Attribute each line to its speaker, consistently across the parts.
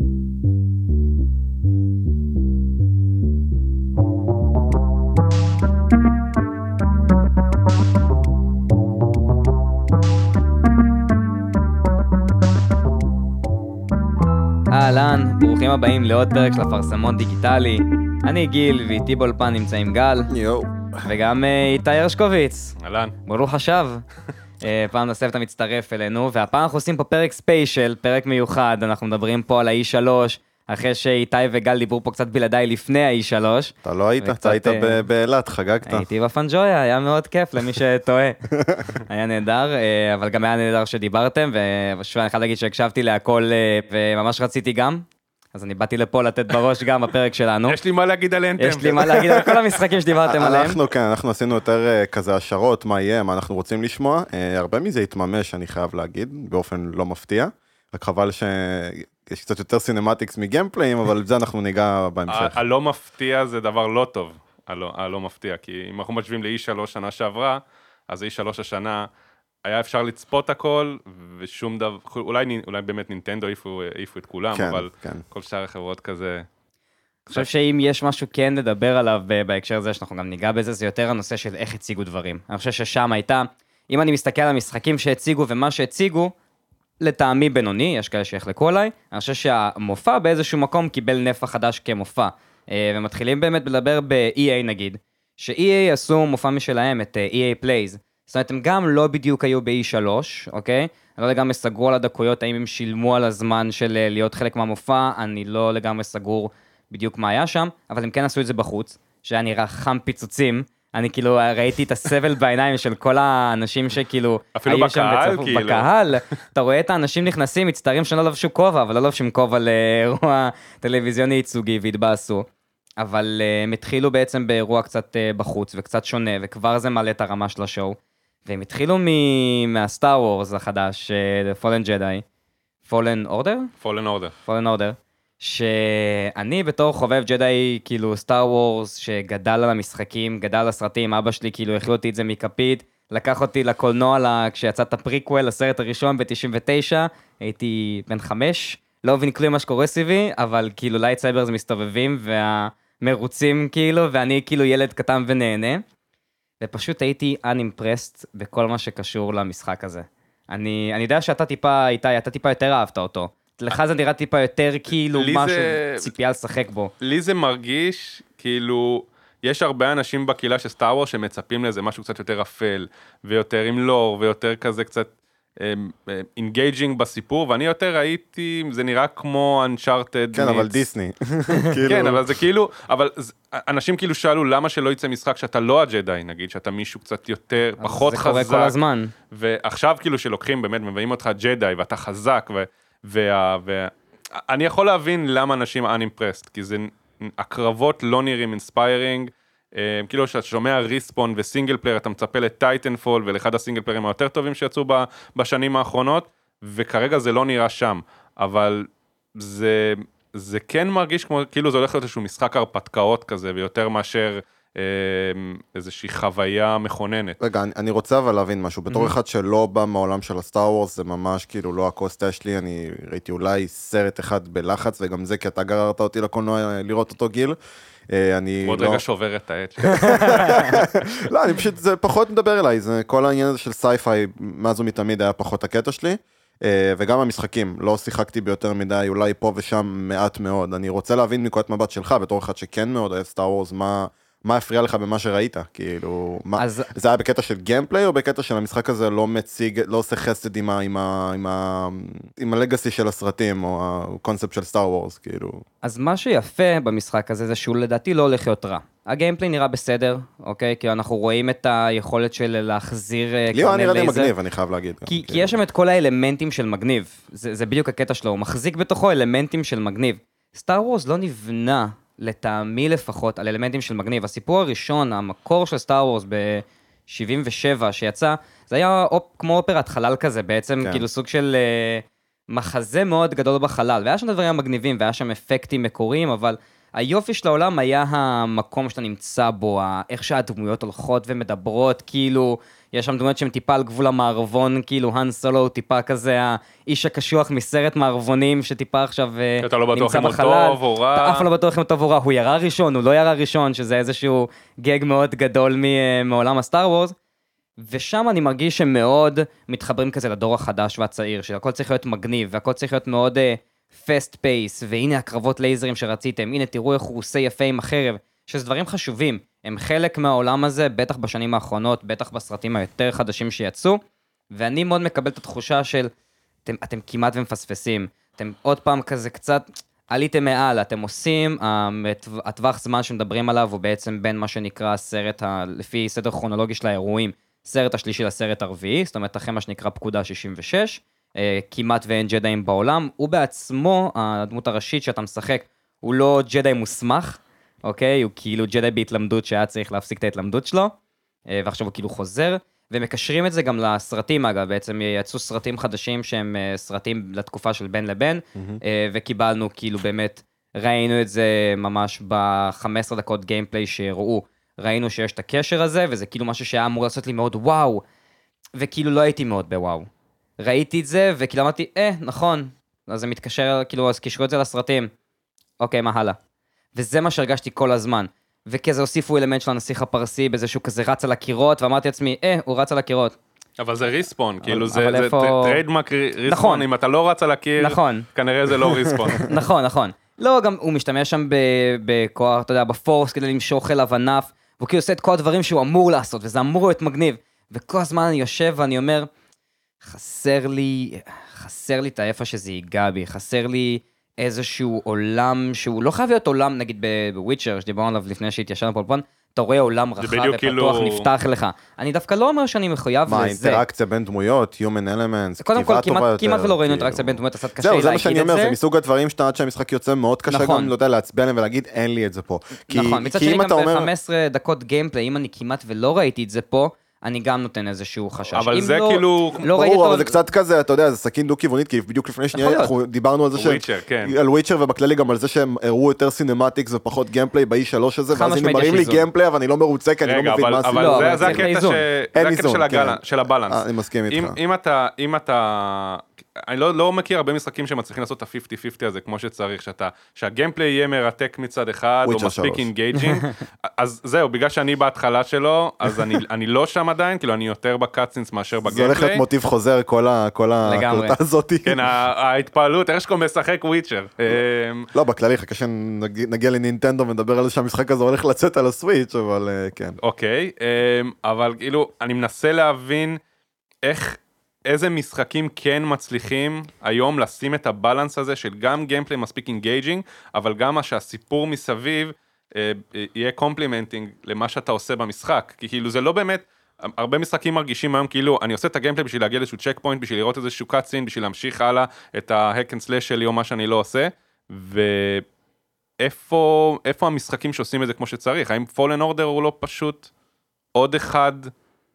Speaker 1: אהלן, ברוכים הבאים לעוד פרק של אפרסמון דיגיטלי. אני גיל, ואיתי באולפן נמצאים גל,
Speaker 2: יואו.
Speaker 1: וגם אה, איתי הרשקוביץ.
Speaker 3: אהלן.
Speaker 1: ברוך השב. אה, פעם נוספת אתה מצטרף אלינו, והפעם אנחנו עושים פה פרק ספיישל, פרק מיוחד, אנחנו מדברים פה על ה-E3, אחרי שאיתי וגל דיברו פה קצת בלעדיי לפני ה-E3.
Speaker 2: אתה לא היית,
Speaker 1: וקצת,
Speaker 2: אתה היית
Speaker 1: אה,
Speaker 2: באילת, חגגת.
Speaker 1: הייתי בפנג'ויה, היה מאוד כיף למי שטועה. היה נהדר, אה, אבל גם היה נהדר שדיברתם, ושוב, אני חייב להגיד שהקשבתי להכל, וממש רציתי גם, אז אני באתי לפה לתת בראש גם בפרק שלנו.
Speaker 3: יש לי מה להגיד על אנטם.
Speaker 1: יש לי מה להגיד על כל המשחקים שדיברתם עליהם.
Speaker 2: אנחנו כן, אנחנו עשינו יותר אה, כזה השערות, מה יהיה, מה אנחנו רוצים לשמוע. אה, הרבה מזה התממש, אני חייב להגיד, באופן לא מפתיע. רק חבל שיש קצת יותר cinematics מ gameplay ים, אבל בזה אנחנו ניגע בהמשך.
Speaker 3: הלא מפתיע זה דבר לא טוב, הלא הלא מפתיע, כי אם אנחנו משווים ל-E3 שנה שעברה, אז E3 השנה היה אפשר לצפות הכל, ושום דבר, אולי אולי באמת נינטנדו העיפו את כולם,
Speaker 2: כן,
Speaker 3: אבל
Speaker 2: כן.
Speaker 3: כל שאר החברות כזה...
Speaker 1: אני חושב שאם יש משהו כן לדבר עליו ב- בהקשר הזה, שאנחנו גם ניגע בזה, זה יותר הנושא של איך הציגו דברים. אני חושב ששם הייתה, אם אני מסתכל על המשחקים שהציגו ומה שהציגו, לטעמי בינוני, יש כאלה שיחלקו עליי, אני חושב שהמופע באיזשהו מקום קיבל נפח חדש כמופע. אה, ומתחילים באמת לדבר ב-EA נגיד, ש-EA עשו מופע משלהם, את אה, EA Plays. זאת אומרת, הם גם לא בדיוק היו ב-E3, אוקיי? אני לא לגמרי סגור על הדקויות, האם הם שילמו על הזמן של אה, להיות חלק מהמופע, אני לא לגמרי סגור בדיוק מה היה שם, אבל הם כן עשו את זה בחוץ, שהיה נראה חם פיצוצים. אני כאילו ראיתי את הסבל בעיניים של כל האנשים שכאילו...
Speaker 3: אפילו
Speaker 1: היו שם
Speaker 3: בקהל,
Speaker 1: וצפו-
Speaker 3: כאילו.
Speaker 1: בקהל, אתה רואה את האנשים נכנסים, מצטערים שלא לבשו כובע, אבל לא לובשים כובע לאירוע טלוויזיוני ייצוגי והתבאסו. אבל אה, הם התחילו בעצם באירוע קצת אה, בחוץ וקצת שונה, וכבר זה מעלה את הרמה של השואו. והם התחילו מ- מהסטאר וורס החדש, The Fallen Jedi, Fallen Order?
Speaker 3: Fallen Order.
Speaker 1: Fallen Order, שאני בתור חובב ג'די, כאילו סטאר וורס, שגדל על המשחקים, גדל על הסרטים, אבא שלי כאילו הכיל אותי את זה מכפית, לקח אותי לקולנוע לה, כשיצא את הפריקוול, הסרט הראשון ב-99, הייתי בן חמש, לא מבין כלום מה שקורה סביבי, אבל כאילו lightsabers מסתובבים, והמרוצים כאילו, ואני כאילו ילד קטן ונהנה. ופשוט הייתי unimpressed בכל מה שקשור למשחק הזה. אני, אני יודע שאתה טיפה, איתי, אתה טיפה יותר אהבת אותו. לך זה נראה טיפה יותר כאילו משהו,
Speaker 3: זה-
Speaker 1: ציפייה לשחק בו.
Speaker 3: לי זה מרגיש כאילו, יש הרבה אנשים בקהילה של סטאר וורס שמצפים לאיזה משהו קצת יותר אפל, ויותר עם לור, ויותר כזה קצת engaging בסיפור, ואני יותר הייתי, זה נראה כמו Uncharted.
Speaker 2: כן, אבל דיסני.
Speaker 3: כן,
Speaker 2: כאילו,
Speaker 3: אבל זה כאילו, אבל אנשים כאילו שאלו למה שלא יצא משחק שאתה לא הג'די, נגיד, שאתה מישהו קצת יותר, פחות
Speaker 1: זה קורה
Speaker 3: חזק.
Speaker 1: כל הזמן.
Speaker 3: ועכשיו כאילו שלוקחים באמת מביאים אותך ג'די ואתה חזק ו... וה... וה... אני יכול להבין למה אנשים unimpressed כי זה הקרבות לא נראים inspiring. כאילו כשאתה שומע Respawn ו single player אתה מצפה ל Titanfall ולאחד הסינגל פליירים היותר טובים שיצאו. בשנים האחרונות וכרגע זה לא נראה שם אבל זה זה כן מרגיש כמו כאילו זה הולך להיות איזשהו משחק הרפתקאות כזה ויותר מאשר אה, איזושהי חוויה מכוננת.
Speaker 2: רגע, אני- אני רוצה אבל להבין משהו. בתור אחד שלא בא מהעולם של ה Star Wars, זה ממש כאילו לא הכוס תה שלי, אני ראיתי אולי סרט אחד בלחץ, וגם זה כי אתה גררת אותי לקולנוע אה, לראות אותו גיל. אה, אני
Speaker 3: עוד
Speaker 2: לא...
Speaker 3: רגע שובר את הלב.
Speaker 2: לא, אני פשוט, זה פחות מדבר אליי, זה כל העניין הזה של sci-fi, מאז ומתמיד היה פחות הקטע שלי. אה, וגם המשחקים, לא שיחקתי ביותר מדי, אולי פה ושם מעט מאוד. אני רוצה להבין מנקודת מבט שלך, בתור אחד שכן מאוד אוהב Star Wars, מה... מה הפריע לך במה שראית? כאילו, מה,
Speaker 1: אז-
Speaker 2: זה היה בקטע של gameplay או בקטע של המשחק הזה לא מציג, לא עושה חסד עם, ה, עם, ה, עם, ה, עם ה legacy של הסרטים או הקונספט של Star Wars, כאילו.
Speaker 1: אז מה שיפה במשחק הזה זה שהוא לדעתי לא הולך להיות רע. ה gameplay נראה בסדר, אוקיי? כי אנחנו רואים את היכולת של להחזיר אה,
Speaker 2: לי הוא נראה לי
Speaker 1: לייזר.
Speaker 2: מגניב, אני חייב להגיד.
Speaker 1: כי, כי
Speaker 2: כאילו.
Speaker 1: יש שם את כל האלמנטים של מגניב, זה, זה בדיוק הקטע שלו, הוא מחזיק בתוכו אלמנטים של מגניב. Star Wars לא נבנה, לטעמי לפחות, על אלמנטים של מגניב. הסיפור הראשון, המקור של Star Wars ב-77 שיצא, זה היה אופ, כמו אופרת חלל כזה, בעצם
Speaker 2: כן.
Speaker 1: כאילו סוג של אה, מחזה מאוד גדול בחלל, והיה שם דברים מגניבים, והיה שם אפקטים מקוריים, אבל היופי של העולם היה המקום שאתה נמצא בו, איך שהדמויות הולכות ומדברות, כאילו, יש שם דמויות שהן טיפה על גבול המערבון, כאילו, האן סולו הוא טיפה כזה האיש הקשוח מסרט מערבונים, שטיפה עכשיו אה,
Speaker 3: אתה לא בטוח
Speaker 1: נמצא
Speaker 3: אם הוא
Speaker 1: בחלל.
Speaker 3: טוב או רע.
Speaker 1: אתה אף לא בטוח אם הוא טוב או רע, הוא ירה ראשון, הוא לא ירה ראשון, שזה איזשהו גג מאוד גדול אה, מעולם הסטאר וורס. ושם אני מרגיש שהם מאוד מתחברים כזה לדור החדש והצעיר, שהכל צריך להיות מגניב, והכל צריך להיות מאוד פסט uh, פייס, והנה הקרבות לייזרים שרציתם, הנה תראו איך הוא עושה יפה עם החרב, שזה דברים חשובים, הם חלק מהעולם הזה, בטח בשנים האחרונות, בטח בסרטים היותר חדשים שיצאו, ואני מאוד מקבל את התחושה של, אתם, אתם כמעט ומפספסים, אתם עוד פעם כזה קצת, עליתם מעל, אתם עושים, הטו- הטווח זמן שמדברים עליו הוא בעצם בין מה שנקרא הסרט, ה, לפי סדר כרונולוגי של האירועים, סרט השלישי לסרט הרביעי, זאת אומרת אחרי מה שנקרא פקודה 66, אה, כמעט ואין ג'דאים בעולם, הוא בעצמו, הדמות הראשית שאתה משחק, הוא לא ג'דאי מוסמך, אוקיי? הוא כאילו ג'דאי בהתלמדות שהיה צריך להפסיק את ההתלמדות שלו, אה, ועכשיו הוא כאילו חוזר, ומקשרים את זה גם לסרטים אגב, בעצם יצאו סרטים חדשים שהם אה, סרטים לתקופה של בין לבין, אה, וקיבלנו כאילו באמת, ראינו את זה ממש ב-15 דקות גיימפליי שהראו, ראינו שיש את הקשר הזה, וזה כאילו משהו שהיה אמור לעשות לי מאוד וואו, וכאילו לא הייתי מאוד בוואו. ראיתי את זה, וכאילו אמרתי, אה, נכון, אז זה מתקשר, כאילו, אז קישרו את זה לסרטים. אוקיי, מה הלאה? וזה מה שהרגשתי כל הזמן. וכזה הוסיפו אלמנט של הנסיך הפרסי בזה שהוא כזה רץ על הקירות, ואמרתי לעצמי, אה, הוא רץ על הקירות.
Speaker 3: אבל זה Respawn, כאילו זה זה
Speaker 1: איפה-
Speaker 3: trademark Respawn,
Speaker 1: נכון.
Speaker 3: אם אתה לא רץ על הקיר,
Speaker 1: נכון.
Speaker 3: כנראה זה לא Respawn.
Speaker 1: נכון, נכון. לא, גם הוא משתמש שם בכוח, אתה יודע, בפורס כדי למשוך אליו ענף, והוא כאילו עושה את כל הדברים שהוא אמור לעשות, וזה אמור להיות מגניב. וכל הזמן אני יושב ואני אומר, חסר לי, חסר לי את האיפה שזה ייגע בי, חסר לי איזשהו עולם שהוא לא חייב להיות עולם, נגיד בוויצ'ר, שדיברנו עליו לפני שהתיישבנו פה לפון, אתה רואה עולם רחב ופתוח,
Speaker 3: כאילו-
Speaker 1: נפתח לך. אני דווקא לא אומר שאני מחויב
Speaker 2: מה,
Speaker 1: לזה.
Speaker 2: האינטראקציה בין דמויות, Human Elements,
Speaker 1: קודם כל,
Speaker 2: כתיבה טובה
Speaker 1: כמעט,
Speaker 2: יותר,
Speaker 1: כמעט ולא ראינו
Speaker 2: כאילו.
Speaker 1: אינטראקציה בין דמויות, קצת קשה לי
Speaker 2: זהו, זה מה
Speaker 1: להגיד
Speaker 2: שאני
Speaker 1: את
Speaker 2: אומר,
Speaker 1: זה.
Speaker 2: זה מסוג הדברים שאתה עד שהמשחק יוצא מאוד קשה
Speaker 1: נכון.
Speaker 2: גם, לא יודע, להצביע עליהם ולהגיד, אין לי את זה פה. כי-
Speaker 1: נכון, מצד שני גם
Speaker 2: אתה אומר-
Speaker 1: ב-15 דקות gameplay, אם אני כמעט ולא ראיתי את זה פה, אני גם נותן איזשהו חשש.
Speaker 3: אבל זה
Speaker 1: לא-
Speaker 3: כאילו-
Speaker 1: לא
Speaker 2: ברור. אבל זה קצת כזה, אתה יודע, זה סכין דו-כיוונית, כי בדיוק לפני שנייה
Speaker 1: להיות.
Speaker 2: אנחנו דיברנו על זה שהם...
Speaker 3: Witcher, כן.
Speaker 2: על Witcher ובכללי גם על זה שהם הראו יותר cinematics ופחות gameplay ב-E3 הזה,
Speaker 1: חד
Speaker 2: ואז
Speaker 1: משמעית
Speaker 2: מראים לי. gameplay, אבל אני לא מרוצה, כי אני לא מבין
Speaker 3: אבל,
Speaker 2: מה הסיפור.
Speaker 1: לא,
Speaker 3: זה,
Speaker 1: אבל
Speaker 3: זה
Speaker 1: צריך
Speaker 3: הקטע. ש... של.
Speaker 2: כן.
Speaker 3: של ה balance.
Speaker 2: אה, אני מסכים איתך.
Speaker 3: אם אתה, אם אתה, אני לא, לא מכיר הרבה משחקים שמצליחים לעשות את ה-50-50 הזה כמו שצריך, שאתה, שה gameplay יהיה מרתק מצד אחד, או מספיק
Speaker 2: 3.
Speaker 3: engaging, אז זהו, בגלל שאני בהתחלה שלו, אז אני, אני לא שם עדיין, כאילו אני יותר ב cutscenes מאשר
Speaker 2: זה הולך
Speaker 3: ב gameplay.
Speaker 2: להיות מוטיב חוזר, כל ה- כל
Speaker 1: לגמרי.
Speaker 2: ההקלטה הזאת.
Speaker 3: כן, ההתפעלות, הרשקו משחק Witcher. אמ,
Speaker 2: לא, בכללי, חכה שנגיע לנינטנדו ונדבר על זה שהמשחק הזה הולך לצאת על ה Switch, אבל אה, כן.
Speaker 3: אוקיי, אמ, אבל כאילו, אני מנסה להבין איך, איזה משחקים כן מצליחים היום לשים את ה balance הזה של גם gameplay מספיק engaging, אבל גם מה שהסיפור מסביב אה, יהיה complementing למה שאתה עושה במשחק. כי כאילו זה לא באמת, הרבה משחקים מרגישים היום כאילו, אני עושה את ה gameplay בשביל להגיע לאיזשהו checkpoint, בשביל לראות איזשהו cutscene, בשביל להמשיך הלאה את ה hack and slash שלי או מה שאני לא עושה, ואיפה איפה המשחקים שעושים את זה כמו שצריך? האם Fallen Order הוא לא פשוט עוד אחד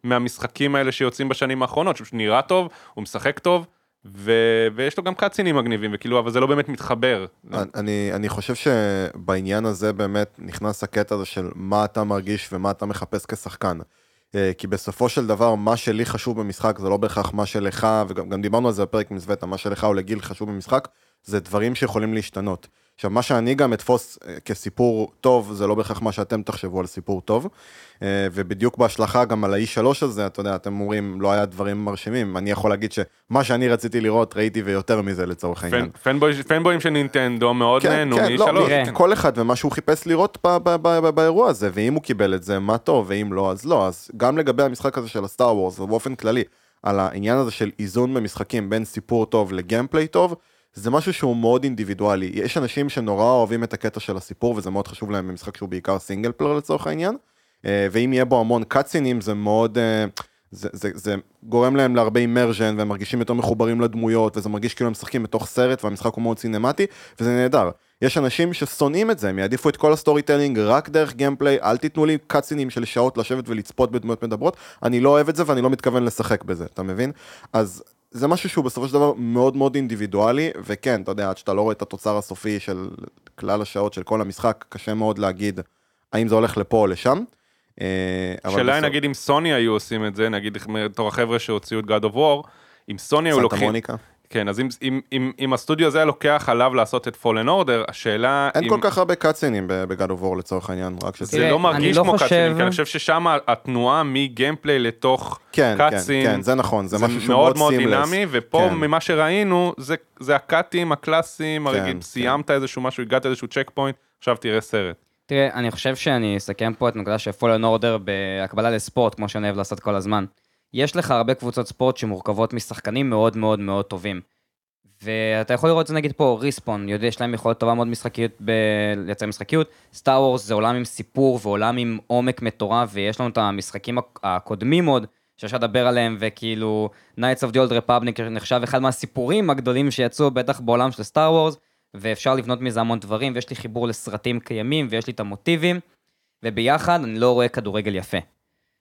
Speaker 3: מהמשחקים האלה שיוצאים בשנים האחרונות, שפשוט נראה טוב, הוא משחק טוב, ו... ויש לו גם קאצינים מגניבים, וכאילו, אבל זה לא באמת מתחבר.
Speaker 2: אני, אני חושב שבעניין הזה באמת נכנס הקטע הזה של מה אתה מרגיש ומה אתה מחפש כשחקן. אה, כי בסופו של דבר, מה שלי חשוב במשחק זה לא בהכרח מה שלך, וגם גם דיברנו על זה בפרק עם זווטה, מה שלך או לגיל חשוב במשחק, זה דברים שיכולים להשתנות. עכשיו, מה שאני גם אתפוס אה, כסיפור טוב, זה לא בהכרח מה שאתם תחשבו על סיפור טוב. אה, ובדיוק בהשלכה גם על האי שלוש הזה, אתה יודע, אתם אומרים, לא היה דברים מרשימים. אני יכול להגיד שמה שאני רציתי לראות, ראיתי ויותר מזה לצורך העניין.
Speaker 3: fanboyים של נינטנדו מאוד נהנו
Speaker 2: כן, לא,
Speaker 3: משלוש.
Speaker 1: תראה.
Speaker 2: כל אחד ומה שהוא חיפש לראות ב- ב- ב- ב- באירוע הזה, ואם הוא קיבל את זה, מה טוב, ואם לא, אז לא. אז גם לגבי המשחק הזה של ה Star Wars, ובאופן כללי, על העניין הזה של איזון במשחקים בין סיפור טוב ל gameplay טוב, זה משהו שהוא מאוד אינדיבידואלי. יש אנשים שנורא אוהבים את הקטע של הסיפור, וזה מאוד חשוב להם במשחק שהוא בעיקר single player לצורך העניין. אה, ואם יהיה בו המון cutsceneים, זה מאוד... אה, זה, זה, זה גורם להם להרבה immersion והם מרגישים יותר מחוברים לדמויות וזה מרגיש כאילו הם משחקים בתוך סרט והמשחק הוא מאוד סינמטי וזה נהדר. יש אנשים ששונאים את זה, הם יעדיפו את כל ה storytelling רק דרך gameplay, אל תיתנו לי cutsceneים של שעות לשבת ולצפות בדמויות מדברות, אני לא אוהב את זה ואני לא מתכוון לשחק בזה, אתה מבין? אז זה משהו שהוא בסופו של דבר מאוד מאוד אינדיבידואלי, וכן, אתה יודע, עד שאתה לא רואה את התוצר הסופי של כלל השעות של כל המשחק, קשה מאוד להגיד האם זה הולך לפה או לשם. אה,
Speaker 3: היא
Speaker 2: בסוף-
Speaker 3: נגיד אם סוני היו עושים את זה, נגיד בתור החבר'ה שהוציאו את God of War, אם סוני היו
Speaker 2: Santa
Speaker 3: לוקחים...
Speaker 2: Monica.
Speaker 3: כן, אז אם, אם, אם, אם הסטודיו הזה היה לוקח עליו לעשות את Fallen Order, השאלה
Speaker 2: אין
Speaker 3: אם...
Speaker 2: כל כך הרבה קאצינים בגד War לצורך העניין, רק שזה...
Speaker 3: זה לא
Speaker 1: אני
Speaker 3: מרגיש
Speaker 1: לא
Speaker 3: כמו
Speaker 1: חושב-
Speaker 3: cutsceneים, כי אני חושב ששם התנועה מ gameplay לתוך
Speaker 2: כן, כן,
Speaker 3: cutscene,
Speaker 2: כן, זה נכון, זה
Speaker 3: זה
Speaker 2: משהו שהוא
Speaker 3: מאוד
Speaker 2: מאוד seamless.
Speaker 3: דינמי, ופה
Speaker 2: כן.
Speaker 3: ממה שראינו, זה, זה ה cutים הקלאסיים,
Speaker 2: כן,
Speaker 3: הרגיל, סיימת איזשהו משהו, הגעת איזשהו checkpoint, עכשיו תראה סרט.
Speaker 1: תראה, אני חושב שאני אסכם פה את הנקודה של Fallen Order בהקבלה לספורט, כמו שאני אוהב לעשות כל הזמן. יש לך הרבה קבוצות ספורט שמורכבות משחקנים מאוד מאוד מאוד טובים. ואתה יכול לראות את זה נגיד פה, ריספון, יודע, יש להם יכולת טובה מאוד משחקיות, ב... לייצר משחקיות. סטאר וורס זה עולם עם סיפור ועולם עם עומק מטורף, ויש לנו את המשחקים הק- הקודמים עוד, שאפשר לדבר עליהם, וכאילו, Knights of the Old Republic נחשב אחד מהסיפורים הגדולים שיצאו בטח בעולם של סטאר וורס, ואפשר לבנות מזה המון דברים, ויש לי חיבור לסרטים קיימים, ויש לי את המוטיבים, וביחד אני לא רואה כדורגל יפה.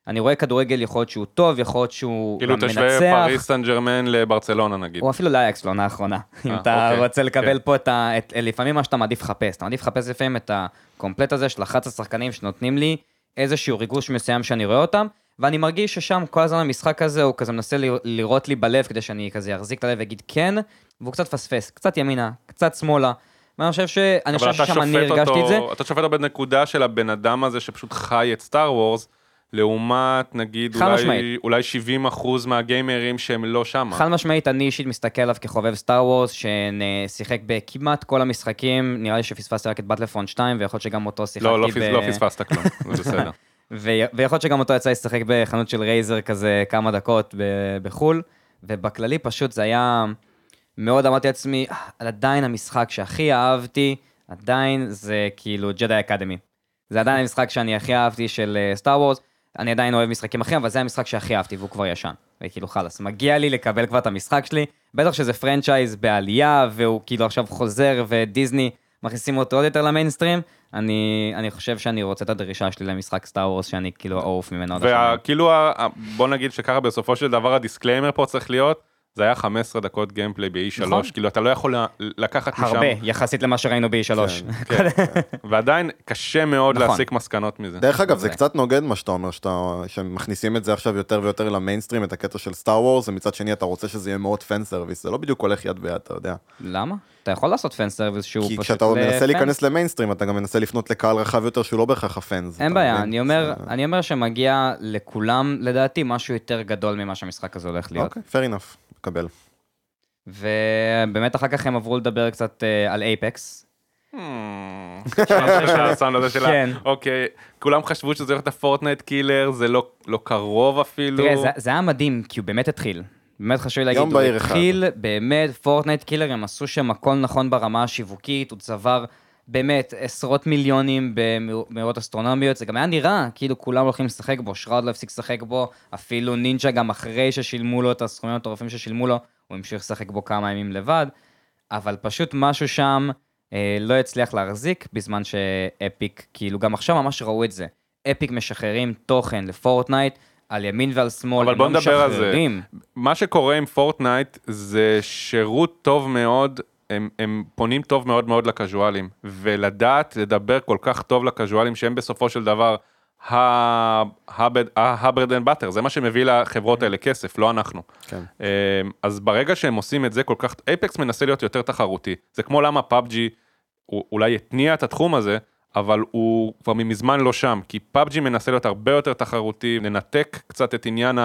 Speaker 1: אני רואה כדורגל יכול להיות שהוא טוב, יכול להיות שהוא
Speaker 3: כאילו
Speaker 1: גם
Speaker 3: תשווה
Speaker 1: מנצח.
Speaker 3: פריס סן ג'רמן לברצלונה נגיד.
Speaker 1: או אפילו לאייקס לעונה האחרונה. אם
Speaker 3: אה,
Speaker 1: אתה
Speaker 3: אוקיי,
Speaker 1: רוצה לקבל
Speaker 3: כן.
Speaker 1: פה את ה... את- לפעמים מה שאתה מעדיף לחפש. אתה מעדיף לחפש לפעמים את הקומפלט הזה של 11 שחקנים שנותנים לי איזשהו ריגוש מסוים שאני רואה אותם, ואני מרגיש ששם כל הזמן המשחק הזה הוא כזה מנסה ל- לראות לי בלב כדי שאני כזה אחזיק את הלב ואגיד כן, והוא קצת פספס, קצת ימינה, קצת שמאלה. ואני חושב ש... אני חושב ששם אני הרגשתי את זה.
Speaker 3: אותו, אתה שופט אותו בנקודה של הבן אדם הזה שפשוט חי את סטאר וורס, לעומת נגיד אולי,
Speaker 1: משמעית.
Speaker 3: אולי 70 אחוז מהגיימרים שהם לא שמה.
Speaker 1: חד משמעית, אני אישית מסתכל עליו כחובב סטאר וורס, ששיחק בכמעט כל המשחקים, נראה לי שפספסתי רק את באטלפון 2, ויכול להיות שגם אותו שיחקתי
Speaker 3: לא, לא,
Speaker 1: ב...
Speaker 3: לא פספסת כלום, זה בסדר.
Speaker 1: ויכול להיות שגם אותו יצא לשחק בחנות של רייזר כזה כמה דקות בחו"ל, ובכללי פשוט זה היה מאוד אמרתי לעצמי, "אה, עדיין המשחק שהכי אהבתי, עדיין זה כאילו Jedi Academy. זה עדיין המשחק שאני הכי אהבתי של Star Wars, אני עדיין אוהב משחקים אחרים, אבל זה המשחק שהכי אהבתי והוא כבר ישן. וכאילו חלאס, מגיע לי לקבל כבר את המשחק שלי, בטח שזה franchise בעלייה, והוא כאילו עכשיו חוזר ודיסני מכניסים אותו עוד יותר למיינסטרים, אני, אני חושב שאני רוצה את הדרישה שלי למשחק Star Wars שאני כאילו אעוף ממנו.
Speaker 3: וכאילו, בוא נגיד שככה בסופו של דבר ה disclaimer פה צריך להיות, זה היה 15 דקות gameplay ב-E3,
Speaker 1: נכון.
Speaker 3: כאילו אתה לא יכול לקחת משם,
Speaker 1: הרבה, יחסית למה שראינו ב-E3.
Speaker 3: כן, ועדיין קשה מאוד
Speaker 1: נכון.
Speaker 3: להסיק מסקנות מזה.
Speaker 2: דרך אגב, זה
Speaker 1: זה.
Speaker 2: קצת נוגד מה שאתה אומר, שאתה, שמכניסים את זה עכשיו יותר ויותר למיינסטרים, את הקטע של Star Wars, ומצד שני אתה רוצה שזה יהיה מאוד fan service, זה לא בדיוק הולך יד ביד, אתה יודע.
Speaker 1: למה? אתה יכול לעשות fan service שהוא
Speaker 2: כי
Speaker 1: פשוט
Speaker 2: כשאתה מנסה. להיכנס למיינסטרים, אתה גם מנסה לפנות לקהל רחב יותר שהוא לא בהכרח ה
Speaker 1: fans.
Speaker 2: אין
Speaker 1: בעיה? אני אומר, אני אומר שמגיע לכולם, לדעתי, משהו יותר גדול ממה שהמשחק הזה הולך להיות.
Speaker 2: אוקיי, fair enough, מקבל.
Speaker 1: ובאמת אחר כך הם עברו לדבר קצת אה, על Apex.
Speaker 3: Hmm. הסאונד הזה שלה,
Speaker 1: כן.
Speaker 3: אוקיי, כולם חשבו שזה הולך להיות ה Fortnite killer, זה לא לא קרוב אפילו.
Speaker 1: תראה, זה- זה היה מדהים, כי הוא באמת התחיל. באמת חשוב לי להגיד, הוא. התחיל, באמת, Fortnite killer, הם עשו שם הכל נכון ברמה השיווקית, הוא צבר באמת עשרות מיליונים במהירויות אסטרונומיות, זה גם היה נראה כאילו כולם הולכים לשחק בו, Shroud לא הפסיק לשחק בו, אפילו נינג'ה גם אחרי ששילמו לו את הסכומים המטורפים ששילמו לו, הוא המשיך לשחק בו כמה ימים לבד, אבל פשוט משהו שם אה, לא הצליח להחזיק, בזמן ש Epic, כאילו גם עכשיו ממש ראו את זה. Epic משחררים תוכן ל Fortnite, על ימין ועל שמאל,
Speaker 3: אבל בוא
Speaker 1: לא
Speaker 3: נדבר על זה. מה שקורה עם Fortnite זה שירות טוב מאוד, הם, הם פונים טוב מאוד מאוד לקזואלים, ולדעת לדבר כל כך טוב לקזואלים שהם בסופו של דבר ה-bread and butter, זה מה שמביא לחברות האלה כסף, לא אנחנו.
Speaker 2: כן.
Speaker 3: אמ, אז ברגע שהם עושים את זה כל כך, Apex מנסה להיות יותר תחרותי. זה כמו למה PUBG אולי התניע את התחום הזה, אבל הוא כבר מזמן לא שם, כי PUBG מנסה להיות הרבה יותר תחרותי, לנתק קצת את עניין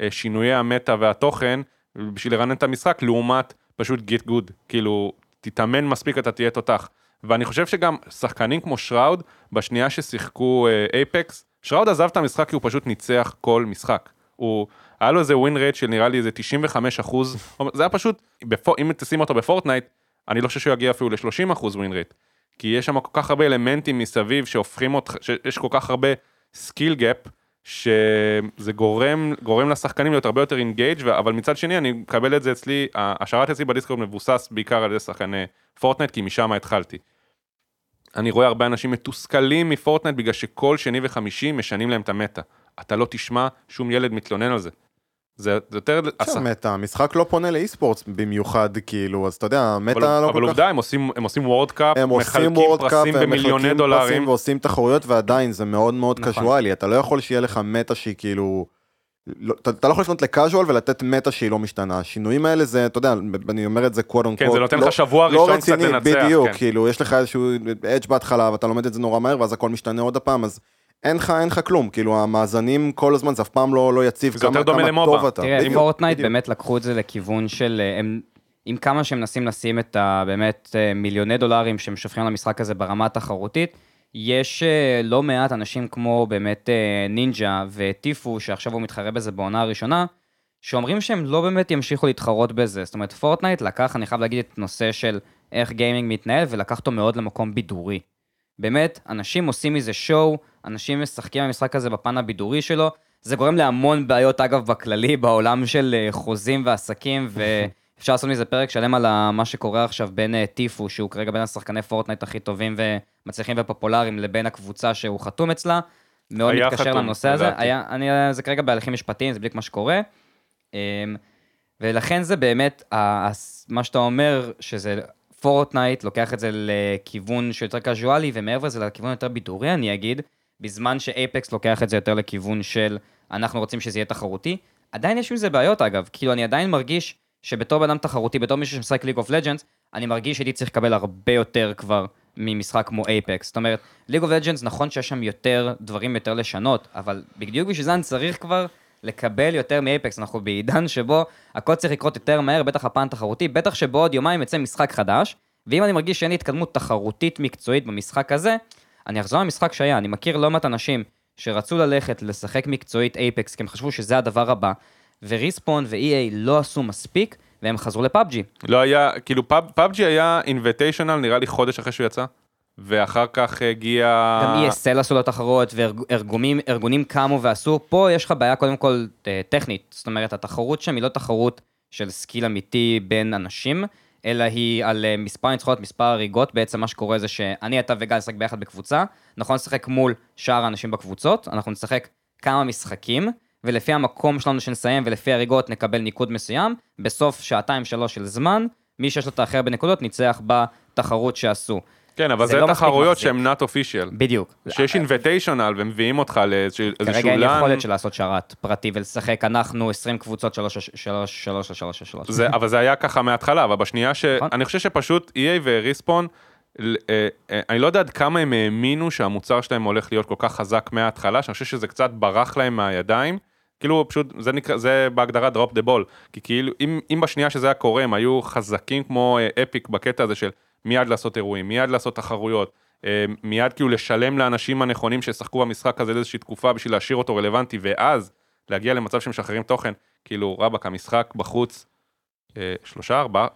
Speaker 3: השינויי ה meta והתוכן, בשביל לרענן את המשחק, לעומת פשוט get good, כאילו, תתאמן מספיק אתה תהיה תותח. ואני חושב שגם שחקנים כמו Shroud, בשנייה ששיחקו Apex, Shroud עזב את המשחק כי הוא פשוט ניצח כל משחק. הוא, היה לו איזה win rate של נראה לי איזה 95 אחוז, זה היה פשוט, בפור, אם תשים אותו ב Fortnite, אני לא חושב שהוא יגיע אפילו ל-30 אחוז win rate. כי יש שם כל כך הרבה אלמנטים מסביב שהופכים אותך, שיש כל כך הרבה skill gap, שזה גורם, גורם לשחקנים להיות הרבה יותר engaged, אבל מצד שני אני מקבל את זה אצלי, השרת אצלי ב Discord מבוסס בעיקר על ידי שחקני Fortnite, כי משם התחלתי. אני רואה הרבה אנשים מתוסכלים מ Fortnite בגלל שכל שני וחמישי משנים להם את ה meta. אתה לא תשמע שום ילד מתלונן על זה. זה יותר...
Speaker 2: עכשיו meta, המשחק לא פונה ל esports במיוחד, כאילו, אז אתה יודע,
Speaker 3: אבל,
Speaker 2: meta לא
Speaker 3: אבל
Speaker 2: כל כך...
Speaker 3: עובדה, הם עושים, הם World Cup,
Speaker 2: הם
Speaker 3: מחלקים פרסים
Speaker 2: הם
Speaker 3: במיליוני דולרים.
Speaker 2: פרסים ועושים תחרויות, ועדיין זה מאוד מאוד
Speaker 1: נכון.
Speaker 2: קזואלי, אתה לא יכול שיהיה לך מטה שהיא כאילו... לא, אתה, לא יכול לפנות לקאז'ואל ולתת מטה שהיא לא משתנה. השינויים האלה זה, אתה יודע, אני אומר את זה קוואט און
Speaker 3: כן, זה נותן לך
Speaker 2: לא,
Speaker 3: שבוע
Speaker 2: לא
Speaker 3: ראשון קצת לנצח.
Speaker 2: בדיוק,
Speaker 3: כן.
Speaker 2: כאילו, יש לך איזשהו אדג' בהתחלה ואתה לומד את זה נורא מהר ואז הכל משתנה עוד הפעם, אז אין לך, אין לך כלום, כאילו, המאזנים כל הזמן, זה אף פעם לא, לא יציב,
Speaker 3: זה
Speaker 2: כמה,
Speaker 3: יותר דומה
Speaker 2: כמה
Speaker 3: למובה.
Speaker 2: טוב אתה.
Speaker 1: תראה,
Speaker 2: בדיוק,
Speaker 1: פורטנייט
Speaker 2: בדיוק.
Speaker 1: באמת לקחו את זה לכיוון של, אה, הם, עם כמה שהם מנסים לשים את ה... באמת אה, מיליוני דולרים שהם שופכים למשחק הזה ברמה התחרותית, יש אה, לא מעט אנשים כמו באמת Ninja ו Tfue, שעכשיו הוא מתחרה בזה בעונה הראשונה, שאומרים שהם לא באמת ימשיכו להתחרות בזה. זאת אומרת, Fortnite לקח, אני חייב להגיד, את נושא של איך גיימינג מתנהל, ולקח אותו מאוד למקום בידורי. באמת, אנשים עושים מזה show, אנשים משחקים במשחק הזה בפן הבידורי שלו, זה גורם להמון בעיות, אגב, בכללי, בעולם של אה, חוזים ועסקים, ואפשר לעשות מזה פרק שלם על מה שקורה עכשיו בין אה, Tfue, שהוא כרגע בין השחקני Fortnite הכי טובים ומצליחים ופופולריים, לבין הקבוצה שהוא חתום אצלה. מאוד מתקשר
Speaker 3: חתום,
Speaker 1: לנושא הזה. היה, אני, זה כרגע בהליכים משפטיים, זה בדיוק מה שקורה. אמ, ולכן זה באמת, מה שאתה אומר, שזה Fortnite לוקח את זה לכיוון שיותר קזואלי, ומעבר לזה לכיוון יותר בידורי, אני אגיד, בזמן ש Apex לוקח את זה יותר לכיוון של אנחנו רוצים שזה יהיה תחרותי. עדיין יש עם זה בעיות אגב, כאילו אני עדיין מרגיש שבתור בן אדם תחרותי, בתור מישהו שמשחק League of Legends, אני מרגיש שהייתי צריך לקבל הרבה יותר כבר ממשחק כמו Apex. זאת אומרת, League of Legends נכון שיש שם יותר דברים יותר לשנות, אבל בדיוק בשביל זה אני צריך כבר לקבל יותר מ Apex. אנחנו בעידן שבו הכל צריך לקרות יותר מהר, בטח הפן תחרותי, בטח שבעוד יומיים יצא משחק חדש, ואם אני מרגיש שאין לי התקדמות תחרותית מקצועית במשחק הזה, אני אחזור למשחק שהיה. אני מכיר לא מעט אנשים שרצו ללכת לשחק מקצועית Apex, כי הם חשבו שזה הדבר הבא, ו Respawn ו-EA לא עשו מספיק, והם חזרו ל PUBG.
Speaker 3: לא היה, כאילו PUB- PUBG היה Invitational נראה לי חודש אחרי שהוא יצא, ואחר כך הגיע...
Speaker 1: גם ESL עשו לו תחרות, וארגונים ארגונים קמו ועשו. פה יש לך בעיה קודם כל אה, טכנית. זאת אומרת, התחרות שם היא לא תחרות של skill אמיתי בין אנשים, אלא היא על אה, מספר ניצחונות, מספר הריגות. בעצם מה שקורה זה שאני, אתה וגל נשחק ביחד בקבוצה, אנחנו נשחק מול שאר האנשים בקבוצות, אנחנו נשחק כמה משחקים, ולפי המקום שלנו שנסיים ולפי הריגות נקבל ניקוד מסוים, בסוף שעתיים שלוש של זמן, מי שיש לו את האחר בנקודות ניצח בתחרות שעשו.
Speaker 3: כן, אבל
Speaker 1: זה
Speaker 3: זה
Speaker 1: לא
Speaker 3: תחרויות. שהן not official.
Speaker 1: בדיוק.
Speaker 3: שיש אינביטיישנל ומביאים אותך לאיזשהו
Speaker 1: כרגע אין
Speaker 3: לן.
Speaker 1: יכולת של לעשות שרת פרטי ולשחק, אנחנו 20 קבוצות, 3 3 3 3 3
Speaker 3: זה, אבל זה היה ככה מההתחלה, אבל בשנייה ש...
Speaker 1: נכון.
Speaker 3: אני חושב שפשוט EA וריספון, אה, אה, אני לא יודע עד כמה הם האמינו שהמוצר שלהם הולך להיות כל כך חזק מההתחלה, שאני חושב שזה קצת ברח להם מהידיים. כאילו פשוט, זה נקרא, זה בהגדרה drop the ball. כי כאילו, אם, אם בשנייה שזה היה קורה, הם היו חזקים כמו אה, אפיק בקטע הזה של מיד לעשות אירועים, מיד לעשות תחרויות, אה, מיד כאילו לשלם לאנשים הנכונים שישחקו במשחק הזה לאיזושהי תקופה בשביל להשאיר אותו רלוונטי, ואז להגיע למצב שמשחררים תוכן, כאילו רבאק, המשחק בחוץ, אה, שלושה, ארבעה,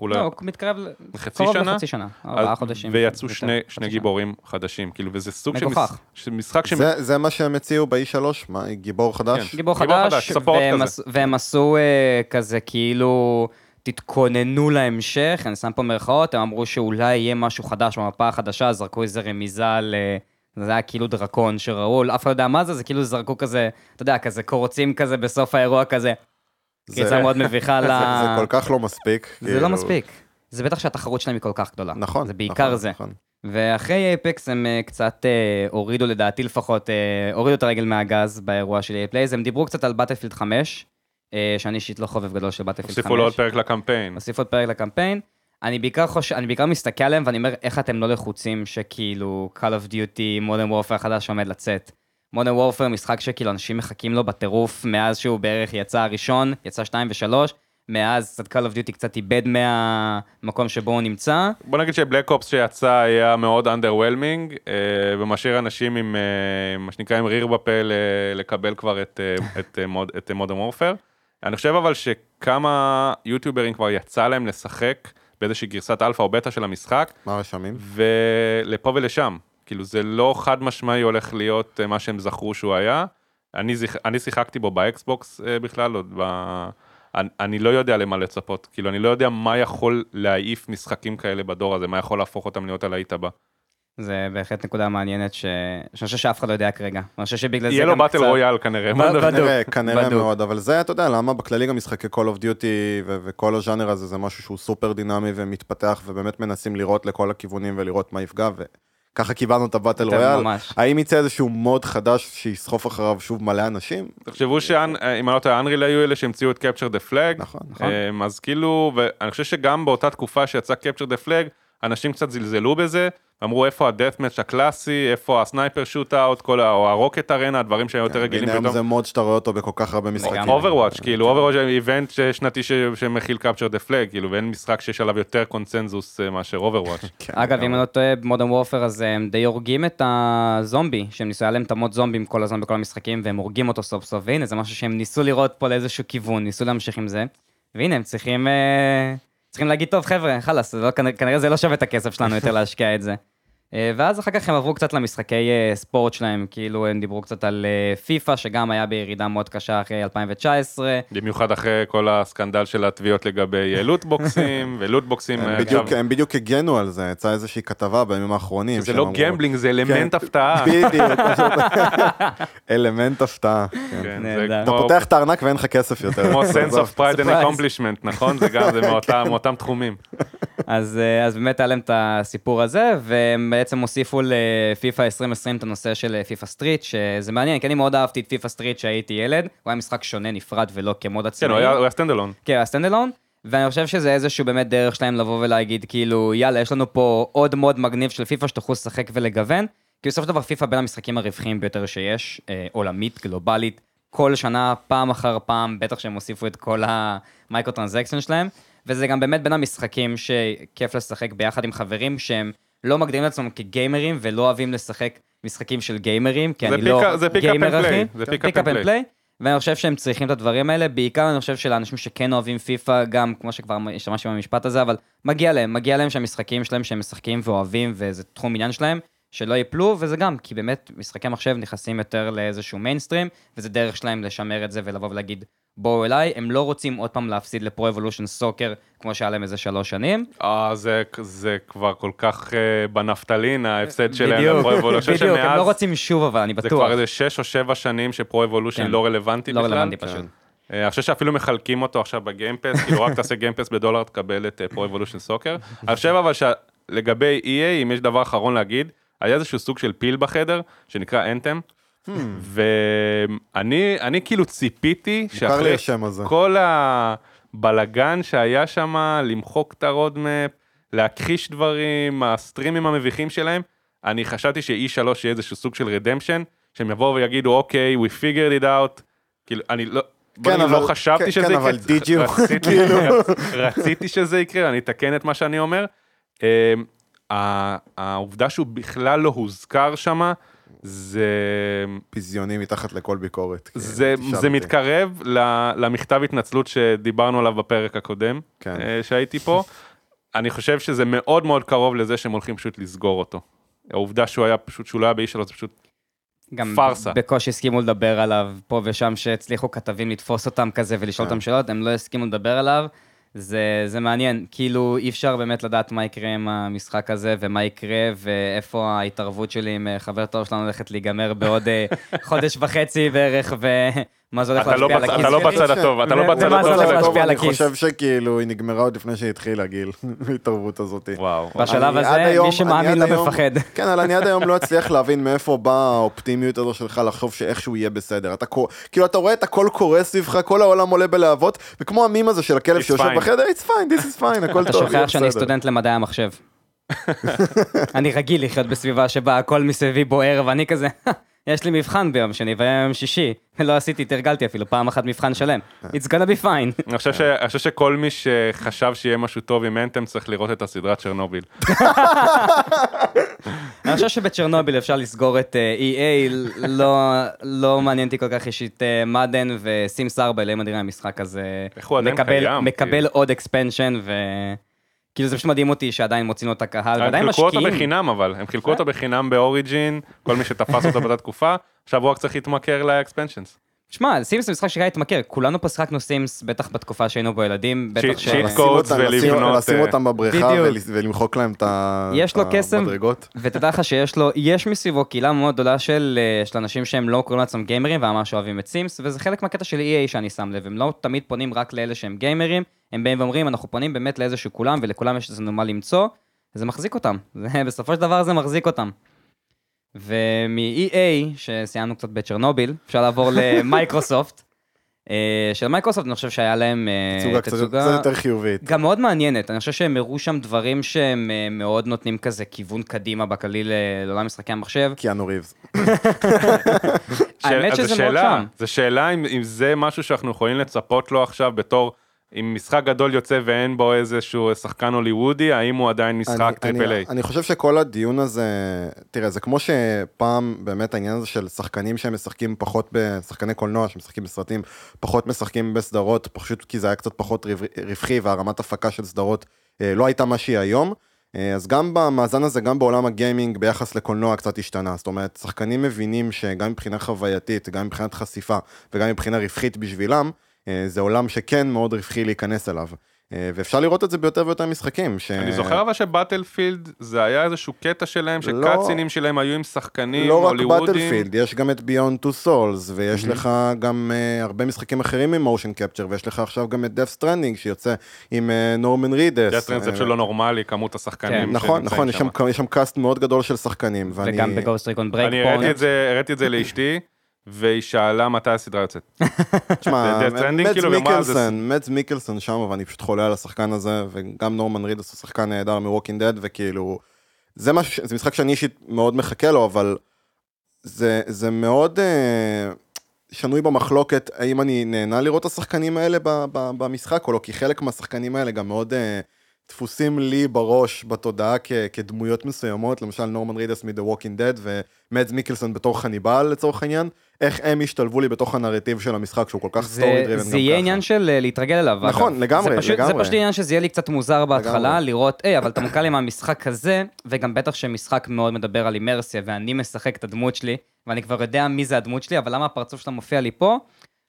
Speaker 3: אולי,
Speaker 1: לא, הוא מתקרב ל-
Speaker 3: חצי
Speaker 1: קרוב
Speaker 3: שנה?
Speaker 1: לחצי שנה, ארבעה
Speaker 3: אז-
Speaker 1: חודשים.
Speaker 3: ויצאו שני, שני
Speaker 1: שנה.
Speaker 3: גיבורים חדשים, כאילו, וזה סוג של
Speaker 1: מגוחך.
Speaker 3: מש- של משחק ש...
Speaker 2: זה, זה מה שהם הציעו ב-E3, מה, גיבור חדש?
Speaker 3: כן.
Speaker 1: גיבור
Speaker 3: גיבור
Speaker 1: חדש,
Speaker 3: חדש, ספורט
Speaker 1: והם והם עשו אה, כזה כאילו, תתכוננו להמשך, אני שם פה מירכאות, הם אמרו שאולי יהיה משהו חדש במפה החדשה, זרקו איזה רמיזה. אה, זה היה כאילו דרקון שראו, אף אחד לא יודע מה זה, זה כאילו זרקו כזה, אתה יודע, כזה קורצים כזה בסוף האירוע כזה.
Speaker 2: זה-
Speaker 1: קריצה מאוד מביכה ל...
Speaker 2: זה, זה כל כך לא מספיק.
Speaker 1: זה
Speaker 2: כאילו.
Speaker 1: לא מספיק. זה בטח שהתחרות שלהם היא כל כך גדולה.
Speaker 2: נכון.
Speaker 1: זה בעיקר
Speaker 2: נכון,
Speaker 1: זה.
Speaker 2: נכון.
Speaker 1: ואחרי Apex הם אה, קצת אה, הורידו, לדעתי לפחות, אה, הורידו את הרגל מהגז באירוע של EA Play, הם דיברו קצת על Battlefield 5, אה, שאני אישית לא חובב גדול של Battlefield 5.
Speaker 3: הוסיפו לו עוד פרק לקמפיין.
Speaker 1: הוסיפו עוד פרק לקמפיין. אני בעיקר חושב, אני בעיקר מסתכל עליהם ואני אומר, איך אתם לא לחוצים שכאילו Call of Duty, Modern Warfare החדש עומד לצאת. Modern Warfare משחק שכאילו אנשים מחכים לו בטירוף מאז שהוא בערך יצא הראשון, יצא 2 ו-3, מאז קצת Call of Duty קצת איבד מהמקום שבו הוא נמצא.
Speaker 3: בוא נגיד ש Black Ops שיצא היה מאוד underwhelming, אה, ומשאיר אנשים עם אה, מה שנקרא עם ריר בפה לקבל כבר את, אה, את, אה, Mod- את Modern Warfare. אני חושב אבל שכמה יוטיוברים כבר יצא להם לשחק באיזושהי גרסת אלפא או בטא של המשחק,
Speaker 2: מה הרשמים?
Speaker 3: ולפה ולשם. כאילו זה לא חד משמעי הולך להיות אה, מה שהם זכרו שהוא היה. אני, זיח, אני שיחקתי בו ב Xbox אה, בכלל, עוד ב... אני, אני לא יודע למה לצפות, כאילו אני לא יודע מה יכול להעיף משחקים כאלה בדור הזה, מה יכול להפוך אותם להיות הלהיט הבא.
Speaker 1: זה בהחלט נקודה מעניינת, ש- שאני חושב שאף אחד לא יודע כרגע. אני חושב שבגלל זה
Speaker 3: יהיה לו
Speaker 1: Battle
Speaker 3: Royale כנראה.
Speaker 2: כנראה, כנראה. מאוד, אבל זה, אתה יודע, למה בכללי גם משחקי Call of Duty ו- וכל הז'אנר הזה זה משהו שהוא סופר דינמי ומתפתח, ובאמת מנסים לראות לכל הכיוונים ולראות מה יפגע, וככה קיבלנו את
Speaker 1: אתם
Speaker 2: רויאל.
Speaker 1: ממש.
Speaker 2: האם יצא איזשהו mode חדש שיסחוף אחריו שוב מלא אנשים?
Speaker 3: תחשבו שאם אני לא טועה, Unreal היו אלה שהמציאו את Capture the Flag.
Speaker 2: נכון,
Speaker 1: נכון.
Speaker 3: אמ, אז כאילו, ואני חושב שגם באותה תקופה שיצא Capture the Flag, אנשים קצת זלזלו בזה, אמרו איפה ה-Deathmatch הקלאסי, איפה ה sniper shoot-out, ה- או ה Rocket Arena, הדברים שהיו יותר רגילים
Speaker 2: והנה היום
Speaker 3: פתאום.
Speaker 2: זה mode שאתה רואה אותו בכל כך הרבה משחקים.
Speaker 3: Overwatch, כאילו Overwatch זה event שנתי שמכיל Capture the Flag, כאילו, ואין משחק שיש עליו יותר קונצנזוס אה, מאשר Overwatch.
Speaker 2: כן,
Speaker 1: אגב. אם אני לא טועה, במודרן וורפר אז הם די הורגים את הזומבי, שהם ניסו, היה להם את המוד זומבים כל הזמן בכל המשחקים, והם הורגים אותו סוף סוף, והנה, זה משהו שהם ניסו לראות פה לאיזשהו כיוון, ניסו להמשיך עם זה, והנה, הם צריכים, אה, צריכים להגיד, טוב, חבר'ה, חלאס, לא, כנראה זה לא שווה את הכסף שלנו יותר להשקיע את זה. אה, ואז אחר כך הם עברו קצת למשחקי אה, ספורט שלהם, כאילו הם דיברו קצת על אה, פיפא, שגם היה בירידה מאוד קשה אחרי 2019.
Speaker 3: במיוחד אחרי כל הסקנדל של התביעות לגבי לוטבוקסים, ולוטבוקסים...
Speaker 2: הם בדיוק- הם בדיוק הגנו על זה, יצאה איזושהי כתבה בימים האחרונים.
Speaker 3: זה
Speaker 2: שהם
Speaker 3: לא gambling, זה אלמנט
Speaker 2: כן,
Speaker 3: הפתעה.
Speaker 2: בדיוק, אלמנט הפתעה. כן.
Speaker 3: כן, זה.
Speaker 2: אתה פותח את הארנק ואין לך כסף יותר.
Speaker 3: כמו sense of pride and accomplishment, נכון? זה גם, זה מאותם- מאותם תחומים.
Speaker 1: אז, אה, אז באמת היה להם את הסיפור הזה, והם בעצם הוסיפו לפיפא 2020 את הנושא של FIFA Street, שזה מעניין, כי אני מאוד אהבתי את FIFA Street כשהייתי ילד, הוא היה משחק שונה, נפרד ולא כ mode עצמאי.
Speaker 3: כן, הוא היה- הוא היה stand alone.
Speaker 1: כן, ה standalone, ואני חושב שזה איזשהו באמת דרך שלהם לבוא ולהגיד, כאילו, יאללה, יש לנו פה עוד mode מגניב של פיפא שתוכלו לשחק ולגוון, כי בסופו של דבר פיפא בין המשחקים הרווחיים ביותר שיש, אה, עולמית, גלובלית, כל שנה, פעם אחר פעם, בטח שהם הוסיפו את כל ה microtransaction שלהם, וזה גם באמת בין המשחקים שכיף לשחק ביחד עם חברים שהם לא מגדירים לעצמם כגיימרים ולא אוהבים לשחק משחקים של גיימרים, כי אני לא
Speaker 3: pick- זה
Speaker 1: גיימר אחי.
Speaker 3: זה up and play.
Speaker 1: play. ואני חושב שהם צריכים את הדברים האלה, בעיקר אני חושב שלאנשים שכן אוהבים פיפא, גם כמו שכבר השתמשתי במשפט הזה, אבל מגיע להם, מגיע להם שהמשחקים שלהם שהם משחקים ואוהבים, וזה תחום עניין שלהם, שלא ייפלו, וזה גם, כי באמת משחקי מחשב נכנסים יותר לאיזשהו מיינסטרים, וזה דרך שלהם לשמר את זה ולבוא ולהגיד, בואו אליי, הם לא רוצים עוד פעם להפסיד ל Pro Evolution Soccer, כמו שהיה להם איזה שלוש שנים.
Speaker 3: אה, זה, זה כבר כל כך אה, בנפטלין, ההפסד שלהם
Speaker 1: בדיוק,
Speaker 3: ל Pro Evolution.
Speaker 1: בדיוק, הם לא רוצים שוב, אבל אני
Speaker 3: זה
Speaker 1: בטוח.
Speaker 3: כבר איזה שש או שבע שנים ש Pro Evolution
Speaker 1: כן.
Speaker 3: לא רלוונטי
Speaker 1: לא
Speaker 3: בכלל.
Speaker 1: רלוונטי פשוט.
Speaker 3: אה, אני חושב שאפילו מחלקים אותו עכשיו ב Game Pass, כאילו רק תעשה Game Pass בדולר תקבל את Pro Evolution Soccer. אני חושב אבל שלגבי EA, אם יש דבר אחרון להגיד, היה איזשהו סוג של פיל בחדר, שנקרא
Speaker 2: Anthem,
Speaker 3: ואני אני כאילו ציפיתי שאחרי. כל הבלגן שהיה שם, למחוק את ה roadmap, להכחיש דברים, הסטרימים המביכים שלהם, אני חשבתי ש-E3 יהיה איזשהו סוג של redemption, שהם יבואו ויגידו, אוקיי, we figured it out, כאילו, אני לא...
Speaker 2: כן,
Speaker 3: לא
Speaker 2: אבל-
Speaker 3: חשבתי
Speaker 2: כן,
Speaker 3: שזה
Speaker 2: כן,
Speaker 3: יקרה,
Speaker 2: אבל you?
Speaker 3: רציתי-
Speaker 2: כאילו.
Speaker 3: רציתי שזה יקרה, אני אתקן את מה שאני אומר. אמ, העובדה שהוא בכלל לא הוזכר שם, זה
Speaker 2: פיזיוני מתחת לכל ביקורת. כן,
Speaker 3: זה, זה. מתקרב למכתב התנצלות שדיברנו עליו בפרק הקודם,
Speaker 2: כן.
Speaker 3: אה, שהייתי פה. אני חושב שזה מאוד מאוד קרוב לזה שהם הולכים פשוט לסגור אותו. העובדה שהוא היה פשוט, שהוא לא היה באיש שלו, זה פשוט...
Speaker 1: גם
Speaker 3: פארסה.
Speaker 1: בקושי הסכימו לדבר עליו פה ושם שהצליחו כתבים לתפוס אותם כזה ולשאול
Speaker 2: כן.
Speaker 1: אותם שאלות, הם לא הסכימו לדבר עליו. זה, זה מעניין, כאילו אי אפשר באמת לדעת מה יקרה עם המשחק הזה ומה יקרה ואיפה ההתערבות שלי עם אה, חבר טוב שלנו הולכת להיגמר בעוד אה, חודש וחצי בערך ומה זה הולך
Speaker 3: אתה לא
Speaker 1: להשפיע על הכיס
Speaker 3: אתה לא. בצד הטוב, אתה לא בצד הטוב.
Speaker 1: הולך
Speaker 3: של-
Speaker 1: להשפיע על
Speaker 2: אני. חושב שכאילו היא נגמרה עוד לפני שהתחילה גיל, ההתערבות הזאת.
Speaker 3: וואו.
Speaker 1: בשלב הזה, מי שמאמין לא מפחד.
Speaker 2: כן, אבל אני עד היום לא אצליח להבין מאיפה באה האופטימיות הזו שלך לחשוב שאיכשהו יהיה בסדר. אתה כאילו, אתה רואה את הכל קורה סביבך, כל העולם עולה בלהבות, וכמו המים הזה של הכלב
Speaker 3: It's
Speaker 2: שיושב
Speaker 3: fine.
Speaker 2: בחדר, it's fine, this is fine, הכל
Speaker 1: אתה
Speaker 2: טוב, יהיה
Speaker 1: שוכח שאני. סטודנט למדעי המחשב. אני רגיל לחיות בסביבה שבה הכל מסביבי בוער ואני כזה, יש לי מבחן ביום שני והיום שישי, לא עשיתי, תרגלתי אפילו פעם אחת מבחן שלם. It's gonna be fine.
Speaker 3: אני חושב שכל מי שחשב שיהיה משהו טוב עם אנטם צריך לראות את הסדרת צ'רנוביל.
Speaker 1: אני חושב שבצ'רנוביל אפשר לסגור את אה, EA, לא- לא מעניין אותי כל כך אישית Madden ו Sims 4, אלוהים אדירים המשחק הזה.
Speaker 3: איך הוא עדיין קיים,
Speaker 1: מקבל
Speaker 3: כאילו.
Speaker 1: עוד expansion ו... כאילו זה פשוט מדהים אותי שעדיין מוצאים לו את הקהל,
Speaker 3: הם
Speaker 1: ועדיין
Speaker 3: חילקו אותו
Speaker 1: משקיעים.
Speaker 3: בחינם אבל, הם חילקו אותו בחינם ב Origin, כל מי שתפס אותו באותה תקופה, עכשיו הוא רק צריך להתמכר ל expansions.
Speaker 1: שמע, Sims זה משחק שהיה התמכר, כולנו פה שיחקנו Sims, בטח בתקופה שהיינו בו ילדים, בטח ש...
Speaker 3: shit
Speaker 2: לשים-
Speaker 3: ולבנות,
Speaker 2: לשים
Speaker 3: אה,
Speaker 2: אותם בבריכה ולמחוק להם את ה-
Speaker 1: יש לו קסם.
Speaker 2: המדרגות.
Speaker 1: ותדע לך שיש לו, יש מסביבו קהילה מאוד גדולה של, אה, אנשים שהם לא קוראים לעצמם גיימרים וממש אוהבים את Sims, וזה חלק מהקטע של EA שאני שם לב, הם לא תמיד פונים רק לאלה שהם גיימרים, הם באים ואומרים, אנחנו פונים באמת לאיזה שכולם, ולכולם יש איזה מה למצוא, וזה מחזיק אותם, זה, בסופו של דבר זה מחזיק אותם. ומ-EA, שסיימנו קצת בצ'רנוביל, אפשר לעבור למייקרוסופט. אה, של מייקרוסופט, אני חושב שהיה להם אה,
Speaker 2: תצוגה קצת
Speaker 1: תצוגה...
Speaker 2: קצת יותר חיובית.
Speaker 1: גם מאוד מעניינת, אני חושב שהם הראו שם דברים שהם אה, מאוד נותנים כזה כיוון קדימה בכללי לעולם משחקי המחשב.
Speaker 2: קיאנו ריבס.
Speaker 1: האמת שזה מאוד שם.
Speaker 3: זו שאלה אם, אם זה משהו שאנחנו יכולים לצפות לו עכשיו בתור, אם משחק גדול יוצא ואין בו איזשהו שחקן הוליוודי, האם הוא עדיין משחק
Speaker 2: triple
Speaker 3: A?
Speaker 2: אני חושב שכל הדיון הזה, תראה, זה כמו שפעם באמת העניין הזה של שחקנים שהם משחקים פחות בשחקני קולנוע, שמשחקים בסרטים, פחות משחקים בסדרות, פשוט כי זה היה קצת פחות רו- רווחי והרמת הפקה של סדרות אה, לא הייתה מה שהיא היום. אה, אז גם במאזן הזה, גם בעולם הגיימינג ביחס לקולנוע קצת השתנה. זאת אומרת, שחקנים מבינים שגם מבחינה חווייתית, גם מבחינת חשיפה וגם מבחינה רווחית בשבילם, זה עולם שכן מאוד רווחי להיכנס אליו. אה, ואפשר לראות את זה ביותר ויותר משחקים. ש...
Speaker 3: אני זוכר אבל שבטלפילד זה היה איזשהו קטע שלהם,
Speaker 2: לא-
Speaker 3: שקאצינים שלהם היו עם שחקנים
Speaker 2: לא רק
Speaker 3: הוליוודים.
Speaker 2: בטלפילד, יש גם את Beyond Two Souls, ויש לך גם uh, הרבה משחקים אחרים עם motion capture, ויש לך עכשיו גם את Death Stranding שיוצא עם נורמן רידס.
Speaker 3: Death Stranding זה פשוט לא נורמלי, כמות השחקנים
Speaker 1: כן.
Speaker 2: נכון, נכון, יש שם, יש שם cast מאוד גדול של שחקנים. ואני-
Speaker 1: וגם ב Ghost Recon
Speaker 3: אני הראיתי
Speaker 1: Breakpoint.
Speaker 3: את זה, הראיתי את זה לאשתי, והיא שאלה מתי הסדרה יוצאת.
Speaker 2: תשמע, מיקלסון, מדס מיקלסון שם, ואני פשוט חולה על השחקן הזה, וגם נורמן רידס הוא שחקן נהדר מ Walking Dead, וכאילו, זה משהו, זה משחק שאני אישית מאוד מחכה לו, אבל זה, זה מאוד אה, שנוי במחלוקת, האם אני נהנה לראות את השחקנים האלה ב, ב, במשחק או לא, כי חלק מהשחקנים האלה גם מאוד אה, דפוסים לי בראש, בתודעה כ, כדמויות מסוימות, למשל נורמן רידס מ-The Walking Dead ומדס מיקלסון בתור חניבל לצורך העניין, איך הם השתלבו לי בתוך הנרטיב של המשחק שהוא כל כך
Speaker 1: story
Speaker 2: driven גם
Speaker 1: זה יהיה
Speaker 2: ככה.
Speaker 1: עניין של אה, להתרגל אליו.
Speaker 2: נכון,
Speaker 1: אגב.
Speaker 2: לגמרי,
Speaker 1: זה פשוט,
Speaker 2: לגמרי.
Speaker 1: זה פשוט עניין שזה יהיה לי קצת מוזר בהתחלה,
Speaker 2: לגמרי.
Speaker 1: לראות, היי, אבל אתה מוכר לי מהמשחק הזה, וגם בטח שמשחק מאוד מדבר על אימרסיה, ואני משחק את הדמות שלי, ואני כבר יודע מי זה הדמות שלי, אבל למה הפרצוף שלה מופיע לי פה?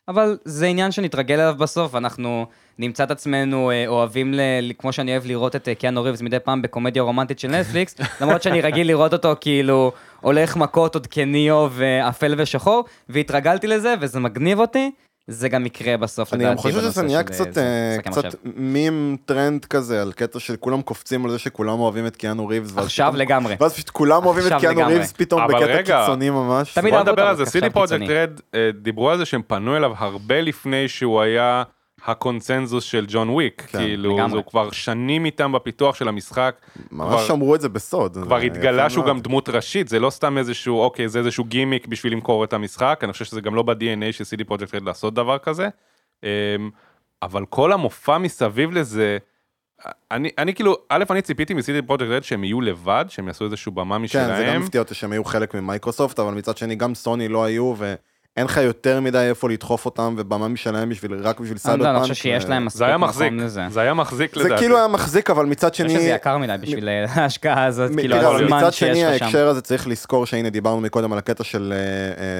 Speaker 1: אבל זה עניין שנתרגל אליו בסוף, אנחנו נמצא את עצמנו אה, אוהבים, ל, כמו שאני אוהב לראות את אה, קיאנו ריבס מדי פעם בקומדיה רומנטית של נטפליקס, למרות שאני רגיל לראות אותו כאילו הולך מכות עוד כניאו ואפל ושחור, והתרגלתי לזה וזה מגניב אותי, זה גם יקרה בסוף
Speaker 2: אני גם
Speaker 1: לדעתי
Speaker 2: חושב שזה נהיה קצת,
Speaker 1: זה,
Speaker 2: אה,
Speaker 1: משחקי
Speaker 2: קצת. מים טרנד כזה, על קטע של כולם קופצים על זה שכולם אוהבים את קיאנו ריבס.
Speaker 1: עכשיו
Speaker 2: פתאום-
Speaker 1: לגמרי.
Speaker 2: ואז פשוט כולם אוהבים את קיאנו
Speaker 1: לגמרי.
Speaker 2: ריבס פתאום בקטע
Speaker 3: רגע,
Speaker 2: קיצוני ממש.
Speaker 1: תמיד
Speaker 3: בוא
Speaker 1: אהבו
Speaker 3: נדבר
Speaker 1: אותו,
Speaker 3: על זה,
Speaker 1: אבל
Speaker 3: CD
Speaker 1: עכשיו Projekt.
Speaker 3: Red אה, דיברו על זה שהם פנו אליו הרבה לפני שהוא היה הקונצנזוס של ג'ון וויק,
Speaker 2: כן,
Speaker 3: כאילו,
Speaker 1: לגמרי.
Speaker 3: הוא כבר שנים איתם בפיתוח של המשחק,
Speaker 2: ממש
Speaker 3: כבר-
Speaker 2: שמרו את זה בסוד.
Speaker 3: כבר
Speaker 2: זה
Speaker 3: התגלה שהוא
Speaker 2: מאוד.
Speaker 3: גם דמות ראשית, זה לא סתם איזשהו, אוקיי, זה איזשהו גימיק בשביל למכור את המשחק, אני חושב שזה גם לא ב-DNA של CD Projekt Red לעשות דבר כזה, אמ, אבל כל המופע מסביב לזה, אני, אני כאילו, א', אני ציפיתי מ CD Projekt Red שהם יהיו לבד, שהם יעשו איזשהו במה
Speaker 2: כן, זה גם
Speaker 3: משלהם.
Speaker 2: הפתיע אותי שהם היו חלק ממייקרוסופט, אבל מצד שני גם סוני לא היו, ואין לך יותר מדי איפה לדחוף אותם, ובמה משלהם בשביל, רק בשביל
Speaker 1: אני
Speaker 2: סייבר
Speaker 1: לא,
Speaker 2: פאנק.
Speaker 1: אני חושב שיש להם מספיק
Speaker 3: זה
Speaker 1: מקום לזה.
Speaker 3: זה היה מחזיק
Speaker 2: זה
Speaker 3: לדעתי.
Speaker 2: כאילו היה מחזיק, אבל מצד
Speaker 1: אני
Speaker 2: שני...
Speaker 1: חושב שזה יקר מדי בשביל אה, ההשקעה הזאת, כאילו הזמן
Speaker 2: מצד
Speaker 1: שיש
Speaker 2: שני
Speaker 1: לך שם.
Speaker 2: ההקשר הזה צריך לזכור שהנה דיברנו מקודם על הקטע של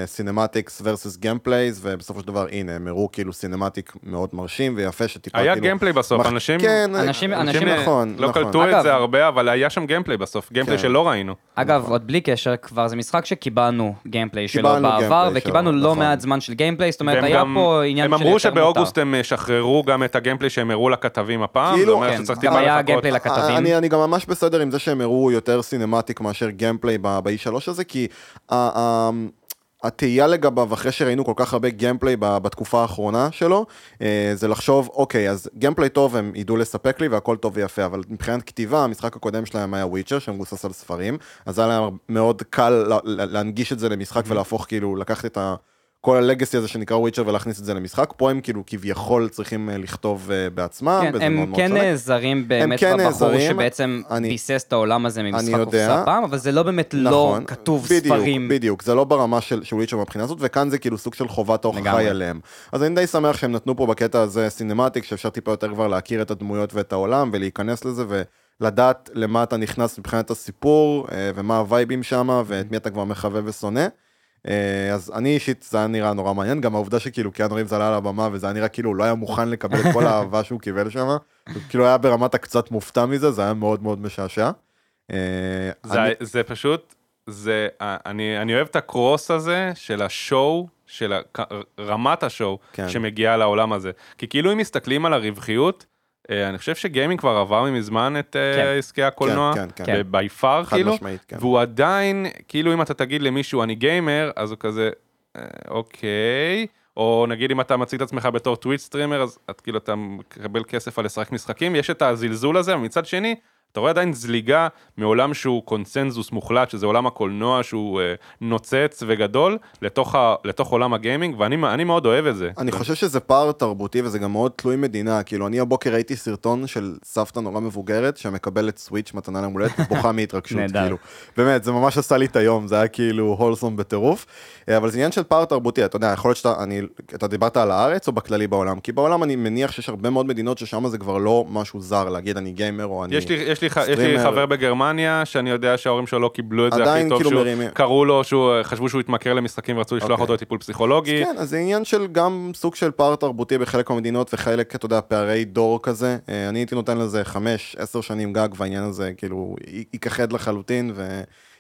Speaker 2: cinematics versus gameplays ובסופו של דבר הנה הם הראו כאילו cinematic מאוד מרשים ויפה שטיפה
Speaker 3: היה
Speaker 2: כאילו...
Speaker 3: gameplay בסוף,
Speaker 2: מח-
Speaker 3: אנשים...
Speaker 2: כן,
Speaker 1: אנשים- אנשים-
Speaker 3: אה,
Speaker 2: נכון,
Speaker 3: לא
Speaker 2: נכון.
Speaker 3: קלטו את זה הרבה, אבל היה שם gameplay בסוף, gameplay
Speaker 2: כן.
Speaker 3: שלא ראינו.
Speaker 1: אגב, עוד בלי קשר, כבר זה משחק שקיבלנו gameplay שלו בעבר, וקיבלנו
Speaker 2: שלו,
Speaker 1: לא
Speaker 2: נכון.
Speaker 1: מעט זמן של gameplay, זאת אומרת, היה
Speaker 3: גם-
Speaker 1: פה עניין
Speaker 3: הם
Speaker 1: של
Speaker 3: אמרו
Speaker 1: יותר
Speaker 3: שבאוגוסט
Speaker 1: מותר.
Speaker 3: הם ישחררו גם את ה gameplay שהם הראו לכתבים הפעם,
Speaker 2: כאילו,
Speaker 3: זה אומר
Speaker 1: כן,
Speaker 3: שצריך
Speaker 1: גם
Speaker 3: טיפה
Speaker 1: היה
Speaker 3: לחכות.
Speaker 1: gameplay לכתבים.
Speaker 2: אני, אני גם ממש בסדר עם זה שהם הראו יותר cinematic מאשר gameplay ב-E3 הזה, כי התהייה לגביו, אחרי שראינו כל כך הרבה gameplay בתקופה האחרונה שלו, אה, זה לחשוב, אוקיי, אז gameplay טוב הם ידעו לספק לי והכל טוב ויפה, אבל מבחינת כתיבה, המשחק הקודם שלהם היה וויצ'ר, שמבוסס על ספרים, אז היה להם מאוד קל לה- לה- להנגיש את זה למשחק ולהפוך, כאילו, לקחת את ה... כל ה legacy הזה שנקרא וויצ'ר ולהכניס את זה למשחק, פה הם כאילו כביכול צריכים אה, לכתוב אה, בעצמם,
Speaker 1: כן,
Speaker 2: וזה מאוד
Speaker 1: הם
Speaker 2: מאוד
Speaker 1: כן
Speaker 2: שונה.
Speaker 1: נעזרים באמת
Speaker 2: כן
Speaker 1: בבחור שבעצם
Speaker 2: אני-
Speaker 1: ביסס את העולם הזה ממשחק. קופסה פעם, אבל זה לא באמת לא
Speaker 2: נכון,
Speaker 1: כתוב
Speaker 2: בדיוק,
Speaker 1: ספרים.
Speaker 2: בדיוק, זה לא ברמה של, של וויצ'ר מהבחינה הזאת, וכאן זה כאילו סוג של חובת ההוכחה. היא עליהם. אז אני די שמח שהם נתנו פה בקטע הזה סינמטיק, שאפשר טיפה יותר כבר להכיר את הדמויות ואת העולם, ולהיכנס לזה, ולדעת למה אתה נכנס מבחינת הסיפור, אה, ומה הווייבים שם, ואת מי אתה כבר מחווה ושונא. אה, אז אני אישית, זה היה נראה נורא מעניין, גם העובדה שכאילו קיאנו ריבס עלה על הבמה וזה היה נראה כאילו הוא לא היה מוכן לקבל את כל האהבה שהוא קיבל שם, כאילו היה ברמת הקצת מופתע מזה, זה היה מאוד מאוד משעשע. אה,
Speaker 3: זה,
Speaker 2: אני-
Speaker 3: זה פשוט, זה, אני, אני אוהב את הקרוס הזה של השואו, של רמת ה show
Speaker 2: כן.
Speaker 3: שמגיעה לעולם הזה. כי כאילו אם מסתכלים על הרווחיות, אה, אני חושב שגיימינג כבר עבר מזמן את אה,
Speaker 1: כן.
Speaker 3: עסקי הקולנוע,
Speaker 2: כן, כן, כן.
Speaker 3: by
Speaker 2: far
Speaker 3: כאילו,
Speaker 2: משמעית, כן.
Speaker 3: והוא עדיין, כאילו אם אתה תגיד למישהו אני גיימר, אז הוא כזה, "אה, אוקיי, או נגיד אם אתה מציג את עצמך בתור Twitch streamer, אז את כאילו אתה מקבל כסף על לשחק משחקים, יש את הזלזול הזה, ומצד שני, אתה רואה עדיין זליגה מעולם שהוא קונצנזוס מוחלט, שזה עולם הקולנוע שהוא אה, נוצץ וגדול, לתוך, ה, לתוך עולם הגיימינג, ואני אני מאוד אוהב את זה.
Speaker 2: אני חושב שזה פער תרבותי וזה גם מאוד תלוי מדינה, כאילו אני הבוקר ראיתי סרטון של סבתא נורא מבוגרת שמקבלת סוויץ' מתנה ליום הולדת ובוכה מהתרגשות. כאילו. באמת, זה ממש עשה לי את היום, זה היה כאילו הולסום בטירוף. אה, אבל זה עניין של פער תרבותי, אתה יודע, יכול להיות שאתה, אני, אתה דיברת על הארץ או בכללי בעולם? כי בעולם אני מניח שיש הרבה מאוד מדינות ששם זה כבר לא משהו זר, להגיד אני גיימר או אני...
Speaker 3: יש לי, יש, לי, ח- יש לי. חבר בגרמניה שאני יודע שההורים שלו לא קיבלו את זה הכי טוב,
Speaker 2: כאילו
Speaker 3: שהוא-
Speaker 2: מרימים.
Speaker 3: קראו לו, שהוא, חשבו שהוא התמכר למשחקים ורצו לשלוח
Speaker 2: אוקיי.
Speaker 3: אותו לטיפול פסיכולוגי.
Speaker 2: כן, אז זה עניין של גם סוג של פער תרבותי בחלק מהמדינות וחלק, אתה יודע, פערי דור כזה. אה, אני הייתי נותן לזה חמש, עשר שנים גג, והעניין הזה כאילו ייכחד לחלוטין,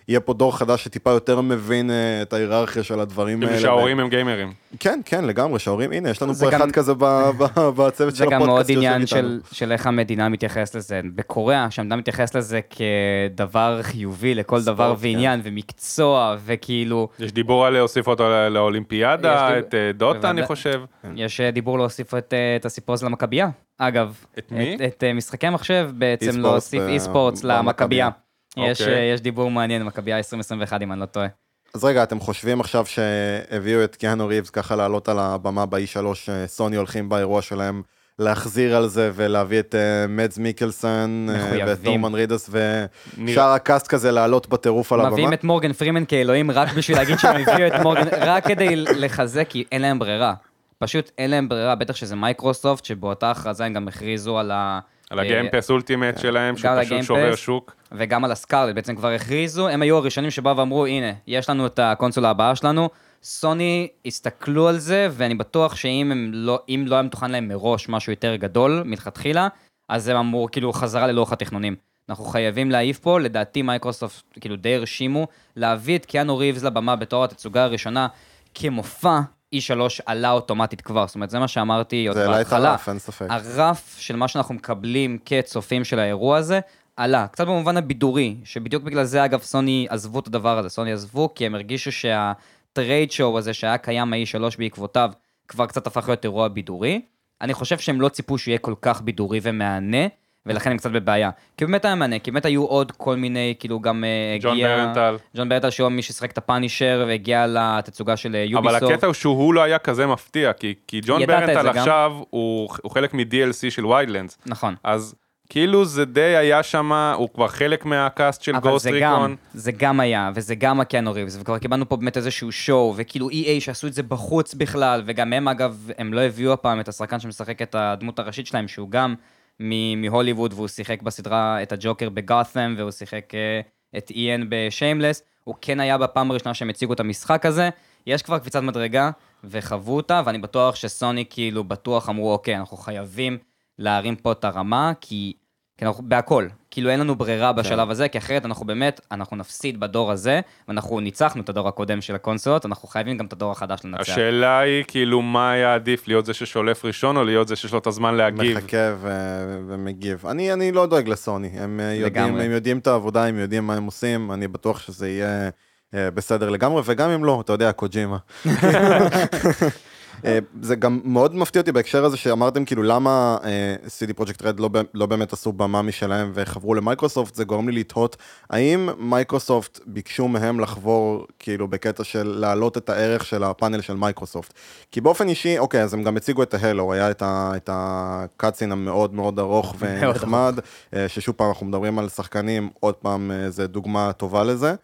Speaker 2: ויהיה פה דור חדש שטיפה יותר מבין אה, את ההיררכיה של הדברים האלה.
Speaker 3: שההורים הם גיימרים.
Speaker 2: כן, כן, לגמרי, שההורים, הנה, יש לנו פה
Speaker 1: גם-
Speaker 2: אחד כזה בצוות של
Speaker 1: זה גם
Speaker 2: הפודקאסט
Speaker 1: מאוד עניין. של, של איך המדינה מתייחסת לזה. בקוריאה, שהמדינה מתייחסת לזה כדבר חיובי לכל
Speaker 2: ספורט,
Speaker 1: דבר
Speaker 2: כן.
Speaker 1: ועניין, ומקצוע, וכאילו,
Speaker 3: יש דיבור על להוסיף אותו לא- לאולימפיאדה, את אה, דוטה. אני חושב.
Speaker 1: יש אה, דיבור להוסיף את, את הסיפור הזה למכבייה. אגב,
Speaker 3: את מי?
Speaker 1: את, את משחקי המחשב בעצם
Speaker 2: אי-ספורט
Speaker 1: להוסיף אי-ספורטס
Speaker 2: במכבייה.
Speaker 1: למכבייה. יש,
Speaker 3: אוקיי.
Speaker 1: אה, יש דיבור מעניין, מכבייה 2021 אם אני לא טועה.
Speaker 2: אז רגע, אתם חושבים עכשיו שהביאו את קיאנו ריבס ככה לעלות על הבמה ב-E3, סוני הולכים באירוע שלהם להחזיר על זה ולהביא את אה, מדס מיקלסון אה, נורמן רידס ושאר הקאסט כזה לעלות בטירוף על הבמה?
Speaker 1: מביאים את מורגן פרימן כאלוהים רק בשביל להגיד שהם הביאו את מורגן, רק כדי לחזק, כי אין להם ברירה. פשוט אין להם ברירה, בטח שזה מייקרוסופט, שבאותה הכרזה הם גם הכריזו על ה...
Speaker 3: על
Speaker 1: אה,
Speaker 3: ה Game Pass Ultimate
Speaker 1: שלהם, שהוא
Speaker 3: פשוט. שובר שוק.
Speaker 1: וגם על הסקארלט, בעצם כבר הכריזו, הם היו הראשונים שבאו ואמרו, הנה, יש לנו את הקונסולה הבאה שלנו, סוני הסתכלו על זה, ואני בטוח שאם הם לא, אם לא היה מתוכנן להם מראש משהו יותר גדול, מלכתחילה, אז הם אמרו, כאילו, חזרה ללוח התכנונים. אנחנו חייבים להעיף פה, לדעתי מייקרוסופט, כאילו, די הרשימו, להביא את קיאנו ריבס לבמה בתור התצוגה הראשונה, כמופע, E3 עלה אוטומטית כבר, זאת אומרת, זה מה שאמרתי עוד
Speaker 2: זה העלה את
Speaker 1: בהתחלה.
Speaker 2: הרף, אין ספק.
Speaker 1: הרף של מה שאנחנו מקבלים כצופים של האירוע הזה, עלה. קצת במובן הבידורי, שבדיוק בגלל זה, אגב, סוני עזבו את הדבר הזה. סוני עזבו כי הם הרגישו שה trade show הזה שהיה קיים ה-E3 בעקבותיו, כבר קצת הפך להיות אירוע בידורי. אני חושב שהם לא ציפו שהוא יהיה כל כך בידורי ומהנה, ולכן הם קצת בבעיה. כי באמת היה מהנה, כי באמת היו עוד כל מיני, כאילו גם אה,
Speaker 3: ג'ון
Speaker 1: הגיע...
Speaker 3: ברנטל.
Speaker 1: ג'ון ברנטל, שהוא מי ששיחק את הפאנישר, והגיע לתצוגה של אה,
Speaker 3: אבל
Speaker 1: יוביסופט.
Speaker 3: הקטע הוא שהוא לא היה כזה מפתיע, כי, כי ג'ון ברנטל. עכשיו הוא, הוא חלק מ-DLC של ויילנדס.
Speaker 1: נכון.
Speaker 3: אז כאילו זה די היה שם, הוא כבר חלק מה cast של
Speaker 1: אבל
Speaker 3: גוסט
Speaker 1: זה גם,
Speaker 3: ריקון.
Speaker 1: זה גם היה, וזה גם הקיאנו ריבס, וכבר קיבלנו פה באמת איזשהו show, וכאילו EA שעשו את זה בחוץ בכלל, וגם הם אגב, הם לא הביאו הפעם את השחקן שמשחק את הדמות הראשית שלהם, שהוא גם מהוליווד, והוא שיחק בסדרה את הג'וקר בגאתם, והוא שיחק אה, את איין בשיימלס, הוא כן היה בפעם הראשונה שהם הציגו את המשחק הזה, יש כבר קפיצת מדרגה, וחוו אותה, ואני בטוח שסוני כאילו בטוח אמרו, אוקיי, אנחנו חייבים להרים פה את הרמה, כי... כי אנחנו בהכל, כאילו אין לנו ברירה
Speaker 3: כן.
Speaker 1: בשלב הזה, כי אחרת אנחנו באמת, אנחנו נפסיד בדור הזה, ואנחנו ניצחנו את הדור הקודם של הקונסולות, אנחנו חייבים גם את הדור החדש לנצח.
Speaker 3: השאלה היא כאילו מה היה עדיף, להיות זה ששולף ראשון או להיות זה שיש לו את הזמן להגיב.
Speaker 2: מחכה ו- ומגיב. אני, אני לא דואג לסוני, הם אה, יודעים. הם יודעים את העבודה, הם יודעים מה הם עושים, אני בטוח שזה יהיה אה, בסדר לגמרי, וגם אם לא, אתה יודע, קוג'ימה. אה, זה גם מאוד מפתיע אותי בהקשר הזה שאמרתם כאילו למה CD Projekt Red לא, לא באמת עשו במה משלהם וחברו למייקרוסופט, זה גורם לי לתהות האם מייקרוסופט ביקשו מהם לחבור כאילו בקטע של להעלות את הערך של הפאנל של מייקרוסופט. כי באופן אישי, אוקיי, אז הם גם הציגו את ההלו, היה את, הקאצין המאוד מאוד ארוך ונחמד, אה, ששוב פעם אנחנו מדברים על שחקנים, עוד פעם אה, זה דוגמה טובה לזה.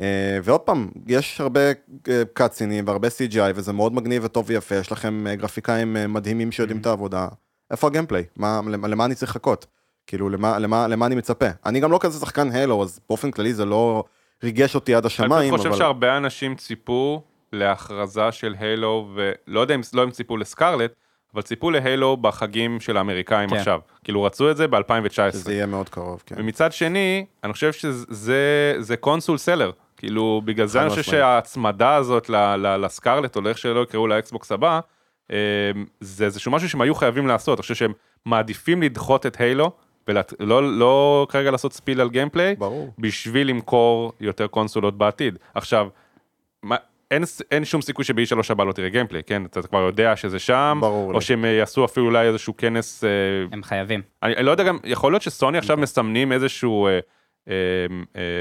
Speaker 2: אה, ועוד פעם, יש הרבה אה, קאצינים והרבה CGI וזה מאוד מגניב וטוב ויפה, יש לכם אה, גרפיקאים אה, מדהימים שיודעים את העבודה. איפה הגיימפליי? מה, למה, אני צריך לחכות? כאילו, למה, למה, למה אני מצפה? אני גם לא כזה שחקן הלו, אז באופן כללי זה לא ריגש אותי עד
Speaker 3: אני
Speaker 2: השמיים,
Speaker 3: פשוט חושב
Speaker 2: אבל...
Speaker 3: שהרבה אנשים ציפו להכרזה של הילו, ולא יודע אם לא הם ציפו לסקרלט, אבל ציפו להילו בחגים של האמריקאים
Speaker 1: כן.
Speaker 3: עכשיו. כאילו רצו את זה ב-2019.
Speaker 2: שזה יהיה מאוד קרוב, כן.
Speaker 3: ומצד שני, אני חושב שזה זה console seller. כאילו, בגלל זה אני חושב. שההצמדה הזאת ל- ל- לסקרלט, או לאיך שלא יקראו לאקסבוקס הבא, אה, זה איזשהו משהו שהם היו חייבים לעשות. אני חושב שהם מעדיפים לדחות את הילו, ולא לא כרגע לעשות spill על gameplay,
Speaker 2: ברור.
Speaker 3: בשביל למכור יותר קונסולות בעתיד. עכשיו, מה, אין, אין שום סיכוי שב-E3 הבא לא תראה gameplay, כן? אתה כבר יודע שזה שם,
Speaker 2: ברור
Speaker 3: או
Speaker 2: לי.
Speaker 3: שהם אה, יעשו אפילו אולי איזשהו כנס אה,
Speaker 1: הם חייבים.
Speaker 3: אני, אני לא יודע גם, יכול להיות שסוני עכשיו. מסמנים איזשהו, אה, אה, אה,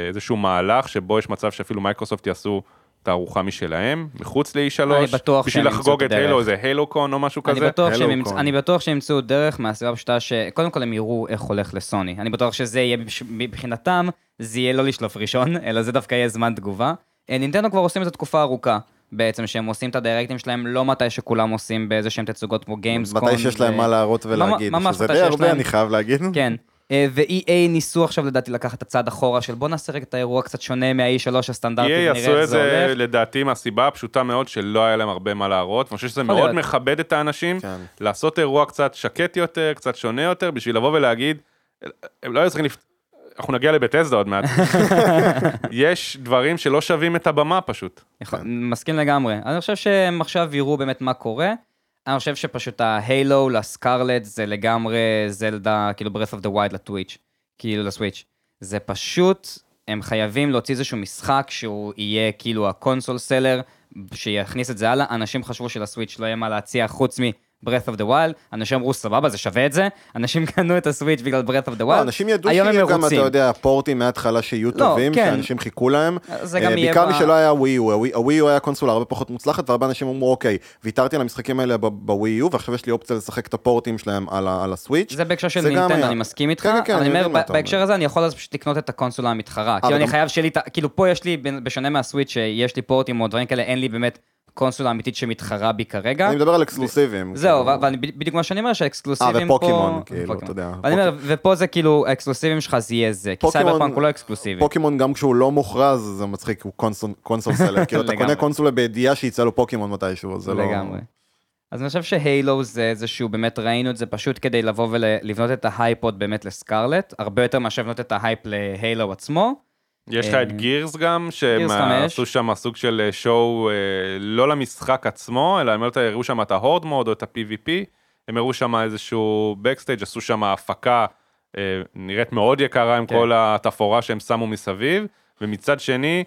Speaker 3: איזשהו מהלך שבו יש מצב שאפילו מייקרוסופט יעשו תערוכה משלהם, מחוץ ל-E3,
Speaker 1: אני בטוח
Speaker 3: בשביל לחגוג את
Speaker 1: הדרך.
Speaker 3: איזה הילו קון או משהו
Speaker 1: אני
Speaker 3: כזה.
Speaker 1: בטוח,
Speaker 2: Halo,
Speaker 1: שהם ימצ...
Speaker 2: קון.
Speaker 1: אני בטוח שהם ימצאו דרך מהסיבה הפשוטה שקודם כל הם יראו איך הולך לסוני. אני בטוח שזה יהיה, מבחינתם, זה יהיה לא לשלוף ראשון, אלא זה דווקא יהיה זמן תגובה. אה, נינטנדו כבר עושים את זה תקופה ארוכה, בעצם, שהם עושים את הדיירקטים שלהם לא מתי שכולם עושים באיזה שהם תצוגות כמו גיימסקום.
Speaker 2: מתי שיש להם מה להראות ולהגיד, שזה די הרבה
Speaker 1: להם.
Speaker 2: אני חייב להגיד.
Speaker 1: כן. אה, ו-EA ניסו עכשיו לדעתי לקחת את הצעד אחורה של בוא נעשה רגע את האירוע קצת שונה מה-E3 הסטנדרטי
Speaker 3: EA עשו את
Speaker 1: זה הולך.
Speaker 3: לדעתי מהסיבה הפשוטה מאוד שלא היה להם הרבה מה להראות, ואני חושב שזה מאוד
Speaker 1: להיות.
Speaker 3: מכבד את האנשים,
Speaker 2: כן.
Speaker 3: לעשות אירוע קצת שקט יותר, קצת שונה יותר, בשביל לבוא ולהגיד, הם לא היו צריכים לפ... אנחנו נגיע לבית עוד מעט. יש דברים שלא שווים את הבמה פשוט.
Speaker 1: מסכים לגמרי. אני חושב שהם עכשיו יראו באמת מה קורה. אני חושב שפשוט ה Halo ל Scarlett זה לגמרי זלדה, כאילו breath of the wild ל Twitch, כאילו ל Switch. זה פשוט, הם חייבים להוציא איזשהו משחק שהוא יהיה כאילו ה console seller, שיכניס את זה הלאה. אנשים חשבו של Switch לא יהיה מה להציע חוץ מ... breath of the wild, אנשים אמרו סבבה זה שווה את זה, אנשים קנו את הסוויץ' בגלל breath of the
Speaker 2: לא,
Speaker 1: wild,
Speaker 2: אנשים ידעו שיהיו גם, אתה. יודע, פורטים מההתחלה שיהיו טובים,
Speaker 1: כן.
Speaker 2: שאנשים חיכו להם.
Speaker 1: זה גם
Speaker 2: אה,
Speaker 1: יהיה
Speaker 2: בעיקר מי שלא היה ווי יו, הווי- יו היה קונסולה הרבה פחות מוצלחת, והרבה אנשים אמרו, אוקיי, ויתרתי על המשחקים האלה בווי יו, ועכשיו יש לי אופציה לשחק את הפורטים שלהם על על הסוויץ'.
Speaker 1: זה בהקשר של נינטנדו,
Speaker 2: היה.
Speaker 1: אני מסכים איתך,
Speaker 2: כן, כן, כן,
Speaker 1: אבל אני אומר, בהקשר. הזה אני יכול אז פשוט לקנות את הקונסולה המתחרה. כאילו אני חייב שלי, כאילו פה יש לי, בשונה מהסוויץ' שיש לי פורטים או דברים כאלה, אין לי באמת קונסולה אמיתית שמתחרה בי כרגע.
Speaker 2: אני מדבר על אקסקלוסיבים.
Speaker 1: זהו,
Speaker 2: כאילו.
Speaker 1: ואני בדיוק מה שאני אומר, שהאקסקלוסיבים פה...
Speaker 2: אה, ופוקימון, כאילו. אתה יודע.
Speaker 1: ואני אומר, ופה זה כאילו, האקסקלוסיבים שלך זה יהיה זה, כי סייבר פאנק הוא לא אקסקלוסיבי.
Speaker 2: פוקימון גם כשהוא לא מוכרז, זה מצחיק, הוא console- seller. כאילו, אתה. קונה קונסולה בידיעה שיצא לו פוקימון מתישהו, זה לא...
Speaker 1: לגמרי. אז אני חושב ש Halo זה איזשהו, באמת ראינו את זה פשוט כדי לבוא ולבנות את ההייפ עוד באמת ל Scarlett, הרבה יותר מאשר לבנות את ההייפ ל Halo עצמו.
Speaker 3: יש לך
Speaker 1: אה,
Speaker 3: את Gears גם, שהם
Speaker 1: חמש.
Speaker 3: עשו שם סוג של אה, show, אה, לא למשחק עצמו, אלא הם הראו שם את ה horde mode או את ה-PVP, הם הראו שם איזשהו backstage, עשו שם הפקה אה, נראית מאוד יקרה עם
Speaker 1: כן.
Speaker 3: כל התפאורה שהם שמו מסביב, ומצד שני,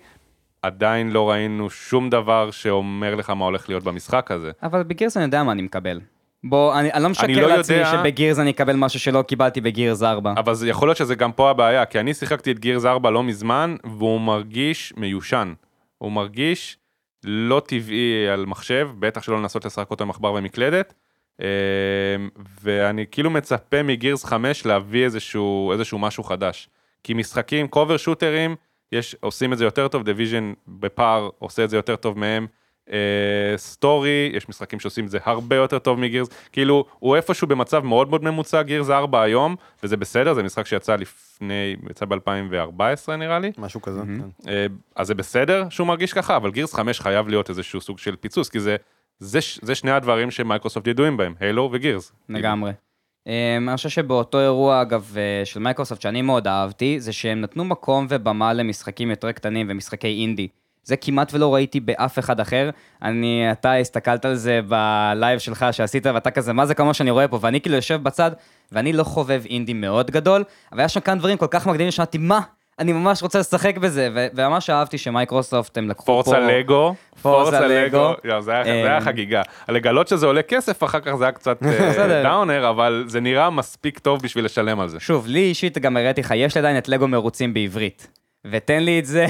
Speaker 3: עדיין לא ראינו שום דבר שאומר לך מה הולך להיות במשחק הזה.
Speaker 1: אבל ב Gears אני יודע מה אני מקבל. בוא, אני, אני לא משקר
Speaker 3: לא
Speaker 1: לעצמי
Speaker 3: יודע-
Speaker 1: שב Gears אני אקבל משהו שלא קיבלתי ב Gears 4.
Speaker 3: אבל זה יכול להיות שזה גם פה הבעיה, כי אני שיחקתי את Gears 4 לא מזמן, והוא מרגיש מיושן. הוא מרגיש לא טבעי על מחשב, בטח שלא לנסות לשחק אותו עם עכבר ומקלדת. אה, ואני כאילו מצפה מ Gears 5 להביא איזשהו, איזשהו משהו חדש. כי משחקים, cover shooterים, יש, עושים את זה יותר טוב, Division בפער עושה את זה יותר טוב מהם. story, יש משחקים שעושים את זה הרבה יותר טוב מ Gears, כאילו הוא איפשהו במצב מאוד מאוד ממוצע Gears 4 היום, וזה בסדר, זה משחק שיצא לפני, יצא ב-2014 נראה לי,
Speaker 2: משהו כזה, כן.
Speaker 3: אה, אז זה בסדר שהוא מרגיש ככה, אבל Gears 5 חייב להיות איזשהו סוג של פיצוץ, כי זה, זה, ש- זה שני הדברים שמייקרוסופט ידועים בהם, Halo ו Gears.
Speaker 1: לגמרי. Um, אני חושב שבאותו אירוע, אגב, אה, של מייקרוסופט, שאני מאוד אהבתי, זה שהם נתנו מקום ובמה למשחקים יותר קטנים ומשחקי אינדי. זה כמעט ולא ראיתי באף אחד אחר. אני, אתה הסתכלת על זה ב live שלך שעשית, ואתה כזה, מה זה כמו שאני רואה פה? ואני כאילו יושב בצד, ואני לא חובב אינדי מאוד גדול, אבל היה שם כאן דברים כל כך מקדימים שאמרתי, מה? אני ממש רוצה לשחק בזה, ו- וממש אהבתי שמייקרוסופט, הם לקחו פה...
Speaker 3: פורצה לגו,
Speaker 1: פורצה לגו.
Speaker 3: יואו, זה היה- זה
Speaker 1: אה,
Speaker 3: חגיגה. לגלות שזה עולה כסף, אחר כך זה היה קצת אה. דאונר, אבל זה נראה מספיק טוב בשביל לשלם על זה.
Speaker 1: שוב, לי אישית גם הראיתי לך, יש לי עדיין את לגו מרוצים בעברית. ותן לי את זה,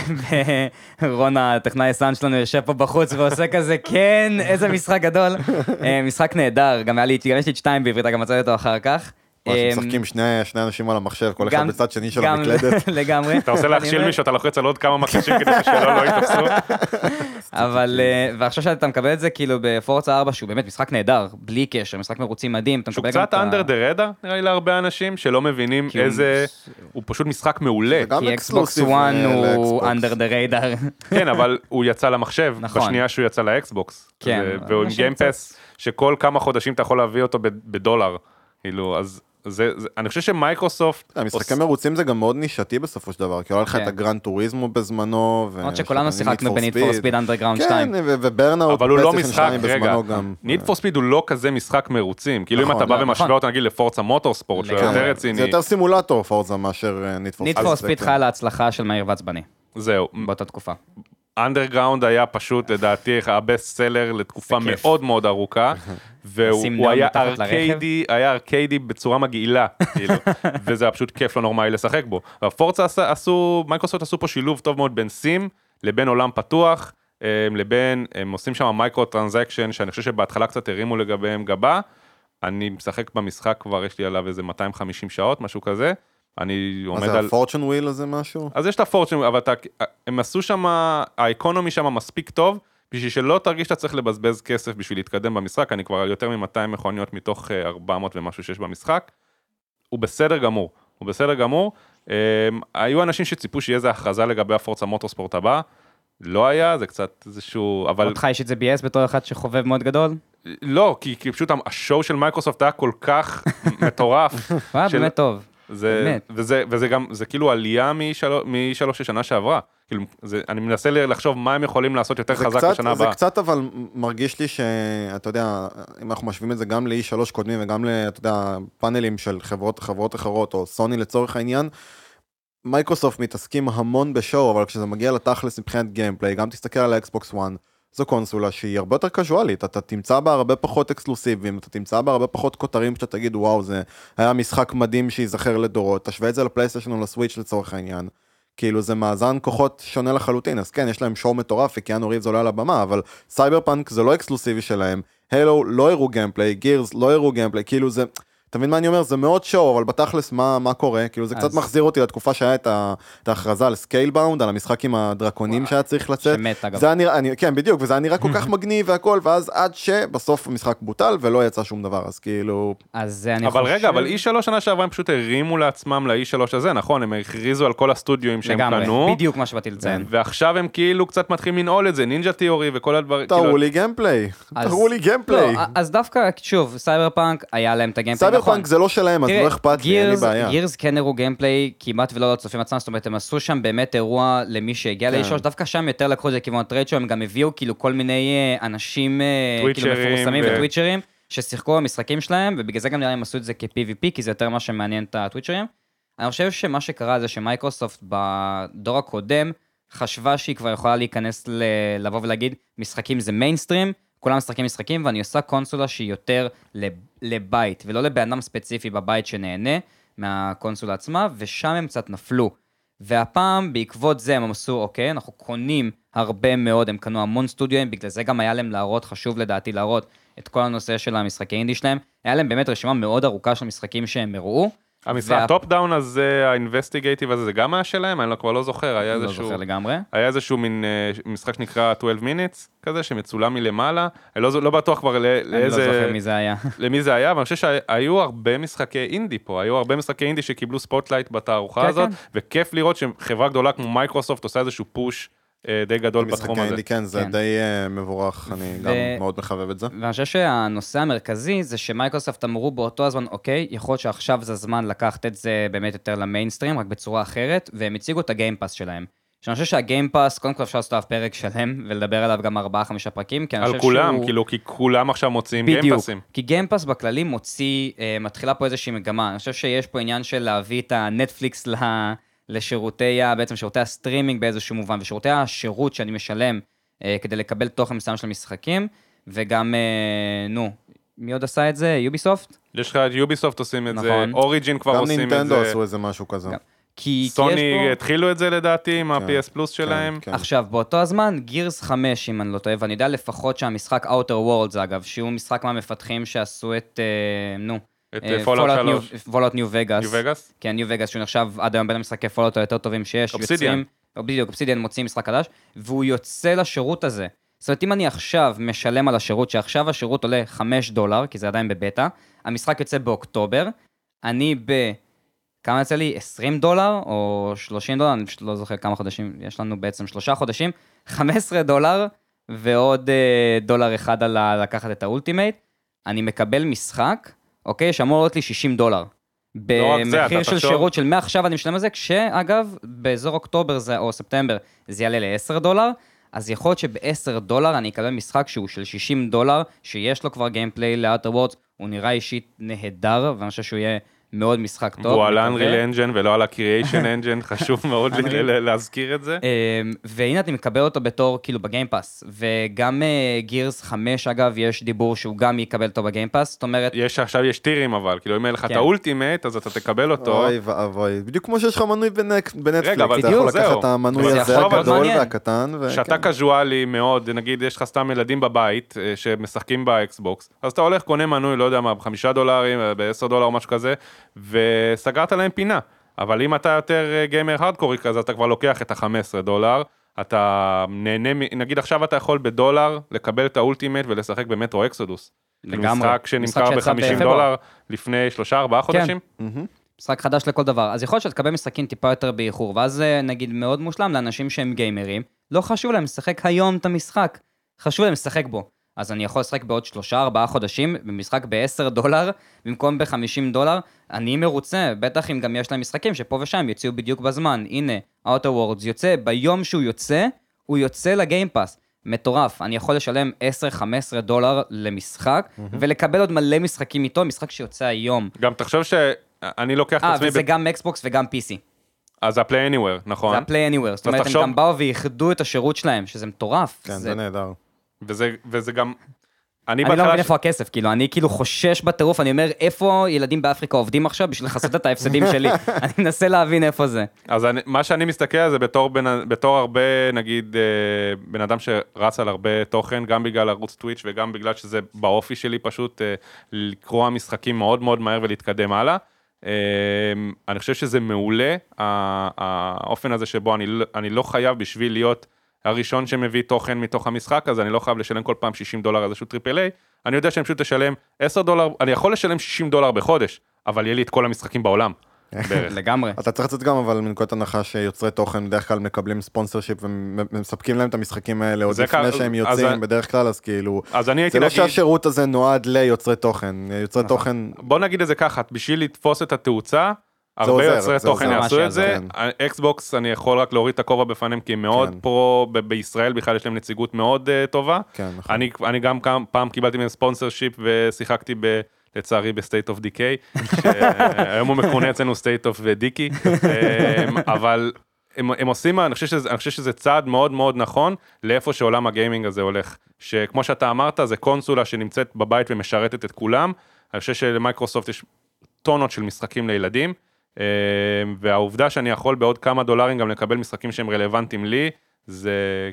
Speaker 1: ורון הטכנאי הסאן שלנו יושב פה בחוץ ועושה כזה, כן, איזה משחק גדול. אה, משחק נהדר, גם היה לי, גם יש לי את שתיים בעברית, גם מצאתי אותו אחר כך. אה,
Speaker 2: משחקים שני שני אנשים על המחשב, כל אחד בצד שני של
Speaker 1: גם-
Speaker 2: המקלדת.
Speaker 1: לגמרי.
Speaker 3: אתה רוצה להכשיל מישהו, אתה לוחץ על עוד כמה מקשים כדי ששלו לא יתפסו.
Speaker 1: אבל, אה, ועכשיו שאתה מקבל את זה כאילו ב Forza 4, שהוא באמת משחק נהדר, בלי קשר, משחק מרוצים מדהים, אתה
Speaker 3: שהוא
Speaker 1: מקבל גם
Speaker 3: קצת
Speaker 1: את ה-
Speaker 3: under the radar, נראה לי להרבה אנשים, שלא מבינים איזה... הוא פשוט משחק מעולה.
Speaker 1: כי אקסבוקס
Speaker 2: exclusive,
Speaker 1: 1
Speaker 2: אה,
Speaker 1: הוא. under the radar.
Speaker 3: כן, אבל הוא יצא למחשב,
Speaker 1: נכון.
Speaker 3: בשנייה שהוא יצא לאקסבוקס.
Speaker 1: כן,
Speaker 3: והוא עם
Speaker 1: Game
Speaker 3: Pass, שכל כמה חודשים אתה יכול להביא אותו ב- בדולר. כאילו, אז זה, זה- אני חושב שמייקרוסופט...
Speaker 2: המשחקי מרוצים זה גם מאוד נישתי בסופו של דבר, כי היה לך
Speaker 1: כן.
Speaker 2: את ה Gran Turismo בזמנו, ו-
Speaker 1: למרות שכולנו שיחקנו
Speaker 2: Need for
Speaker 1: ב Need for
Speaker 2: Speed.
Speaker 1: Speed Underground
Speaker 2: כן,
Speaker 1: 2.
Speaker 2: ו- ו Burnout,
Speaker 3: אבל הוא לא משחק,
Speaker 2: 2
Speaker 3: רגע. Need for Speed הוא לא כזה משחק מרוצים, כאילו אם
Speaker 2: נכון,
Speaker 3: אתה בא
Speaker 1: לא,
Speaker 3: ומשווה
Speaker 1: נכון.
Speaker 3: אותו נגיד ל Forza Motorsport, שהוא. יותר
Speaker 2: כן,
Speaker 3: רציני,
Speaker 2: זה יותר סימולטור Forza מאשר Need for
Speaker 1: Need for Speed חי על ההצלחה של מהיר ועצבני,
Speaker 3: זהו,
Speaker 1: באותה תקופה.
Speaker 3: Underground היה פשוט לדעתי ה best
Speaker 1: seller לתקופה.
Speaker 3: מאוד מאוד ארוכה, והוא היה. ארקיידי, היה ארקיידי בצורה מגעילה, כאילו, וזה היה פשוט כיף לא נורמלי לשחק בו. וה Forza עשה- עשו, מייקרוסופט עשו פה שילוב טוב מאוד בין סים לבין עולם פתוח, אה, לבין, הם עושים שם micro transaction, שאני חושב שבהתחלה קצת הרימו לגביהם גבה, אני משחק במשחק כבר, יש לי עליו איזה 250 שעות, משהו כזה, אני
Speaker 2: מה
Speaker 3: עומד
Speaker 2: זה,
Speaker 3: על...
Speaker 2: ה fortune wheel הזה משהו?
Speaker 3: אז יש את ה fortune, אבל אתה, הם עשו שם, ה economy שם מספיק טוב, בשביל שלא תרגיש שאתה צריך לבזבז כסף בשביל להתקדם במשחק, אני כבר על יותר מ-200 מכוניות מתוך אה, 400 ומשהו שיש במשחק. הוא בסדר גמור, הוא בסדר גמור. אה, היו אנשים שציפו שיהיה איזה הכרזה לגבי ה Forza Motorsport הבא, לא היה, זה קצת איזשהו, אבל
Speaker 1: אותך אישית זה ביאס בתור אחד שחובב מאוד גדול?
Speaker 3: לא, כי, כי פשוט ה show של מייקרוסופט היה כל כך מטורף.
Speaker 1: הוא היה
Speaker 3: של-
Speaker 1: באמת טוב.
Speaker 3: זה,
Speaker 1: באמת.
Speaker 3: וזה, וזה גם, זה כאילו עלייה משלוש, משלוש של שנה שעברה. כאילו, זה, אני מנסה לחשוב מה הם יכולים לעשות יותר
Speaker 2: זה
Speaker 3: חזק
Speaker 2: קצת,
Speaker 3: בשנה
Speaker 2: זה
Speaker 3: הבאה.
Speaker 2: קצת אבל מרגיש לי שאתה יודע, אם אנחנו משווים את זה גם ל-E3 קודמים וגם ל, אתה יודע, פאנלים של חברות, חברות אחרות או סוני לצורך העניין, מייקרוסופט מתעסקים המון ב show, אבל כשזה מגיע לתכלס מבחינת gameplay, גם תסתכל על האקסבוקס 1, זו קונסולה שהיא הרבה יותר קזואלית, אתה תמצא בה הרבה פחות אקסקלוסיבים, אתה תמצא בה הרבה פחות כותרים שאתה תגיד וואו זה היה משחק מדהים שייזכר לדורות, תשווה את זה לפלייסטיישן או ל Switch לצורך העניין. כאילו זה מאזן כוחות שונה לחלוטין, אז כן, יש להם show מטורף וקיאנו ריבס עולה על הבמה, אבל סייבר פאנק זה לא אקסקלוסיבי שלהם, Halo לא הראו gameplay, Gears לא הראו gameplay, כאילו זה, אתה מבין מה אני אומר? זה מאוד show, אבל בתכלס מה, מה קורה? כאילו זה
Speaker 1: אז-
Speaker 2: קצת מחזיר אותי לתקופה שהיה את, ה, את ההכרזה על Scalebound, על המשחק עם הדרקונים שהיה צריך לצאת.
Speaker 1: שמת אגב.
Speaker 2: זה היה נראה, אני, כן בדיוק, וזה היה נראה כל כך מגניב והכל, ואז עד שבסוף המשחק בוטל ולא יצא שום דבר, אז כאילו,
Speaker 1: אז אני
Speaker 3: אבל
Speaker 1: חושב...
Speaker 3: רגע, אבל E3 שנה שעברה הם פשוט הרימו לעצמם ל-E3 הזה, נכון? הם הכריזו על כל הסטודיואים שהם
Speaker 1: לגמרי,
Speaker 3: קנו,
Speaker 1: בדיוק מה שבאתי לציין.
Speaker 3: ועכשיו הם כאילו קצת מתחילים לנעול את זה, Ninja Theory וכל הדברים. כאילו,
Speaker 2: תראו לי gameplay,
Speaker 1: אז-
Speaker 2: תראו לי gameplay.
Speaker 1: לא, אז דווקא, שוב, סייבר פאנק, היה להם את ה
Speaker 2: gameplay, Cyber
Speaker 1: נכון.
Speaker 2: פאנק זה לא שלהם, אז לא אכפת לי, אין לי בעיה.
Speaker 1: Gears כן הראו gameplay כמעט ולא לצופים עצמם, זאת אומרת, הם עשו שם באמת אירוע למי שהגיע
Speaker 2: כן.
Speaker 1: לאישוש, דווקא שם יותר לקחו את זה לכיוון ה trade הם גם הביאו כאילו כל מיני אה, אנשים אה, כאילו מפורסמים וטוויצ'רים, ששיחקו במשחקים שלהם, ובגלל זה גם נראה לי הם עשו את זה כ-PVP, כי זה יותר מה שמעניין את הטוויצ'רים. אני חושב שמה שקרה זה שמייקרוסופט בדור הקודם, חשבה שהיא כבר יכולה להיכנס ל... לבוא ולהגיד, משחקים זה מיינסטרים, כולם משחקים משחקים, ואני עושה קונסולה שהיא יותר לב- לבית, ולא לבן אדם ספציפי בבית שנהנה מהקונסולה עצמה, ושם הם קצת נפלו. והפעם, בעקבות זה, הם עשו, אוקיי, אנחנו קונים הרבה מאוד, הם קנו המון סטודיואים, בגלל זה גם היה להם להראות, חשוב לדעתי להראות את כל הנושא של המשחקי אינדי שלהם. היה להם באמת רשימה מאוד ארוכה של משחקים שהם הראו.
Speaker 3: המשחק top down הזה, ה investigative הזה, זה גם היה שלהם? אני לא- כבר לא זוכר, היה
Speaker 1: לא
Speaker 3: איזשהו...
Speaker 1: זוכר לגמרי.
Speaker 3: היה איזשהו מין אה, משחק שנקרא 12 minutes כזה, שמצולם מלמעלה. אני לא, לא בטוח כבר לא,
Speaker 1: אני לא
Speaker 3: לאיזה...
Speaker 1: זוכר מי זה היה.
Speaker 3: למי זה היה, אבל אני חושב שהיו הרבה משחקי אינדי פה, היו הרבה משחקי אינדי שקיבלו spotlight בתערוכה
Speaker 1: כן,
Speaker 3: הזאת,
Speaker 1: כן.
Speaker 3: וכיף לראות שחברה גדולה כמו מייקרוסופט עושה איזשהו push די גדול בתחום
Speaker 2: משחקי
Speaker 3: הזה.
Speaker 2: אינדי, כן, זה
Speaker 1: כן.
Speaker 2: די אה, מבורך, אני
Speaker 1: ו-
Speaker 2: גם מאוד מחבב את זה.
Speaker 1: ואני חושב שהנושא המרכזי זה שמייקרוסופט אמרו באותו הזמן, אוקיי, יכול להיות שעכשיו זה הזמן לקחת את זה באמת יותר למיינסטרים, רק בצורה אחרת, והם הציגו את ה Game Pass שלהם. שאני חושב שה Game Pass, קודם כל אפשר לעשות עליו פרק שלם, ולדבר עליו גם 4-5 פרקים, כי אני חושב
Speaker 3: על
Speaker 1: שהוא...
Speaker 3: כולם, כאילו, כי כולם עכשיו מוציאים
Speaker 1: בדיוק,
Speaker 3: Game Passים.
Speaker 1: כי Game Pass בכללי מוציא, אה, מתחילה פה איזושהי מגמה. אני חושב שיש פה עניין של להביא את הנטפליקס. לשירותי, ה- בעצם שירותי הסטרימינג באיזשהו מובן, ושירותי השירות שאני משלם אה, כדי לקבל תוכן מסוים של משחקים, וגם, אה, נו, מי עוד עשה את זה? Ubisoft?
Speaker 3: יש לך את Ubisoft עושים את זה,
Speaker 1: נכון.
Speaker 3: Origin כבר
Speaker 2: גם
Speaker 3: עושים את
Speaker 2: נינטנדו
Speaker 3: זה,
Speaker 2: עשו איזה משהו כזה.
Speaker 1: גם. כי, כי
Speaker 3: סוני
Speaker 1: פה...
Speaker 3: התחילו את זה לדעתי עם
Speaker 2: כן,
Speaker 3: ה- PS Plus שלהם.
Speaker 2: כן.
Speaker 1: עכשיו, באותו הזמן, Gears 5, אם אני לא טועה, ואני יודע לפחות שהמשחק Outer Worlds, אגב, שהוא משחק מהמפתחים שעשו את, אה, נו,
Speaker 3: את Fallout
Speaker 1: Fallout
Speaker 3: 3,
Speaker 1: New- Fallout New Vegas.
Speaker 3: New Vegas.
Speaker 1: כן, New Vegas, שהוא נחשב עד היום בין המשחקי Fallout היותר טובים שיש.
Speaker 3: אובסידיאן.
Speaker 1: או בדיוק, אובסידיאן מוצאים משחק חדש, והוא יוצא לשירות הזה. זאת אומרת, אם אני עכשיו משלם על השירות, שעכשיו השירות עולה 5 דולר, כי זה עדיין בבטא, המשחק יוצא באוקטובר, אני ב... כמה יצא לי? 20 דולר או 30 דולר? אני פשוט לא זוכר כמה חודשים, יש לנו בעצם שלושה חודשים, 15 דולר ועוד אה, דולר אחד על לקחת את ה Ultimate. אני מקבל משחק, אוקיי, שאמור לעלות לי 60 דולר.
Speaker 3: לא
Speaker 1: במחיר של שירות של מעכשיו אני משלם על זה, כשאגב, באזור אוקטובר זה, או ספטמבר זה יעלה ל-10 דולר, אז יכול להיות שב-10 דולר אני אקבל משחק שהוא של 60 דולר, שיש לו כבר gameplay ל Outer Worlds, הוא נראה אישית נהדר, ואני חושב שהוא יהיה מאוד משחק טוב.
Speaker 3: והוא על. Unreal Engine ולא על ה- Creation Engine, חשוב מאוד ל-
Speaker 1: Unreal.
Speaker 3: ל- להזכיר את זה.
Speaker 1: אמ, והנה אתה מקבל אותו בתור כאילו ב Game Pass, וגם Gears 5 אגב, יש דיבור שהוא גם יקבל אותו ב Game Pass, זאת אומרת,
Speaker 3: יש עכשיו יש טירים אבל, כאילו אם אין לך את
Speaker 1: כן.
Speaker 3: ה Ultimate, אז אתה תקבל אותו.
Speaker 2: אוי ואבוי, בדיוק כמו שיש לך מנוי בנטפליקס, אתה יכול לקחת. את המנוי
Speaker 1: זה
Speaker 2: הזה הגדול. והקטן,
Speaker 3: שאתה
Speaker 2: וכן.
Speaker 3: casualי מאוד, נגיד יש לך סתם ילדים בבית אה, שמשחקים באקסבוקס, אז אתה הולך, קונה מנוי, לא יודע מה, בחמישה דולרים, אה, בעשר דולר או משהו כזה, וסגרת להם פינה. אבל אם אתה יותר אה, גיימר הארדקורי כזה, אתה כבר לוקח את ה-15 דולר, אתה נהנה, נגיד עכשיו אתה יכול בדולר לקבל את האולטימט ולשחק במטרו אקסודוס. כאילו
Speaker 1: לגמרי.
Speaker 3: משחק שנמכר
Speaker 1: שיצא
Speaker 3: ב-50
Speaker 1: בפברואר.
Speaker 3: דולר לפני שלושה ארבעה
Speaker 1: כן.
Speaker 3: חודשים.
Speaker 1: משחק חדש לכל דבר. אז יכול להיות שתקבל משחקים טיפה יותר באיחור, ואז זה נגיד מאוד מושלם לאנשים שהם גיימרים, לא חשוב להם לשחק היום את המשחק, חשוב להם לשחק בו. אז אני יכול לשחק בעוד שלושה ארבעה חודשים במשחק ב-10 דולר במקום ב-50 דולר, אני מרוצה, בטח אם גם יש להם משחקים שפה ושם יוציאו בדיוק בזמן. הנה, Outer Worlds יוצא, ביום שהוא יוצא, הוא יוצא ל Game Pass. מטורף, אני יכול לשלם 10-15 דולר למשחק, ולקבל עוד מלא משחקים איתו, משחק שיוצא היום.
Speaker 3: גם תחשוב שאני לוקח את
Speaker 1: אה,
Speaker 3: עצמי,
Speaker 1: וזה
Speaker 3: ב-
Speaker 1: גם אקסבוקס וגם PC.
Speaker 3: אז ה-play anywhere, נכון?
Speaker 1: זה ה-play anywhere, זאת אומרת, הם
Speaker 3: תחשוב-
Speaker 1: גם באו ואיחדו את השירות שלהם, שזה מטורף.
Speaker 2: כן, זה נהדר.
Speaker 3: וזה, וזה גם... אני
Speaker 1: אני לא מבין
Speaker 3: ש-
Speaker 1: איפה הכסף, כאילו, אני כאילו חושש בטירוף, אני אומר, איפה ילדים באפריקה עובדים עכשיו בשביל לכסות את ההפסדים שלי? אני מנסה להבין איפה זה.
Speaker 3: אז אני, מה שאני מסתכל על זה בתור, בן, בתור הרבה, נגיד, אה, בן אדם שרץ על הרבה תוכן, גם בגלל ערוץ טוויץ' וגם בגלל שזה באופי שלי פשוט אה, לקרוא משחקים מאוד מאוד מהר ולהתקדם הלאה. אה, אני חושב שזה מעולה, ה- האופן הזה שבו אני, לא- אני לא חייב בשביל להיות הראשון שמביא תוכן מתוך המשחק, אז אני לא חייב לשלם כל פעם 60 דולר על איזשהו triple A, אני יודע שאני פשוט אשלם 10 דולר, אני יכול לשלם 60 דולר בחודש, אבל יהיה לי את כל המשחקים בעולם.
Speaker 1: לגמרי.
Speaker 2: אתה צריך לצאת גם אבל מנקודת הנחה שיוצרי תוכן בדרך כלל מקבלים sponsorship ומספקים להם את המשחקים האלה עוד
Speaker 3: זה
Speaker 2: לפני שהם יוצאים בדרך כלל אז כאילו
Speaker 3: אז אני הייתי
Speaker 2: זה לא. שהשירות הזה נועד ליוצרי תוכן יוצרי
Speaker 1: נכון.
Speaker 2: תוכן
Speaker 3: בוא נגיד את זה ככה, בשביל לתפוס את התאוצה, הרבה יוצרי תוכן. יעשו את זה. אקסבוקס, אני יכול רק להוריד את הכובע בפניהם, כי הם מאוד
Speaker 2: כן.
Speaker 3: pro, בישראל בכלל יש להם נציגות מאוד אה, טובה.
Speaker 2: כן נכון
Speaker 3: אני, אני גם פעם קיבלתי מהם sponsorship ושיחקתי ב... לצערי ב-State of Decay, שהיום הוא מכונה אצלנו of dicky, אמ, אבל הם, הם עושים, אני חושב, שזה, אני חושב שזה צעד מאוד מאוד נכון לאיפה שעולם ה gaming הזה הולך. שכמו שאתה אמרת, זה קונסולה שנמצאת בבית ומשרתת את כולם. אני חושב שלמייקרוסופט יש טונות של משחקים לילדים, והעובדה שאני יכול בעוד כמה דולרים גם לקבל משחקים שהם רלוונטיים לי, זה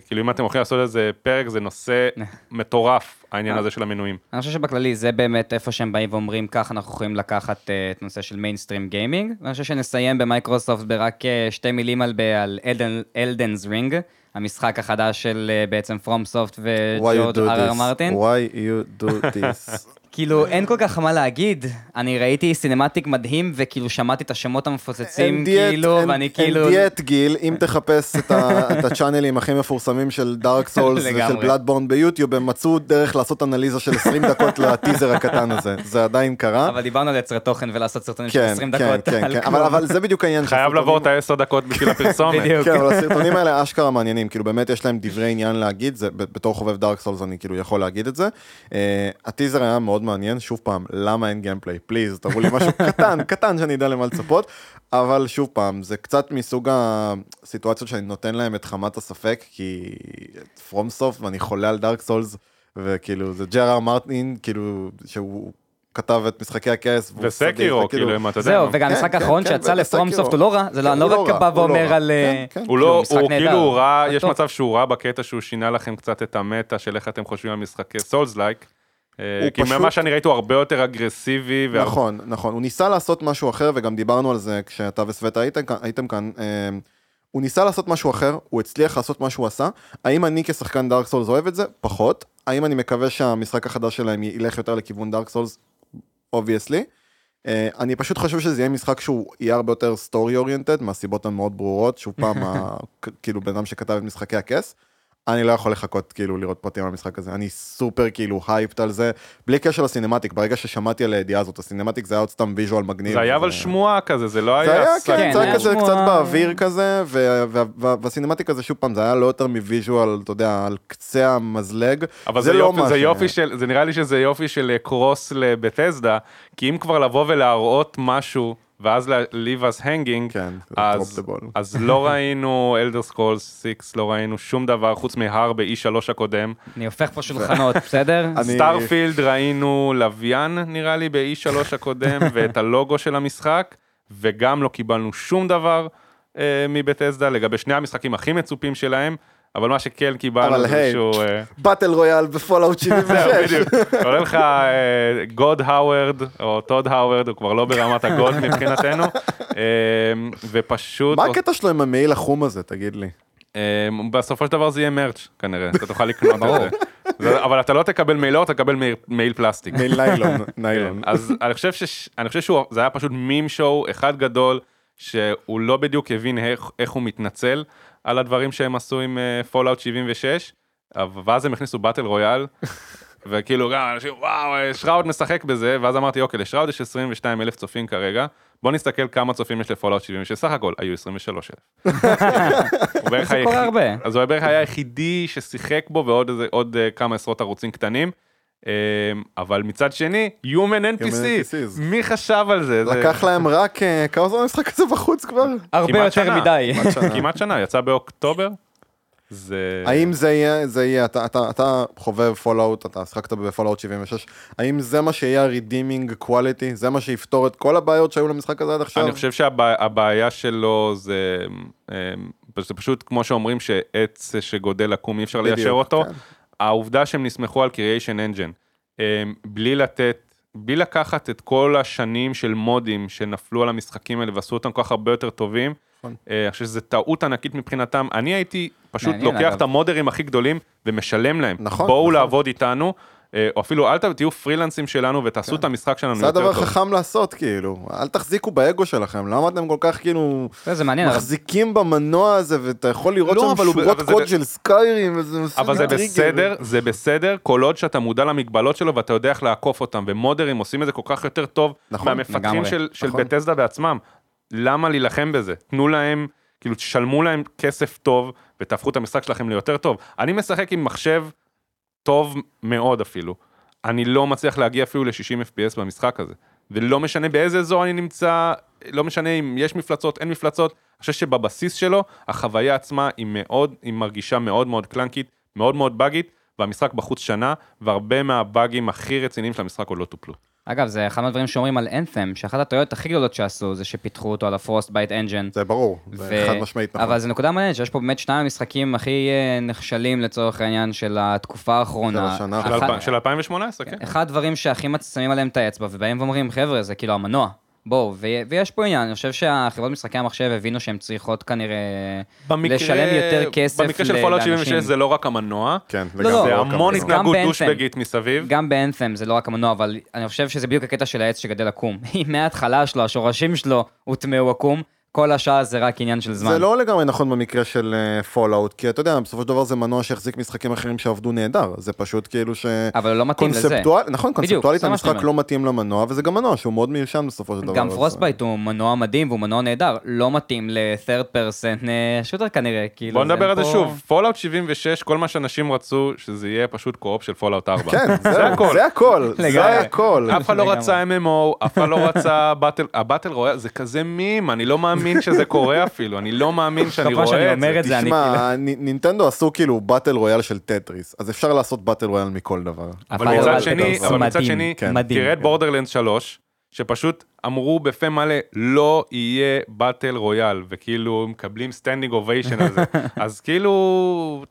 Speaker 3: כאילו אם אתם הולכים לעשות איזה פרק זה נושא מטורף העניין הזה של המנויים.
Speaker 1: אני חושב שבכללי זה באמת איפה שהם באים ואומרים ככה אנחנו יכולים לקחת אה, את נושא של mainstream gaming. ואני חושב שנסיים במייקרוסופט ברק אה, שתי מילים על, על Elden Ring, המשחק החדש של אה, בעצם FromSoft
Speaker 2: Why you
Speaker 1: וג'ורג'
Speaker 2: do
Speaker 1: R R
Speaker 2: this?
Speaker 1: מרטין.
Speaker 2: why you do this
Speaker 1: כאילו אין כל כך מה להגיד, אני ראיתי cinematic מדהים וכאילו שמעתי את השמות המפוצצים כאילו,
Speaker 2: אין-
Speaker 1: ואני כאילו...
Speaker 2: אין דיאט גיל, אם תחפש את ה- את ה channelים הכי מפורסמים של Dark Souls ושל. Bloodborne ביוטיוב, הם מצאו דרך לעשות אנליזה של 20 דקות לטיזר הקטן הזה, זה עדיין קרה.
Speaker 1: אבל דיברנו על יוצרי תוכן ולעשות סרטונים של
Speaker 2: כן,
Speaker 1: 20
Speaker 2: כן,
Speaker 1: דקות.
Speaker 2: כן, כן,
Speaker 1: כלום.
Speaker 2: אבל זה בדיוק העניין.
Speaker 3: חייב לעבור את העשר דקות בשביל הפרסומת.
Speaker 1: בדיוק.
Speaker 2: כן, אבל הסרטונים האלה אשכרה מעניינים, כאילו באמת יש להם דברי עניין להגיד, בתור חובב Dark Souls אני כאילו יכול להגיד את זה. אה, הטיזר היה מאוד מעניין, שוב פעם, למה אין gameplay? please, תראו לי משהו קטן, קטן שאני אדע למה לצפות, אבל שוב פעם, זה קצת מסוג הסיטואציות שאני נותן להם את הנאת הספק, כי From Soft ואני חולה על Dark Souls, וכאילו זה ג'ורג' מרטין, כאילו, שהוא כתב את משחקי הכס.
Speaker 3: ו
Speaker 2: Sekiro,
Speaker 3: כאילו, אם אתה יודע.
Speaker 1: זהו. וגם
Speaker 2: כן,
Speaker 1: המשחק
Speaker 2: כן,
Speaker 1: האחרון
Speaker 2: כן,
Speaker 1: שיצא.
Speaker 2: ל
Speaker 1: From Soft הוא לא רע, זה לא לא
Speaker 2: הוא לא
Speaker 1: רק
Speaker 2: רע,
Speaker 1: בא
Speaker 2: הוא לא
Speaker 1: ואומר
Speaker 2: רע.
Speaker 1: על... אה.
Speaker 3: הוא לא,
Speaker 1: משחק
Speaker 3: הוא
Speaker 1: נהדר.
Speaker 3: כאילו הוא רע,
Speaker 1: אבל
Speaker 3: יש. מצב שהוא רע בקטע שהוא שינה לכם קצת את ה meta של איך אתם חושבים על משחקי Souls-like. כי
Speaker 2: פשוט-
Speaker 3: ממה שאני ראיתי הוא הרבה יותר אגרסיבי. והרבה-
Speaker 2: נכון, נכון, הוא ניסה לעשות משהו אחר וגם דיברנו על זה כשאתה וסווטה הייתם, הייתם כאן. אה, הוא ניסה לעשות משהו אחר, הוא הצליח לעשות מה שהוא עשה. האם אני כשחקן Dark Souls אוהב את זה? פחות. האם אני מקווה שהמשחק החדש שלהם ילך יותר לכיוון Dark Souls? Obviously. אני פשוט חושב שזה יהיה משחק שהוא יהיה הרבה יותר story oriented, מהסיבות המאוד ברורות, שהוא פעם, ה- כאילו בן אדם שכתב את משחקי הכס. אני לא יכול לחכות כאילו לראות פרטים על המשחק הזה, אני סופר כאילו hyped על זה, בלי קשר ל cinematic, ברגע ששמעתי על הידיעה הזאת, ה cinematic זה היה עוד סתם visual מגניב.
Speaker 3: זה היה אבל שמועה כזה, זה לא
Speaker 2: זה
Speaker 3: היה...
Speaker 2: היה,
Speaker 3: סג-
Speaker 2: כן,
Speaker 1: כן,
Speaker 2: זה היה
Speaker 1: היה
Speaker 2: כזה. קצת באוויר כזה, ו- ו- ו- וה cinematic הזה, שוב פעם, זה היה לא יותר מ visual, אתה יודע, על קצה המזלג.
Speaker 3: אבל זה,
Speaker 2: לא מה
Speaker 3: זה
Speaker 2: ש-
Speaker 3: יופי של, זה נראה לי שזה יופי של אה, קרוס ל Bethesda, כי אם כבר לבוא ולהראות משהו, ואז ל- leave us hanging,
Speaker 2: כן,
Speaker 3: אז. אז לא ראינו Elder Scrolls 6, לא ראינו שום דבר חוץ מההר ב-E3 הקודם.
Speaker 1: אני הופך פה שולחנות, בסדר?
Speaker 3: Starfield ראינו לוויין נראה לי ב-E3 הקודם, ואת הלוגו של המשחק, וגם לא קיבלנו שום דבר אה, מ Bethesda לגבי שני המשחקים הכי מצופים שלהם, אבל מה שכן קיבלנו זה איזשהו... אה,
Speaker 2: battle royale ב Fallout 76.
Speaker 3: זהו, בדיוק. עולה לך God האוורד, או טוד האוורד, הוא כבר לא ברמת ה God מבחינתנו, אה, ופשוט,
Speaker 2: מה הקטע שלו עם המעיל החום הזה, תגיד לי?
Speaker 3: אה, בסופו של דבר זה יהיה merch כנראה, אתה תוכל לקנות את זה. אבל אתה לא תקבל מעילות, אתה תקבל מעיל- מעיל פלסטיק.
Speaker 2: מעיל ניילון,
Speaker 3: כן,
Speaker 2: ניילון.
Speaker 3: אז אני חושב שש- אני חושב שזה היה פשוט meme show אחד גדול, שהוא לא בדיוק הבין איך, איך הוא מתנצל על הדברים שהם עשו עם Fallout 76, אבל- ואז הם הכניסו battle royale, וכאילו גם אנשים וואו אה, שראוד משחק בזה, ואז אמרתי אוקיי לשראוד יש 22 אלף צופים כרגע, בוא נסתכל כמה צופים יש ל Fallout 76, סך הכל היו 23 אלף.
Speaker 1: זה קורה הרבה.
Speaker 3: אז הוא בערך היה היחידי ששיחק בו ועוד איזה, עוד אה, כמה עשרות ערוצים קטנים. אה, אבל מצד שני, Human NPC. מי חשב על זה?
Speaker 2: לקח להם רק, אה, כמה זמן המשחק הזה בחוץ כבר?
Speaker 1: הרבה יותר. מדי.
Speaker 3: כמעט שנה, יצא באוקטובר. זה...
Speaker 2: האם זה יהיה, זה יהיה, אתה, אתה, אתה חובב Fallout, אתה שיחקת ב Fallout 76, האם זה מה שיהיה ה-redeeming quality? זה מה שיפתור את כל הבעיות שהיו למשחק הזה עד עכשיו?
Speaker 3: אני חושב שהבעיה שלו זה, אה, זה פשוט כמו שאומרים שעץ שגודל עקום אי אפשר
Speaker 2: בדיוק,
Speaker 3: ליישר אותו.
Speaker 2: כן.
Speaker 3: העובדה שהם נסמכו על Creation Engine, אה, בלי לתת, בלי לקחת את כל השנים של מודים שנפלו על המשחקים האלה ועשו אותם כל כך הרבה יותר טובים,
Speaker 2: נכון.
Speaker 3: אה, אני חושב שזו טעות ענקית מבחינתם. אני הייתי פשוט
Speaker 1: מעניין,
Speaker 3: לוקח
Speaker 1: אגב.
Speaker 3: את המודרים הכי גדולים ומשלם להם.
Speaker 2: נכון,
Speaker 3: בואו
Speaker 2: נכון.
Speaker 3: לעבוד איתנו, או אפילו אל תהיו פרילנסים שלנו ותעשו את המשחק שלנו
Speaker 2: כן. זה
Speaker 3: יותר
Speaker 2: הדבר
Speaker 3: טוב.
Speaker 2: חכם לעשות, כאילו. אל תחזיקו באגו שלכם, למה אתם כל כך, כאילו,
Speaker 1: זה מעניין, אבל-
Speaker 2: מחזיקים במנוע הזה, ואתה יכול לראות
Speaker 3: לא,
Speaker 2: שם
Speaker 3: אבל
Speaker 2: שורות
Speaker 3: אבל זה
Speaker 2: קוד
Speaker 3: ב-
Speaker 2: של סקיירים, וזה מסוג
Speaker 3: אבל זה. בסדר, זה בסדר, כל עוד שאתה מודע למגבלות שלו ואתה יודע איך לעקוף אותם, ומודרים עושים את זה כל כך יותר טוב
Speaker 2: נכון,
Speaker 3: מהמפתחים
Speaker 1: לגמרי,
Speaker 3: של, של
Speaker 2: נכון.
Speaker 3: בטסדה בעצמם. למה להילחם בזה? תנו להם, כאילו תשלמו להם כסף טוב ותהפכו את המשחק שלכם ליותר טוב. אני משחק עם מחשב טוב מאוד אפילו. אני לא מצליח להגיע אפילו ל-60 FPS במשחק הזה. ולא משנה באיזה אזור אני נמצא, לא משנה אם יש מפלצות, אין מפלצות, אני חושב שבבסיס שלו, החוויה עצמה היא מאוד, היא מרגישה מאוד מאוד קלנקית, מאוד מאוד באגית, והמשחק בחוץ שנה, והרבה מהבאגים הכי רציניים של המשחק עוד לא טופלו.
Speaker 1: אגב, זה אחד מהדברים שאומרים על Anthem, שאחת הטעויות הכי גדולות שעשו זה שפיתחו אותו על ה Frostbite engine.
Speaker 2: זה ברור, זה חד משמעית נכון.
Speaker 1: אבל זו נקודה מעניינת, שיש פה באמת שניים המשחקים הכי אה, נכשלים לצורך העניין של התקופה האחרונה.
Speaker 2: של השנה.
Speaker 3: אלפ... של 2018, כן.
Speaker 1: אחד הדברים שהכי שמים עליהם את האצבע, ובאים ואומרים, חבר'ה, זה כאילו המנוע. בואו, ויש פה עניין, אני חושב שהחברות משחקי המחשב הבינו שהן צריכות כנראה לשלם יותר כסף
Speaker 3: במקרה של Fallout
Speaker 1: לאנשים.
Speaker 3: 76 זה לא רק המנוע,
Speaker 2: כן,
Speaker 1: לא,
Speaker 2: לגמרי.
Speaker 3: זה
Speaker 1: לא,
Speaker 3: המון. התנהגות דושבגית מסביב.
Speaker 1: גם ב Anthem זה לא רק המנוע, אבל אני חושב שזה בדיוק הקטע של העץ שגדל עקום. אם מההתחלה שלו, השורשים שלו הוטמעו עקום, כל השאר זה רק עניין של זמן.
Speaker 2: זה לא לגמרי נכון במקרה של Fallout, כי אתה יודע, בסופו של דבר זה מנוע שהחזיק משחקים אחרים שעבדו נהדר, זה פשוט כאילו ש...
Speaker 1: אבל לא מתאים לזה.
Speaker 2: קונספטואל, נכון,
Speaker 1: בדיוק,
Speaker 2: קונספטואלית המשחק. לא מתאים למנוע, וזה גם מנוע שהוא מאוד מיושן בסופו של דבר.
Speaker 1: גם Frostbite הוא מנוע מדהים והוא מנוע נהדר, לא מתאים ל-third person אה, shooter כנראה, כאילו.
Speaker 3: בוא נדבר על זה
Speaker 1: פה-
Speaker 3: שוב, Fallout 76, כל מה שאנשים רצו, שזה יהיה פשוט co-op של Fallout 4.
Speaker 2: כן,
Speaker 3: זה הכל.
Speaker 2: זה הכל, זה
Speaker 1: לגמרי.
Speaker 2: הכל.
Speaker 3: אף אחד לא. רצה MMO, אף אחד לא רצה battle, ה battle royale, זה כזה מים, אני לא מאמין שזה קורה אפילו, אני לא מאמין שאני
Speaker 1: שאני
Speaker 3: רואה את
Speaker 1: אומר
Speaker 3: זה.
Speaker 1: את זה, אני
Speaker 2: תשמע, נ- נינטנדו עשו כאילו battle royale של טטריס, אז אפשר לעשות battle royale מכל דבר.
Speaker 3: אבל מצד שני,
Speaker 1: מדהים,
Speaker 3: אבל מצד שני,
Speaker 2: כן.
Speaker 3: תראה את Borderlands 3, שפשוט אמרו בפה מלא, לא יהיה battle royale, וכאילו מקבלים standing ovation על זה. אז כאילו,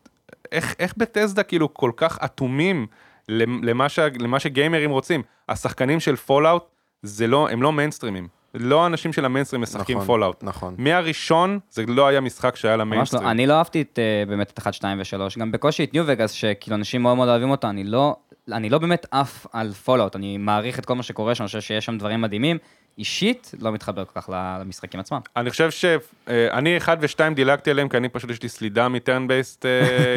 Speaker 3: איך, איך Bethesda כאילו כל כך אטומים למ- למה, שה, למה שגיימרים רוצים? השחקנים של Fallout, זה לא, הם לא מיינסטרימים. לא האנשים של המיינסטרים משחקים
Speaker 2: נכון,
Speaker 3: Fallout.
Speaker 2: נכון.
Speaker 3: מהראשון, זה לא היה משחק שהיה
Speaker 1: ממש
Speaker 3: למיינסטרים.
Speaker 1: לא, אני לא אהבתי את, אה, באמת את 1, 2 ו-3, גם בקושי את New Vegas, שכאילו אנשים מאוד מאוד אוהבים אותו, אני לא, אני לא באמת עף על Fallout, אני מעריך את כל מה שקורה שם, אני חושב שיש שם דברים מדהימים. אישית, לא מתחבר כל כך למשחקים עצמם.
Speaker 3: אני חושב שאני 1 ו-2 דילגתי עליהם, כי אני פשוט יש לי סלידה מ turn based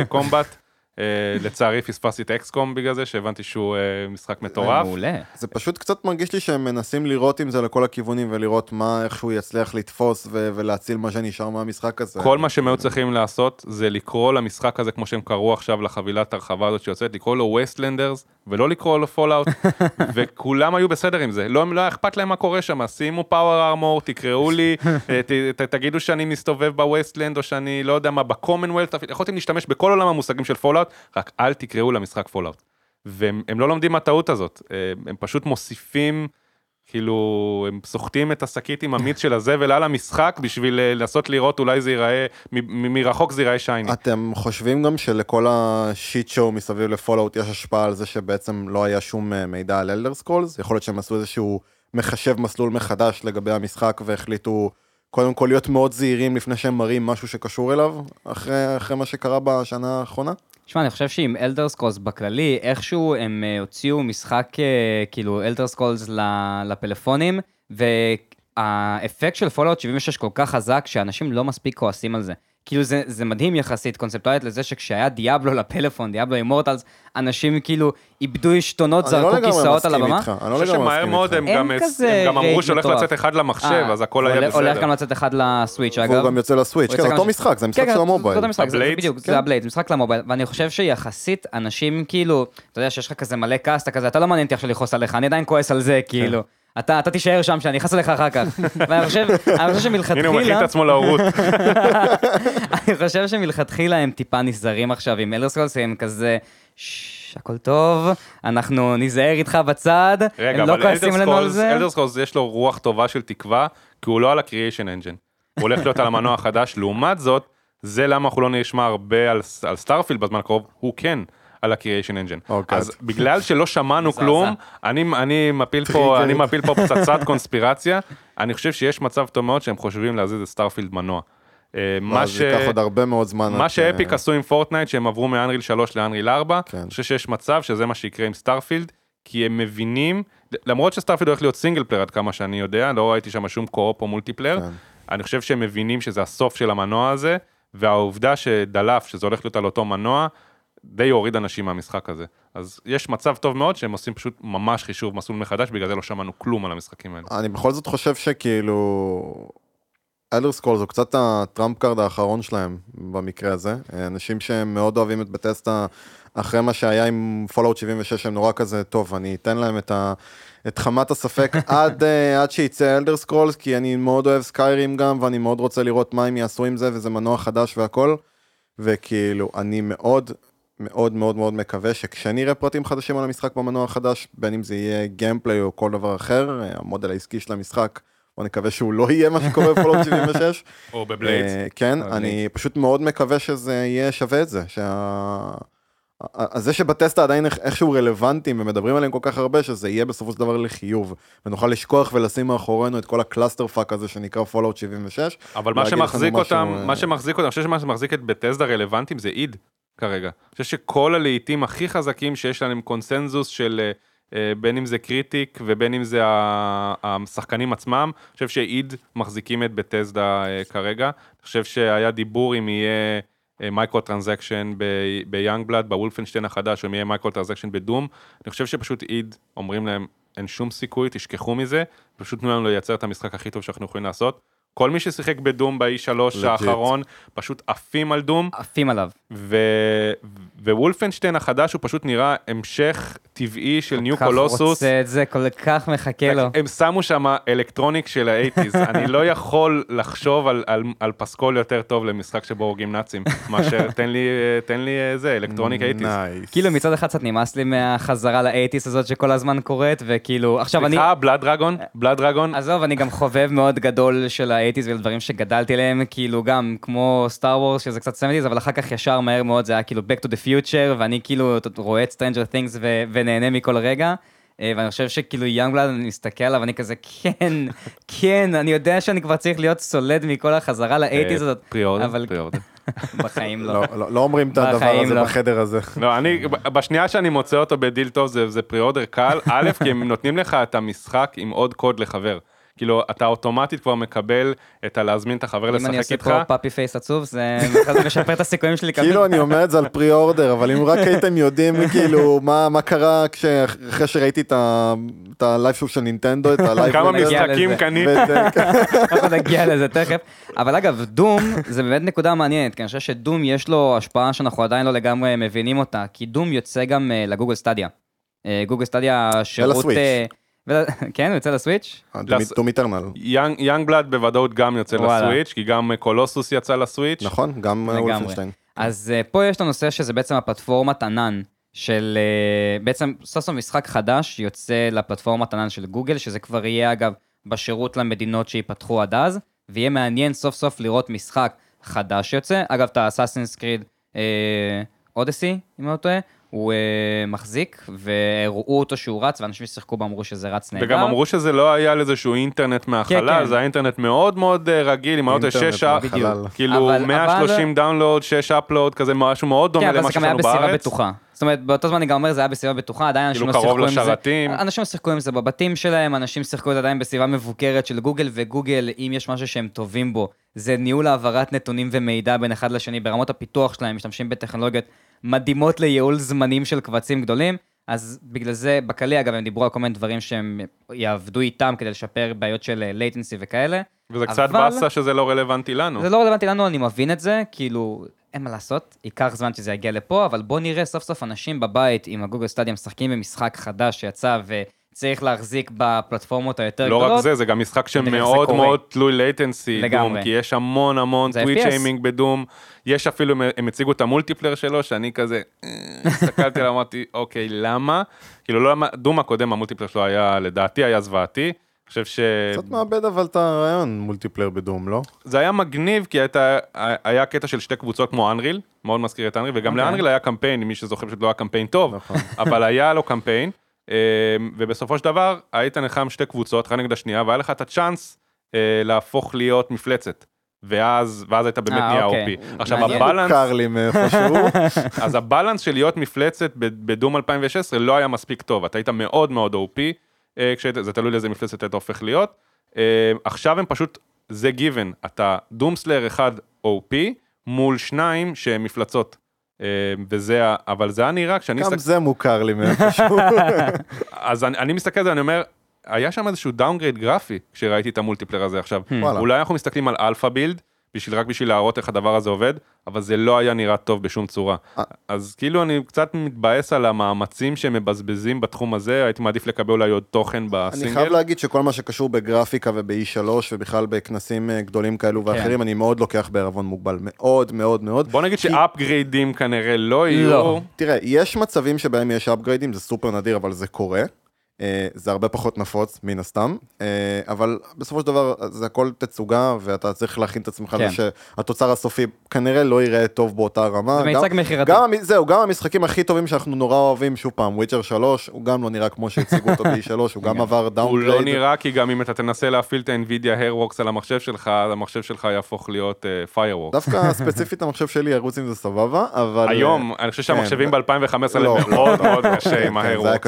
Speaker 3: combat. אה, לצערי פספסתי את XCOM בגלל זה, שהבנתי שהוא אה, משחק מטורף.
Speaker 1: מעולה.
Speaker 2: זה פשוט קצת מרגיש לי שהם מנסים לירות עם זה לכל הכיוונים ולראות מה, איך שהוא יצליח לתפוס ו- ולהציל מה שנשאר מהמשחק הזה.
Speaker 3: כל מה שהם היו צריכים לעשות זה לקרוא למשחק הזה כמו שהם קראו עכשיו לחבילת הרחבה הזאת שיוצאת, לקרוא לו Wastelanders ולא לקרוא לו Fallout, וכולם היו בסדר עם זה, לא, לא היה אכפת להם מה קורה שם, שימו power armor, תקראו לי, אה, ת, ת, תגידו שאני מסתובב ב Wasteland או שאני לא יודע מה, ב Commonwealth, יכולתם להשתמש בכל עולם המושגים של Fallout, רק אל תקראו למשחק Fallout. והם הם לא לומדים מהטעות הזאת, אה, הם פשוט מוסיפים, כאילו, הם סוחטים את השקית עם המיץ של הזבל על המשחק בשביל אה, לנסות לראות אולי זה ייראה, מרחוק זה ייראה shiny.
Speaker 2: אתם חושבים גם שלכל ה shit show מסביב ל Fallout יש השפעה על זה שבעצם לא היה שום אה, מידע על Elder Scrolls? יכול להיות שהם עשו איזשהו מחשב מסלול מחדש לגבי המשחק והחליטו קודם כל להיות מאוד זהירים לפני שהם מראים משהו שקשור אליו, אחרי, אחרי מה שקרה בשנה האחרונה?
Speaker 1: תשמע, אני חושב שעם Elder Scrolls בכללי, איכשהו הם אה, הוציאו משחק, אה, כאילו, Elder Scrolls לפלאפונים, והאפקט של Fallout 76 כל כך חזק, שאנשים לא מספיק כועסים על זה. כאילו זה, זה מדהים יחסית קונספטואלית לזה שכשהיה דיאבלו לפלאפון, דיאבלו אימורטלס, אנשים כאילו איבדו עשתונות,
Speaker 2: אני לא
Speaker 1: זרקו
Speaker 2: לגמרי
Speaker 1: כיסאות על
Speaker 2: מסכים
Speaker 1: הבמה.
Speaker 2: איתך, אני לא
Speaker 3: אני חושב
Speaker 2: לגמרי
Speaker 3: שמהר
Speaker 2: מסכים
Speaker 3: מאוד
Speaker 2: איתך.
Speaker 3: הם גם,
Speaker 1: אין כזה
Speaker 3: הם גם אמרו שהולך. לצאת אחד למחשב,
Speaker 1: אה,
Speaker 3: אז הכל היה בסדר.
Speaker 1: הולך גם לצאת אחד לסוויץ' אגב.
Speaker 2: והוא גם יוצא לסוויץ',
Speaker 1: הוא
Speaker 2: כן,
Speaker 1: יוצא
Speaker 2: אותו
Speaker 1: גם-
Speaker 2: משחק, זה המשחק
Speaker 1: כן,
Speaker 2: של
Speaker 1: כן,
Speaker 2: המובייל.
Speaker 1: זה אותו משחק, זה? בדיוק,
Speaker 3: כן.
Speaker 1: זה הבלייד, זה משחק למובייל, ואני חושב שיחסית אנשים כאילו, אתה יודע שיש לך כזה מלא כעס, אתה כזה, אתה לא מעניין אותי עכשיו לכעוס עליך, אני עדיין כועס על זה,
Speaker 3: כן.
Speaker 1: כאילו. אתה, אתה תישאר שם, שאני אכעס עליך אחר כך. ואני חושב, אני חושב
Speaker 3: הנה הוא מכין
Speaker 1: שמלכתחילה,
Speaker 3: את עצמו להורות.
Speaker 1: אני חושב שמלכתחילה הם טיפה נזהרים עכשיו עם Elder Scrolls, הם כזה, ששש, הכל טוב, אנחנו ניזהר איתך בצד,
Speaker 3: רגע,
Speaker 1: הם לא כועסים לנו על זה.
Speaker 3: אלדר Scrolls יש לו רוח טובה של תקווה, כי הוא לא על ה-Creation Engine. הוא הולך להיות על המנוע החדש, לעומת זאת, זה למה אנחנו לא נשמע הרבה על, על Starfield בזמן הקרוב, הוא כן על ה-Creation Engine.
Speaker 2: אוקיי.
Speaker 3: אז בגלל שלא שמענו. כלום, אני, אני, מפיל פה. אני מפיל פה פצצת קונספירציה, אני חושב שיש מצב טוב מאוד שהם חושבים להזיז את Starfield מנוע. אה, מה
Speaker 2: מה
Speaker 3: ש...
Speaker 2: זה ייקח עוד הרבה מאוד זמן.
Speaker 3: מה
Speaker 2: ש
Speaker 3: Epic עשו עם Fortnite, שהם עברו מ Unreal 3 ל Unreal 4,
Speaker 2: כן.
Speaker 3: אני חושב שיש מצב שזה מה שיקרה עם Starfield, כי הם מבינים, למרות ש Starfield הולך להיות single player עד כמה שאני יודע, לא ראיתי שם שום co-op או multiplayer,
Speaker 2: כן.
Speaker 3: אני חושב שהם מבינים שזה הסוף של המנוע הזה, והעובדה שדלף, שזה הולך להיות על אותו מנוע, די הוריד אנשים מהמשחק הזה. אז יש מצב טוב מאוד שהם עושים פשוט ממש חישוב מסלול מחדש, בגלל זה לא שמענו כלום על המשחקים האלה.
Speaker 2: אני בכל זאת חושב שכאילו... Elder Scrolls הוא קצת ה trump card האחרון שלהם במקרה הזה. אנשים שהם מאוד אוהבים את Bethesda אחרי מה שהיה עם Fallout 76 הם נורא כזה טוב אני אתן להם את, ה, את הנאת הספק עד, אה, עד שיצא Elder Scrolls כי אני מאוד אוהב Skyrim גם ואני מאוד רוצה לראות מה הם יעשו עם זה וזה מנוע חדש והכל. וכאילו אני מאוד מאוד מאוד מאוד מקווה שכשנראה פרטים חדשים על המשחק במנוע החדש בין אם זה יהיה gameplay או כל דבר אחר המודל העסקי של המשחק. בוא נקווה שהוא לא יהיה מה שקורה ב Fallout 76.
Speaker 3: או ב Blades.
Speaker 2: אה, כן,
Speaker 1: ב Blades.
Speaker 2: אני פשוט מאוד מקווה שזה יהיה שווה את זה. שה... זה ש Bethesda עדיין איכשהו רלוונטיים ומדברים עליהם כל כך הרבה, שזה יהיה בסופו של דבר לחיוב. ונוכל לשכוח ולשים מאחורינו את כל ה clusterfuck הזה שנקרא Fallout 76.
Speaker 3: אבל מה שמחזיק
Speaker 2: משהו,
Speaker 3: אותם,
Speaker 2: אה,
Speaker 3: מה שמחזיק אותם, אני חושב שמה שמחזיק את Bethesda רלוונטיים זה id כרגע. אני חושב שכל הלהיטים הכי חזקים שיש להם קונסנזוס של אה, אה, בין אם זה critic ובין אם זה השחקנים עצמם, אני חושב ש id מחזיקים את Bethesda אה, כרגע. אני חושב שהיה דיבור אם יהיה microtransaction ב Youngblood, ב Wolfenstein החדש, או אם יהיה microtransaction ב Doom. אני חושב שפשוט id אומרים להם, אין שום סיכוי, תשכחו מזה, פשוט תנו לנו לייצר את המשחק הכי טוב שאנחנו יכולים לעשות. כל מי ששיחק ב Doom ב-E3
Speaker 2: legit.
Speaker 3: האחרון, פשוט עפים על Doom,
Speaker 1: עפים עליו.
Speaker 3: ו... ו Wolfenstein החדש הוא פשוט נראה המשך טבעי של
Speaker 1: New
Speaker 3: Colossus.
Speaker 1: רוצה את זה, כל כך מחכה לו.
Speaker 3: הם שמו שם electronic של ה eighties, אני לא יכול לחשוב על, על, על פסקול יותר טוב למשחק שבו הורגים נאצים, מאשר תן לי, תן לי אה, זה, electronic eighties.
Speaker 2: nice.
Speaker 1: כאילו מצד אחד קצת נמאס לי מהחזרה ל eighties הזאת שכל הזמן קורית, וכאילו, עכשיו אני...
Speaker 3: סליחה, Blood Dragon, Blood Dragon,
Speaker 1: עזוב, אני גם חובב מאוד גדול של ה eighties ולדברים שגדלתי עליהם, כאילו גם כמו Star Wars שזה קצת seventies, אבל אחר כך ישר מהר מאוד זה היה כאילו Back to the Future, ואני כאילו רואה את Stranger Things ו- ונהנה מכל רגע. אה, ואני חושב שכאילו Youngblood, אני מסתכל עליו, אני כזה, כן, כן, אני יודע שאני כבר צריך להיות סולד מכל החזרה ל eighties הזאת,
Speaker 3: פרי אורדר,
Speaker 1: אבל
Speaker 3: pre order.
Speaker 1: בחיים לא.
Speaker 2: לא, לא, לא אומרים את הדבר הזה
Speaker 1: לא.
Speaker 2: בחדר הזה.
Speaker 3: לא, אני, בשנייה שאני מוצא אותו בדיל טוב זה, זה pre order קל, א', כי הם נותנים לך את המשחק עם עוד קוד לחבר. כאילו, אתה אוטומטית כבר מקבל את הלהזמין את החבר
Speaker 1: אם אני
Speaker 3: לשחק
Speaker 1: עושה
Speaker 3: איתך.
Speaker 1: פה puppy face עצוב, זה משפר את הסיכויים שלי.
Speaker 2: כאילו אני אומר את זה על pre order, אבל אם רק הייתם יודעים כאילו מה מה קרה אחרי שראיתי את ה live שוב של נינטנדו, את ה
Speaker 3: live...
Speaker 1: כמה
Speaker 3: משחקים. קנית?
Speaker 1: אנחנו נגיע לזה תכף. אבל אגב, Doom זה באמת נקודה מעניינת, כי אני חושב ש Doom יש לו השפעה שאנחנו עדיין לא לגמרי מבינים אותה, כי Doom יוצא גם אה, ל Google Stadia. אה, Google Stadia שירות...
Speaker 2: ול
Speaker 1: Switch. אה, כן, הוא יוצא ל
Speaker 2: Switch? Doom
Speaker 3: Eternal. Young Youngblood בוודאות גם יוצא.
Speaker 1: ל
Speaker 3: Switch, כי גם Colossus יצא ל Switch.
Speaker 2: נכון, גם אה,
Speaker 1: לגמרי.
Speaker 2: Wolfenstein.
Speaker 1: אז פה יש את הנושא שזה בעצם הפלטפורמת ענן של בעצם סוף סוף משחק חדש יוצא לפלטפורמת ענן של גוגל, שזה כבר יהיה אגב בשירות למדינות שייפתחו עד אז, ויהיה מעניין סוף סוף לראות משחק חדש שיוצא. אגב, את האסאסינס קריד אודסי, אם אני לא טועה, הוא uh, מחזיק, והראו אותו שהוא רץ, ואנשים ששיחקו בו אמרו שזה רץ נהדר.
Speaker 3: וגם אמרו שזה לא היה על איזשהו אינטרנט מהחלל,
Speaker 1: כן.
Speaker 3: זה היה אינטרנט מאוד מאוד אה, רגיל, עם האוטו
Speaker 2: אינטרנט
Speaker 3: 6
Speaker 2: מהחלל.
Speaker 3: כאילו
Speaker 1: אבל-
Speaker 3: 130 דאונלוד, 6 אפלוד, כזה משהו מאוד דומה
Speaker 1: כן, אבל
Speaker 3: למה
Speaker 1: זה
Speaker 3: שיש
Speaker 1: גם היה
Speaker 3: לנו
Speaker 1: בסביבה
Speaker 3: בארץ.
Speaker 1: בטוחה. זאת אומרת, באותו זמן אני גם אומר, זה היה בסביבה בטוחה, עדיין אנשים
Speaker 3: כאילו
Speaker 1: לא
Speaker 3: קרוב
Speaker 1: שיחקו עם זה.
Speaker 3: לשרתים.
Speaker 1: אנשים שיחקו עם זה בבתים שלהם, אנשים שיחקו את זה עדיין בסביבה מבוקרת של גוגל, וגוגל, אם יש משהו שהם טובים בו, זה ניהול העברת נתונים ומידע בין אחד לשני ברמות הפיתוח שלהם, משתמשים בטכנולוגיות מדהימות לייעול זמנים של קבצים גדולים. אז בגלל זה, בקלי אגב, הם דיברו על כל מיני דברים שהם יעבדו איתם כדי לשפר בעיות של latency וכאלה.
Speaker 3: וזה קצת
Speaker 1: אבל-
Speaker 3: באסה שזה לא רלוונטי לנו.
Speaker 1: זה לא רלוונטי לנו, אני מבין את זה, כאילו, אין מה לעשות, ייקח זמן שזה יגיע לפה, אבל בוא נראה סוף סוף אנשים בבית עם ה Google Stadia משחקים במשחק חדש שיצא וצריך להחזיק בפלטפורמות היותר
Speaker 3: לא
Speaker 1: גדולות.
Speaker 3: רק זה, זה גם משחק שמאוד. מאוד תלוי latency,
Speaker 1: Doom.
Speaker 3: כי יש המון המון twitch
Speaker 1: aiming
Speaker 3: ב Doom, יש אפילו, הם הציגו את ה multiplayer שלו, שאני כזה, אה, הסתכלתי עליו, אמרתי, אוקיי, למה? כאילו, לא למה, Doom הקודם, ה multiplayer שלו היה, לדעתי, היה זוועתי. אני חושב ש...
Speaker 2: קצת מאבד אבל את הרעיון multiplayer ב Doom, לא?
Speaker 3: זה היה מגניב, כי הייתה, היה קטע של שתי קבוצות כמו אנריל, מאוד מזכיר את אנריל, וגם
Speaker 1: אוקיי.
Speaker 3: לאנריל היה קמפיין, מי שזוכר פשוט לא היה קמפיין טוב,
Speaker 2: נכון.
Speaker 3: אבל היה לו קמפיין, אה, ובסופו של דבר היית נלחם שתי קבוצות, אחת נגד השנייה, והיה לך את הצ'אנס אה, להפוך להיות מפלצת. ואז, ואז היית באמת
Speaker 1: אה,
Speaker 3: נהיה. OP. עכשיו. הבלנס,
Speaker 2: מוכר לי מאיפשהו.
Speaker 3: אז הבלנס של להיות מפלצת בדום 2016 לא היה מספיק טוב, אתה היית מאוד מאוד OP, אה, כשהיית, זה תלוי לאיזה מפלצת אתה הופך להיות. אה, עכשיו הם פשוט, זה גיוון, אתה Doom Slayer אחד OP מול שניים שהם מפלצות. אה, וזה, אבל זה היה נראה כשאני
Speaker 2: גם
Speaker 3: מסתכל,
Speaker 2: זה מוכר לי מאיפשהו.
Speaker 3: אז אני, מסתכל על זה, אני אומר, היה שם איזשהו downgrade גרפי כשראיתי את ה multiplayer הזה עכשיו. אולי אנחנו מסתכלים על alpha build, בשביל, רק בשביל להראות איך הדבר הזה עובד, אבל זה לא היה נראה טוב בשום צורה.
Speaker 2: אה.
Speaker 3: אז כאילו אני קצת מתבאס על המאמצים שהם מבזבזים בתחום הזה, הייתי מעדיף לקבל אולי עוד תוכן
Speaker 2: אני
Speaker 3: בסינגל.
Speaker 2: חייב להגיד שכל מה שקשור בגרפיקה וב-E3 ובכלל בכנסים אה, גדולים כאלו ואחרים, אני מאוד לוקח בערבון מוגבל. מאוד מאוד מאוד.
Speaker 3: בוא נגיד שאפגריידים כנראה לא יהיו.
Speaker 1: לא.
Speaker 2: תראה, יש מצבים שבהם יש אפגריידים, זה סופר נדיר, אבל זה קורה. אה, זה הרבה פחות נפוץ, מן הסתם, אה, אבל בסופו של דבר זה הכל תצוגה, ואתה צריך להכין את עצמך
Speaker 1: כן.
Speaker 2: שהתוצר הסופי כנראה לא ייראה טוב באותה רמה.
Speaker 1: זה מיצג
Speaker 2: גם-
Speaker 1: מכירתי.
Speaker 2: זהו, גם המשחקים הכי טובים שאנחנו נורא אוהבים, שוב פעם, Witcher 3, הוא גם לא נראה כמו שהציגו אותו ב-E3, הוא גם עבר
Speaker 3: הוא
Speaker 2: downgrade.
Speaker 3: לא נראה כי גם אם אתה תנסה להפעיל את ה-NVIDIA Hairworks על המחשב שלך, המחשב שלך יהפוך להיות uh, Fireworks.
Speaker 2: דווקא ספציפית המחשב שלי ירוץ עם זה סבבה, אבל...
Speaker 3: היום, אני חושב שהמחשבים
Speaker 2: כן.
Speaker 3: ב-2015
Speaker 2: לא,
Speaker 3: הם מאוד מאוד קשה
Speaker 2: כן,
Speaker 3: עם
Speaker 2: כן, זה היה
Speaker 3: ה-Hairworks.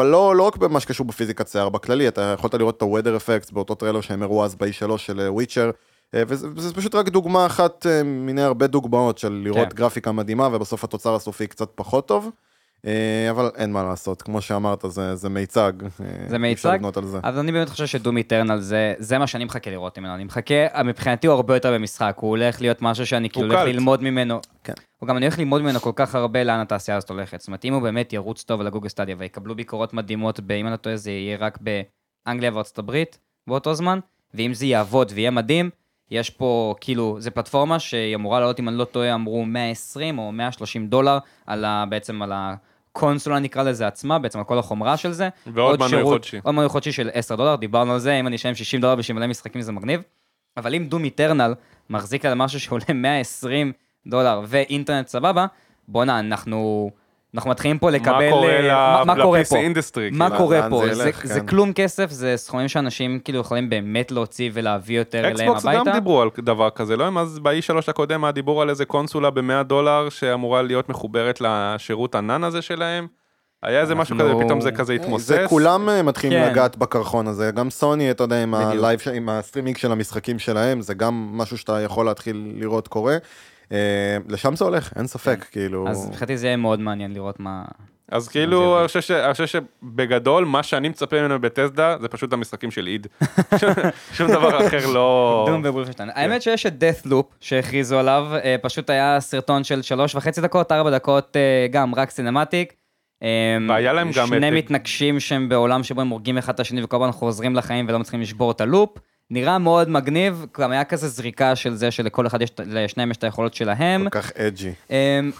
Speaker 2: אה, אבל לא לא רק במה שקשור בפיזיקת שיער בכללי, אתה יכולת לראות את ה-weather effects באותו טריילר שהם הראו אז ב-E3 של Witcher, וזה וזה פשוט רק דוגמה אחת אה, מיני הרבה דוגמאות של לראות
Speaker 1: כן.
Speaker 2: גרפיקה מדהימה ובסוף התוצר הסופי קצת פחות טוב. אה, אבל אין מה לעשות, כמו שאמרת, זה, זה מיצג. אה,
Speaker 1: זה מיצג?
Speaker 2: לבנות על זה.
Speaker 1: אז אני באמת חושב שדום איטרנל זה, זה מה שאני מחכה לראות ממנו. אני מחכה, מבחינתי הוא הרבה יותר במשחק, הוא הולך להיות משהו שאני כאילו הולך. ללמוד ממנו.
Speaker 2: כן.
Speaker 1: הוא גם אני הולך ללמוד ממנו כל כך הרבה לאן התעשייה הזאת הולכת. זאת אומרת, אם הוא באמת ירוץ טוב על הגוגל סטדיה ויקבלו ביקורות מדהימות, אם אני לא טועה זה יהיה רק באנגליה וארצות הברית באותו זמן, ואם זה יעבוד ויהיה מדהים, יש פה כאילו, זה פלטפורמה שהיא אמורה לעלות, אם אני לא טועה, אמרו 120 או 130 דולר על ה, בעצם על הקונסולה נקרא לזה עצמה, בעצם על כל החומרה של זה.
Speaker 3: ועוד
Speaker 1: עוד
Speaker 3: מנוי חודשי.
Speaker 1: עוד מנוי חודשי של 10 דולר, דיברנו על זה, אם אני אשלם 60 דולר בשביל מלא משחקים זה מגניב. אבל אם Doom Eternal מחזיק על משהו שעולה 120 דולר ואינטרנט סבבה, בואנה, אנחנו אנחנו מתחילים פה לקבל...
Speaker 3: מה קורה
Speaker 1: אה,
Speaker 3: ל-
Speaker 1: מה- מה קורה פה?
Speaker 3: industry?
Speaker 1: מה
Speaker 3: כאילו?
Speaker 1: קורה פה?
Speaker 2: זה
Speaker 1: זה-
Speaker 2: ילך,
Speaker 1: זה
Speaker 2: כן.
Speaker 1: כלום כסף, זה סכומים שאנשים כאילו יכולים באמת להוציא ולהביא יותר אליהם
Speaker 3: Xbox גם
Speaker 1: הביתה.
Speaker 3: דיברו על דבר כזה, לא? הם אז ב-E3 הקודם היה דיבור על איזה קונסולה ב-100 דולר שאמורה להיות מחוברת לשירות ענן הזה שלהם. היה איזה משהו כזה, ופתאום זה כזה התמוסס.
Speaker 2: זה כולם אה, מתחילים
Speaker 1: כן.
Speaker 2: לגעת בקרחון הזה, גם סוני, אתה יודע, עם הסטרימינג של המשחקים שלהם, זה גם משהו שאתה יכול להתחיל לראות קורה. אה, לשם זה הולך, אין ספק, כאילו...
Speaker 1: אז מבחינתי זה יהיה מאוד מעניין לראות מה...
Speaker 3: אז כאילו. אני חושב ש- אני חושב שבגדול, מה שאני מצפה מ Bethesda, זה פשוט המשחקים של id. שום דבר אחר לא...
Speaker 1: Doom ו Wolfenstein. האמת שיש את Deathloop שהכריזו עליו, אה, פשוט היה סרטון של שלוש וחצי דקות, ארבע דקות, אה, גם רק cinematic.
Speaker 3: והיה להם גם
Speaker 1: שני מתנקשים שהם בעולם שבו הם הורגים אחד את השני וכל הזמן חוזרים לחיים ולא מצליחים לשבור את ה loop. נראה מאוד מגניב, גם היה כזה זריקה של זה שלכל אחד יש, לשניהם יש את היכולות שלהם.
Speaker 2: כל כך edgy.
Speaker 1: אמ,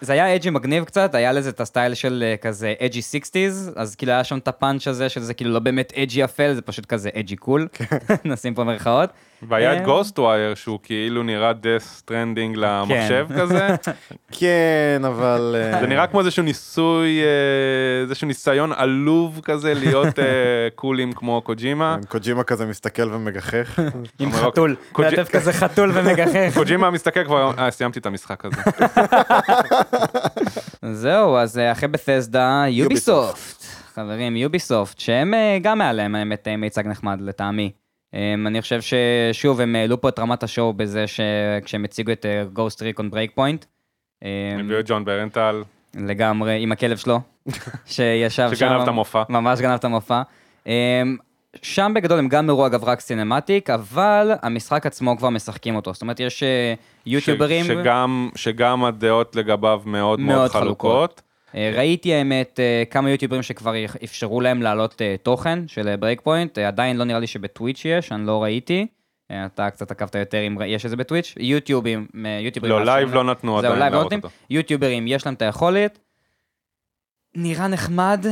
Speaker 1: זה היה edgy מגניב קצת, היה לזה את הסטייל של אה, כזה edgy 60's, אז כאילו היה שם את הפאנץ' הזה של זה כאילו לא באמת edgy אפל, זה פשוט כזה אג'י קול, נשים פה מירכאות.
Speaker 3: והיה את
Speaker 1: אה,
Speaker 3: Ghostwire, שהוא כאילו נראה Death Stranding למחשב כזה.
Speaker 2: כן, אבל... אה,
Speaker 3: זה נראה כמו איזשהו ניסוי, אה, איזשהו ניסיון עלוב כזה להיות קולים כמו קוג'ימה.
Speaker 2: קוג'ימה כזה מסתכל ומגחך.
Speaker 1: עם
Speaker 3: אומר,
Speaker 1: חתול, מלטף כזה חתול ומגחך.
Speaker 3: קוג'ימה מסתכל כבר, אה, סיימתי את המשחק הזה.
Speaker 1: זהו, אז אה, אחרי בתסדה, יוביסופט. חברים, יוביסופט, שהם אה, גם להם האמת אה, מיצג נחמד לטעמי. אמ, אני חושב ששוב, הם העלו פה את רמת השואו בזה שכשהם הציגו את Ghost Recon Breakpoint. אמ,
Speaker 3: הביאו את ג'ון ברנטל,
Speaker 1: לגמרי, עם הכלב שלו, שישב שם.
Speaker 3: שגנב את המופע.
Speaker 1: ממש גנב את המופע. שם בגדול הם גם הראו אגב רק סינמטיק, אבל המשחק עצמו כבר משחקים אותו. זאת אומרת, יש אה, יוטיוברים,
Speaker 3: ש- שגם, שגם הדעות לגביו מאוד מאוד
Speaker 1: מאוד
Speaker 3: חלוקות.
Speaker 1: חלוקות. אה, ראיתי האמת אה, כמה יוטיוברים שכבר אפשרו להם להעלות אה, תוכן של Breakpoint, עדיין לא נראה לי שב Twitch יש, אני לא ראיתי. אה, אתה קצת עקבת יותר אם יש את זה ב Twitch, יוטיובים, אה, יוטיוברים.
Speaker 3: לא,
Speaker 1: live
Speaker 3: לא נתנו עדיין
Speaker 1: לא
Speaker 3: להראות. אותו.
Speaker 1: יוטיוברים, יש להם את היכולת. נראה נחמד,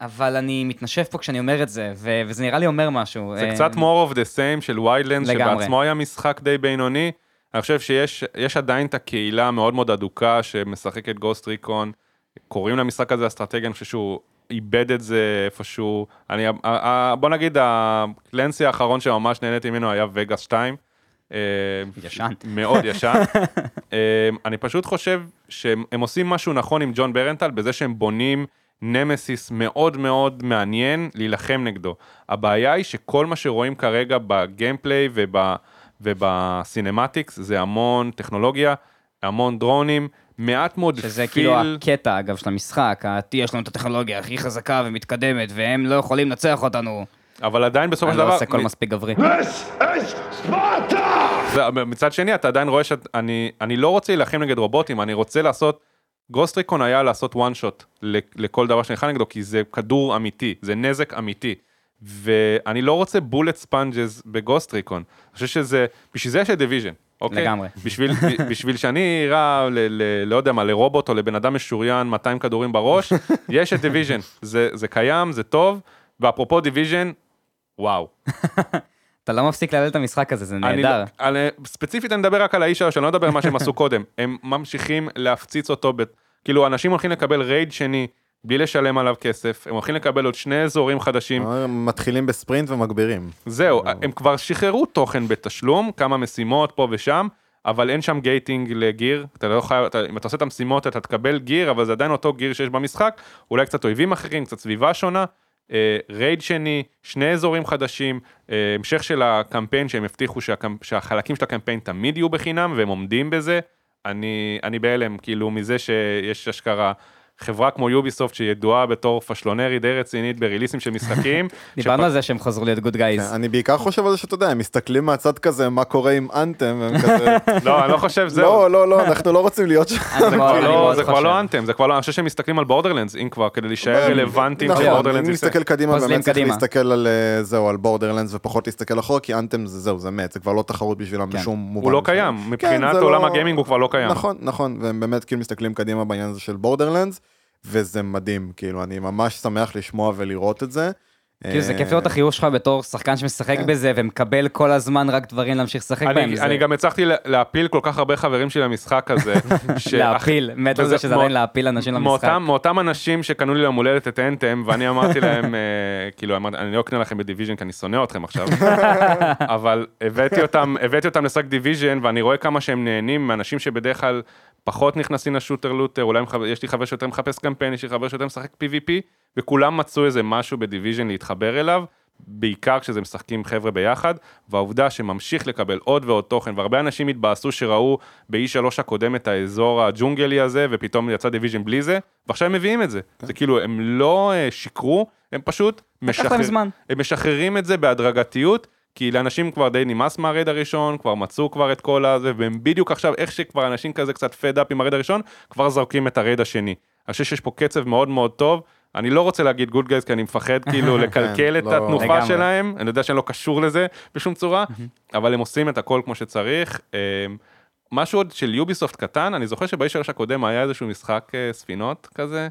Speaker 1: אבל אני מתנשף פה כשאני אומר את זה, ו- וזה נראה לי אומר משהו.
Speaker 3: זה
Speaker 1: אה,
Speaker 3: קצת more of the same של ויילנד. שבעצמו היה משחק די בינוני. אני חושב שיש יש עדיין את הקהילה המאוד מאוד אדוקה שמשחקת גוסט ריקון. קוראים למשחק הזה אסטרטגיה, אני חושב שהוא איבד את זה איפשהו. אני, בוא נגיד, הקלנסי האחרון שממש נהניתי ממנו היה וגאס 2. אה,
Speaker 1: ישן.
Speaker 3: מאוד ישן. אה, אני פשוט חושב שהם הם עושים משהו נכון עם ג'ון ברנטל בזה שהם בונים נמסיס מאוד מאוד מעניין להילחם נגדו. הבעיה היא שכל מה שרואים כרגע ב gameplay וב, וב cinematics זה המון טכנולוגיה, המון דרונים, מעט מאוד
Speaker 1: שזה
Speaker 3: feel.
Speaker 1: כאילו הקטע, אגב, של המשחק, יש לנו את הטכנולוגיה הכי חזקה ומתקדמת, והם לא יכולים לנצח אותנו.
Speaker 3: אבל עדיין בסופו
Speaker 1: אני
Speaker 3: של
Speaker 1: לא
Speaker 3: דבר,
Speaker 1: עושה קול
Speaker 3: מ-
Speaker 1: מספיק גברי.
Speaker 3: זה- מצד שני אתה עדיין רואה שאני אני לא רוצה להילחם נגד רובוטים, אני רוצה לעשות, Ghost Recon היה לעשות one shot לכל דבר שנלחם נגדו, כי זה כדור אמיתי, זה נזק אמיתי. ואני לא רוצה bullet sponges ב Ghost Recon. אני חושב שזה, בשביל זה יש את Division. אוקיי?
Speaker 1: לגמרי.
Speaker 3: בשביל, בשביל שאני אירה, ל, ל, לא יודע מה, לרובוט או לבן אדם משוריין 200 כדורים בראש, יש את Division. זה, זה קיים, זה טוב, ואפרופו Division, וואו.
Speaker 1: אתה לא מפסיק להלל את המשחק הזה, זה
Speaker 3: אני
Speaker 1: נהדר.
Speaker 3: לא- על, ספציפית אני מדבר רק על האיש שאני לא מדבר על מה שהם עשו קודם. הם ממשיכים להפציץ אותו, ב, כאילו אנשים הולכים לקבל raid שני בלי לשלם עליו כסף, הם הולכים לקבל עוד שני אזורים חדשים.
Speaker 2: מתחילים בספרינט ומגבירים.
Speaker 3: זהו, הם כבר שחררו תוכן בתשלום, כמה משימות פה ושם, אבל אין שם gating ל gear, אתה לא חייב, אתה, אם אתה עושה את המשימות אתה תקבל gear, אבל זה עדיין אותו gear שיש במשחק, אולי קצת אויבים אחרים, קצת סביבה שונה, raid שני, שני אזורים חדשים, אה, המשך של הקמפיין שהם הבטיחו שהקמפ, שהחלקים של הקמפיין תמיד יהיו בחינם, והם עומדים בזה, אני, אני בהלם, כאילו, מזה שיש אשכרה. חברה כמו יוביסופט שידועה בתור פשלונרית די רצינית בריליסים של משחקים.
Speaker 1: דיברנו על זה שהם חזרו להיות good
Speaker 2: כן,
Speaker 1: guys.
Speaker 2: אני בעיקר חושב על זה שאתה יודע, הם מסתכלים מהצד כזה, מה קורה עם Anthem, והם כזה,
Speaker 3: לא, אני לא חושב, זהו.
Speaker 2: לא, לא, לא, אנחנו לא רוצים להיות שם.
Speaker 3: זה כבר לא, זה כבר לא Anthem, זה כבר לא, אני חושב שהם מסתכלים על Borderlands, אם כבר, כדי להישאר רלוונטיים
Speaker 2: נכון,
Speaker 3: ש Borderlands
Speaker 2: אם
Speaker 3: יצא.
Speaker 2: נסתכל קדימה, באמת צריך
Speaker 1: קדימה.
Speaker 2: להסתכל על אה, זהו, על Borderlands ופחות להסתכל אחורה, כי Anthem זה זהו, זה מת, זה כבר לא תחרות בשבילם
Speaker 1: כן.
Speaker 2: בשום מובן.
Speaker 3: הוא לא. קיים,
Speaker 2: כן,
Speaker 3: מבחינת
Speaker 2: זה
Speaker 3: עולם
Speaker 2: לא-
Speaker 3: הגיימינג הוא כבר לא קיים.
Speaker 2: נכון, נכון, והם באמת כאילו מסתכלים קדימה בעניין הזה של Borderlands, וזה מדהים, כאילו, אני ממש שמח לשמוע ולראות את זה.
Speaker 1: כאילו זה כיף לראות את החיוך שלך בתור שחקן שמשחק
Speaker 2: כן.
Speaker 1: בזה ומקבל כל הזמן רק דברים להמשיך לשחק בהם.
Speaker 3: אני, גם הצלחתי לה- להפיל כל כך הרבה חברים שלי למשחק הזה.
Speaker 1: להפיל, מת על זה שזה עדיין להפיל אנשים למשחק.
Speaker 3: מאותם, אנשים שקנו לי ליום הולדת את Anthem, ואני אמרתי להם, אה, כאילו, אני לא אקנה לכם ב Division כי אני שונא אתכם עכשיו, אבל הבאתי אותם לשחק Division, ואני רואה כמה שהם נהנים מאנשים שבדרך כלל פחות נכנסים ל shooter looter, אולי יש לי חבר שיותר מחפש קמפיין, יש לי חבר שיותר משחק PvP, וכולם מצאו איזה משהו ב Division להתחבר אליו. בעיקר כשזה משחקים חבר'ה ביחד, והעובדה שממשיך לקבל עוד ועוד תוכן, והרבה אנשים התבאסו שראו ב-E3 הקודם את האזור הג'ונגלי הזה, ופתאום יצא Division בלי זה, ועכשיו הם מביאים את זה. זה כאילו, הם לא אה, שיקרו, הם פשוט
Speaker 1: זמן.
Speaker 3: הם משחררים את זה בהדרגתיות, כי לאנשים כבר די נמאס מה raid הראשון, כבר מצאו כבר את כל הזה, והם בדיוק עכשיו, איך שכבר אנשים כזה קצת fed up עם ה raid הראשון, כבר זורקים את ה raid השני. אני חושב שיש פה קצב מאוד מאוד טוב. אני לא רוצה להגיד good guys כי אני מפחד כאילו לקלקל את
Speaker 2: לא.
Speaker 3: התנופה
Speaker 1: לגמרי.
Speaker 3: שלהם, אני יודע שאני לא קשור לזה בשום צורה, אבל הם עושים את הכל כמו שצריך. אה, משהו עוד של יוביסופט קטן, אני זוכר שב E3 הקודם היה איזשהו משחק אה, ספינות כזה.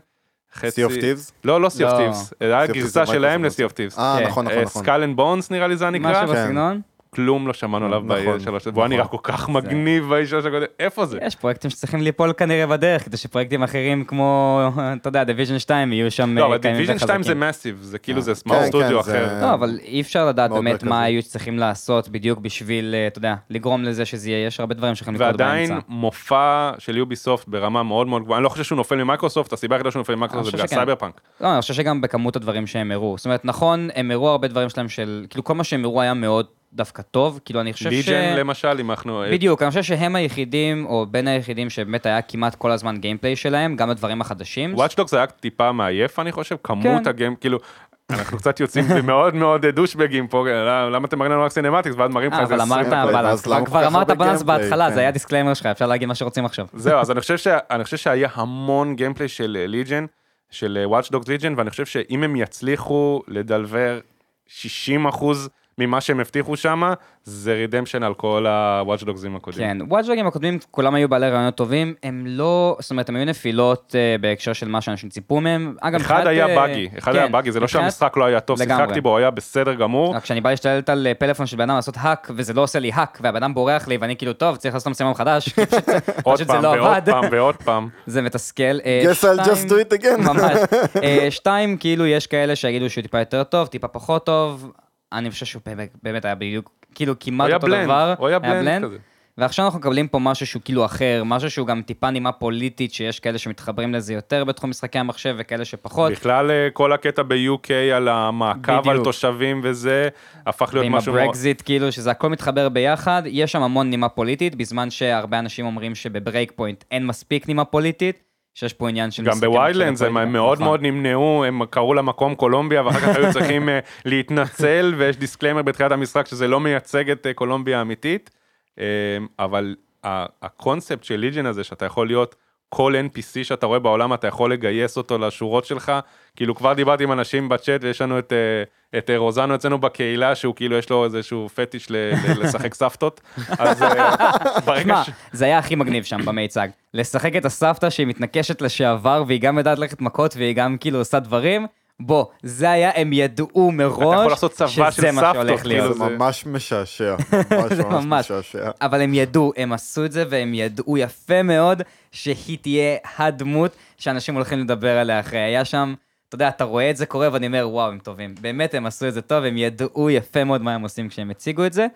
Speaker 3: חצי...
Speaker 2: Sea of Thieves?
Speaker 3: לא, לא Sea of
Speaker 1: לא.
Speaker 3: Thieves, היה
Speaker 2: Thieves
Speaker 3: גרסה
Speaker 2: זה
Speaker 3: שלהם. ל-Sea of Thieves.
Speaker 2: אה. נכון, נכון, נכון.
Speaker 3: Skull and Bones נראה לי זה נקרא,
Speaker 1: משהו
Speaker 2: כן.
Speaker 1: בסגנון.
Speaker 3: כלום לא שמענו עליו
Speaker 2: נכון,
Speaker 3: ב-E3,
Speaker 2: נכון.
Speaker 3: והוא היה נראה כל כך מגניב ב E3 הקודם, איפה זה?
Speaker 1: יש פרויקטים שצריכים ליפול כנראה בדרך, כדי שפרויקטים אחרים כמו, אתה יודע, Division 2 יהיו שם
Speaker 3: לא,
Speaker 1: אה,
Speaker 3: אבל
Speaker 1: קיימים
Speaker 3: Division 2 זה
Speaker 1: וחזקים.
Speaker 3: Massive, זה כאילו
Speaker 2: אה.
Speaker 3: זה smart
Speaker 2: כן,
Speaker 3: סטודיו
Speaker 2: כן,
Speaker 3: אחר.
Speaker 2: זה-
Speaker 1: לא, אבל אי אפשר לדעת
Speaker 2: מאוד
Speaker 1: באמת. מה היו צריכים לעשות בדיוק בשביל, אה, אתה יודע, לגרום לזה שזה יהיה, יש הרבה דברים שיכולים לקרות
Speaker 3: ועדיין
Speaker 1: באמצע.
Speaker 3: מופע של יוביסופט ברמה מאוד מאוד גבוהה, אני לא חושב שהוא נופל ממייקרוסופט, הסיבה היחידה שהוא נופל ממייקרוסופט זה
Speaker 1: חושב
Speaker 3: בגלל
Speaker 1: שכן.
Speaker 3: סייבר פאנק.
Speaker 1: לא, אני חושב שגם בכמות הדברים שהם הראו. זאת אומרת, נכון, הם הראו הרבה דברים שלהם של, כאילו כל מה שהם הראו היה מאוד דווקא טוב, כאילו אני חושב ש...
Speaker 3: Legion למשל, אם אנחנו...
Speaker 1: בדיוק, אני חושב שהם היחידים, או בין היחידים שבאמת היה כמעט כל הזמן gameplay שלהם, גם הדברים החדשים.
Speaker 3: Watch Dogs זה היה טיפה מעייף אני חושב, כמות
Speaker 1: כן.
Speaker 3: ה game, כאילו, אנחנו קצת יוצאים ומאוד מאוד דושבגים פה, למה- למה אתם מראים לנו רק cinematics, ואז מראים לך
Speaker 1: אה,
Speaker 3: איזה...
Speaker 1: אבל אמרת
Speaker 2: balance,
Speaker 1: כבר- אמרת
Speaker 2: balance
Speaker 1: בהתחלה,
Speaker 2: כן.
Speaker 1: זה היה disclaimer שלך, אפשר להגיד מה שרוצים עכשיו.
Speaker 3: זהו, אז אני חושב, שה, אני חושב שהיה המון gameplay של Legion, של Watch Dogs Legion, ואני חושב שאם הם יצליחו לדלבר 60 אחוז ממה שהם הבטיחו שם, זה רידמפשן על כל הוואטשדוגזים הקודמים.
Speaker 1: כן, וואטשדוגים הקודמים, כולם היו בעלי רעיונות טובים, הם לא, זאת אומרת, הם היו נפילות אה, בהקשר של מה שאנשים ציפו מהם. אגב,
Speaker 3: אחד היה
Speaker 1: אה,
Speaker 3: באגי, אחד היה
Speaker 1: כן,
Speaker 3: באגי, זה לא שהמשחק לא היה טוב,
Speaker 1: לגמרי.
Speaker 3: שיחקתי בו, היה בסדר גמור.
Speaker 1: רק כשאני בא להשתלט על אה, פלאפון של בן אדם לעשות האק, וזה לא עושה לי האק, והבן אדם בורח לי, ואני כאילו, טוב, צריך לעשות מצלמה מחדש, כי פשוט זה-
Speaker 3: עוד
Speaker 1: זה
Speaker 3: פעם
Speaker 1: לא
Speaker 3: ועוד. פעם ועוד פעם.
Speaker 1: זה מתסכל.
Speaker 2: guess I'll
Speaker 1: שתיים-
Speaker 2: just do it again.
Speaker 1: ממש. שתיים, כאילו, יש כאלה שיגידו שהוא טיפה יותר טוב, טיפה פחות טוב. אני חושב שהוא באמת- באמת היה בדיוק, כאילו, כמעט
Speaker 3: היה
Speaker 1: אותו
Speaker 3: bland,
Speaker 1: דבר.
Speaker 3: הוא היה bland כזה.
Speaker 1: ועכשיו אנחנו מקבלים פה משהו שהוא כאילו אחר, משהו שהוא גם טיפה נימה פוליטית, שיש כאלה שמתחברים לזה יותר בתחום משחקי המחשב וכאלה שפחות.
Speaker 3: בכלל אה, כל הקטע ב-UK על המעקב על
Speaker 1: בדיוק.
Speaker 3: תושבים וזה, הפך להיות משהו מאוד...
Speaker 1: הברקזיט, כאילו, שזה הכל מתחבר ביחד, יש שם המון נימה פוליטית, בזמן שהרבה אנשים אומרים שב Breakpoint אין מספיק נימה פוליטית, שיש פה עניין של
Speaker 3: גם
Speaker 1: משחקי
Speaker 3: ב Wildlands
Speaker 1: מחשב
Speaker 3: הם. מאוד
Speaker 1: נכון.
Speaker 3: מאוד נמנעו, הם קראו למקום קולומביה ואחר כך היו צריכים אה, להתנצל ויש disclaimer בתחילת המשחק שזה לא מייצג את אה, קולומביה האמיתית, אה, אבל הקונספט של Legion הזה שאתה יכול להיות כל NPC שאתה רואה בעולם אתה יכול לגייס אותו לשורות שלך, כאילו כבר דיברתי עם אנשים בצ'אט ויש לנו את, אה, את אה, רוזנו אצלנו בקהילה שהוא כאילו יש לו איזשהו פטיש ל- לשחק סבתות, אז אה, ברגע ש...
Speaker 1: זה היה הכי מגניב שם במיצג. לשחק את הסבתא שהיא מתנקשת לשעבר, והיא גם יודעת ללכת מכות, והיא גם כאילו עושה דברים. בוא, זה היה, הם ידעו מראש,
Speaker 3: אתה יכול לעשות צבא של
Speaker 1: שזה מה
Speaker 3: סבתות,
Speaker 1: שהולך
Speaker 3: כאילו,
Speaker 1: להיות.
Speaker 2: זה ממש משעשע, ממש ממש. משעשע.
Speaker 1: אבל הם ידעו, הם עשו את זה, והם ידעו יפה מאוד שהיא תהיה הדמות שאנשים הולכים לדבר עליה אחרי. היה שם, אתה יודע, אתה רואה את זה קורה, ואני אומר, וואו, הם טובים. באמת, הם עשו את זה טוב, הם ידעו יפה מאוד מה הם עושים כשהם הציגו את זה.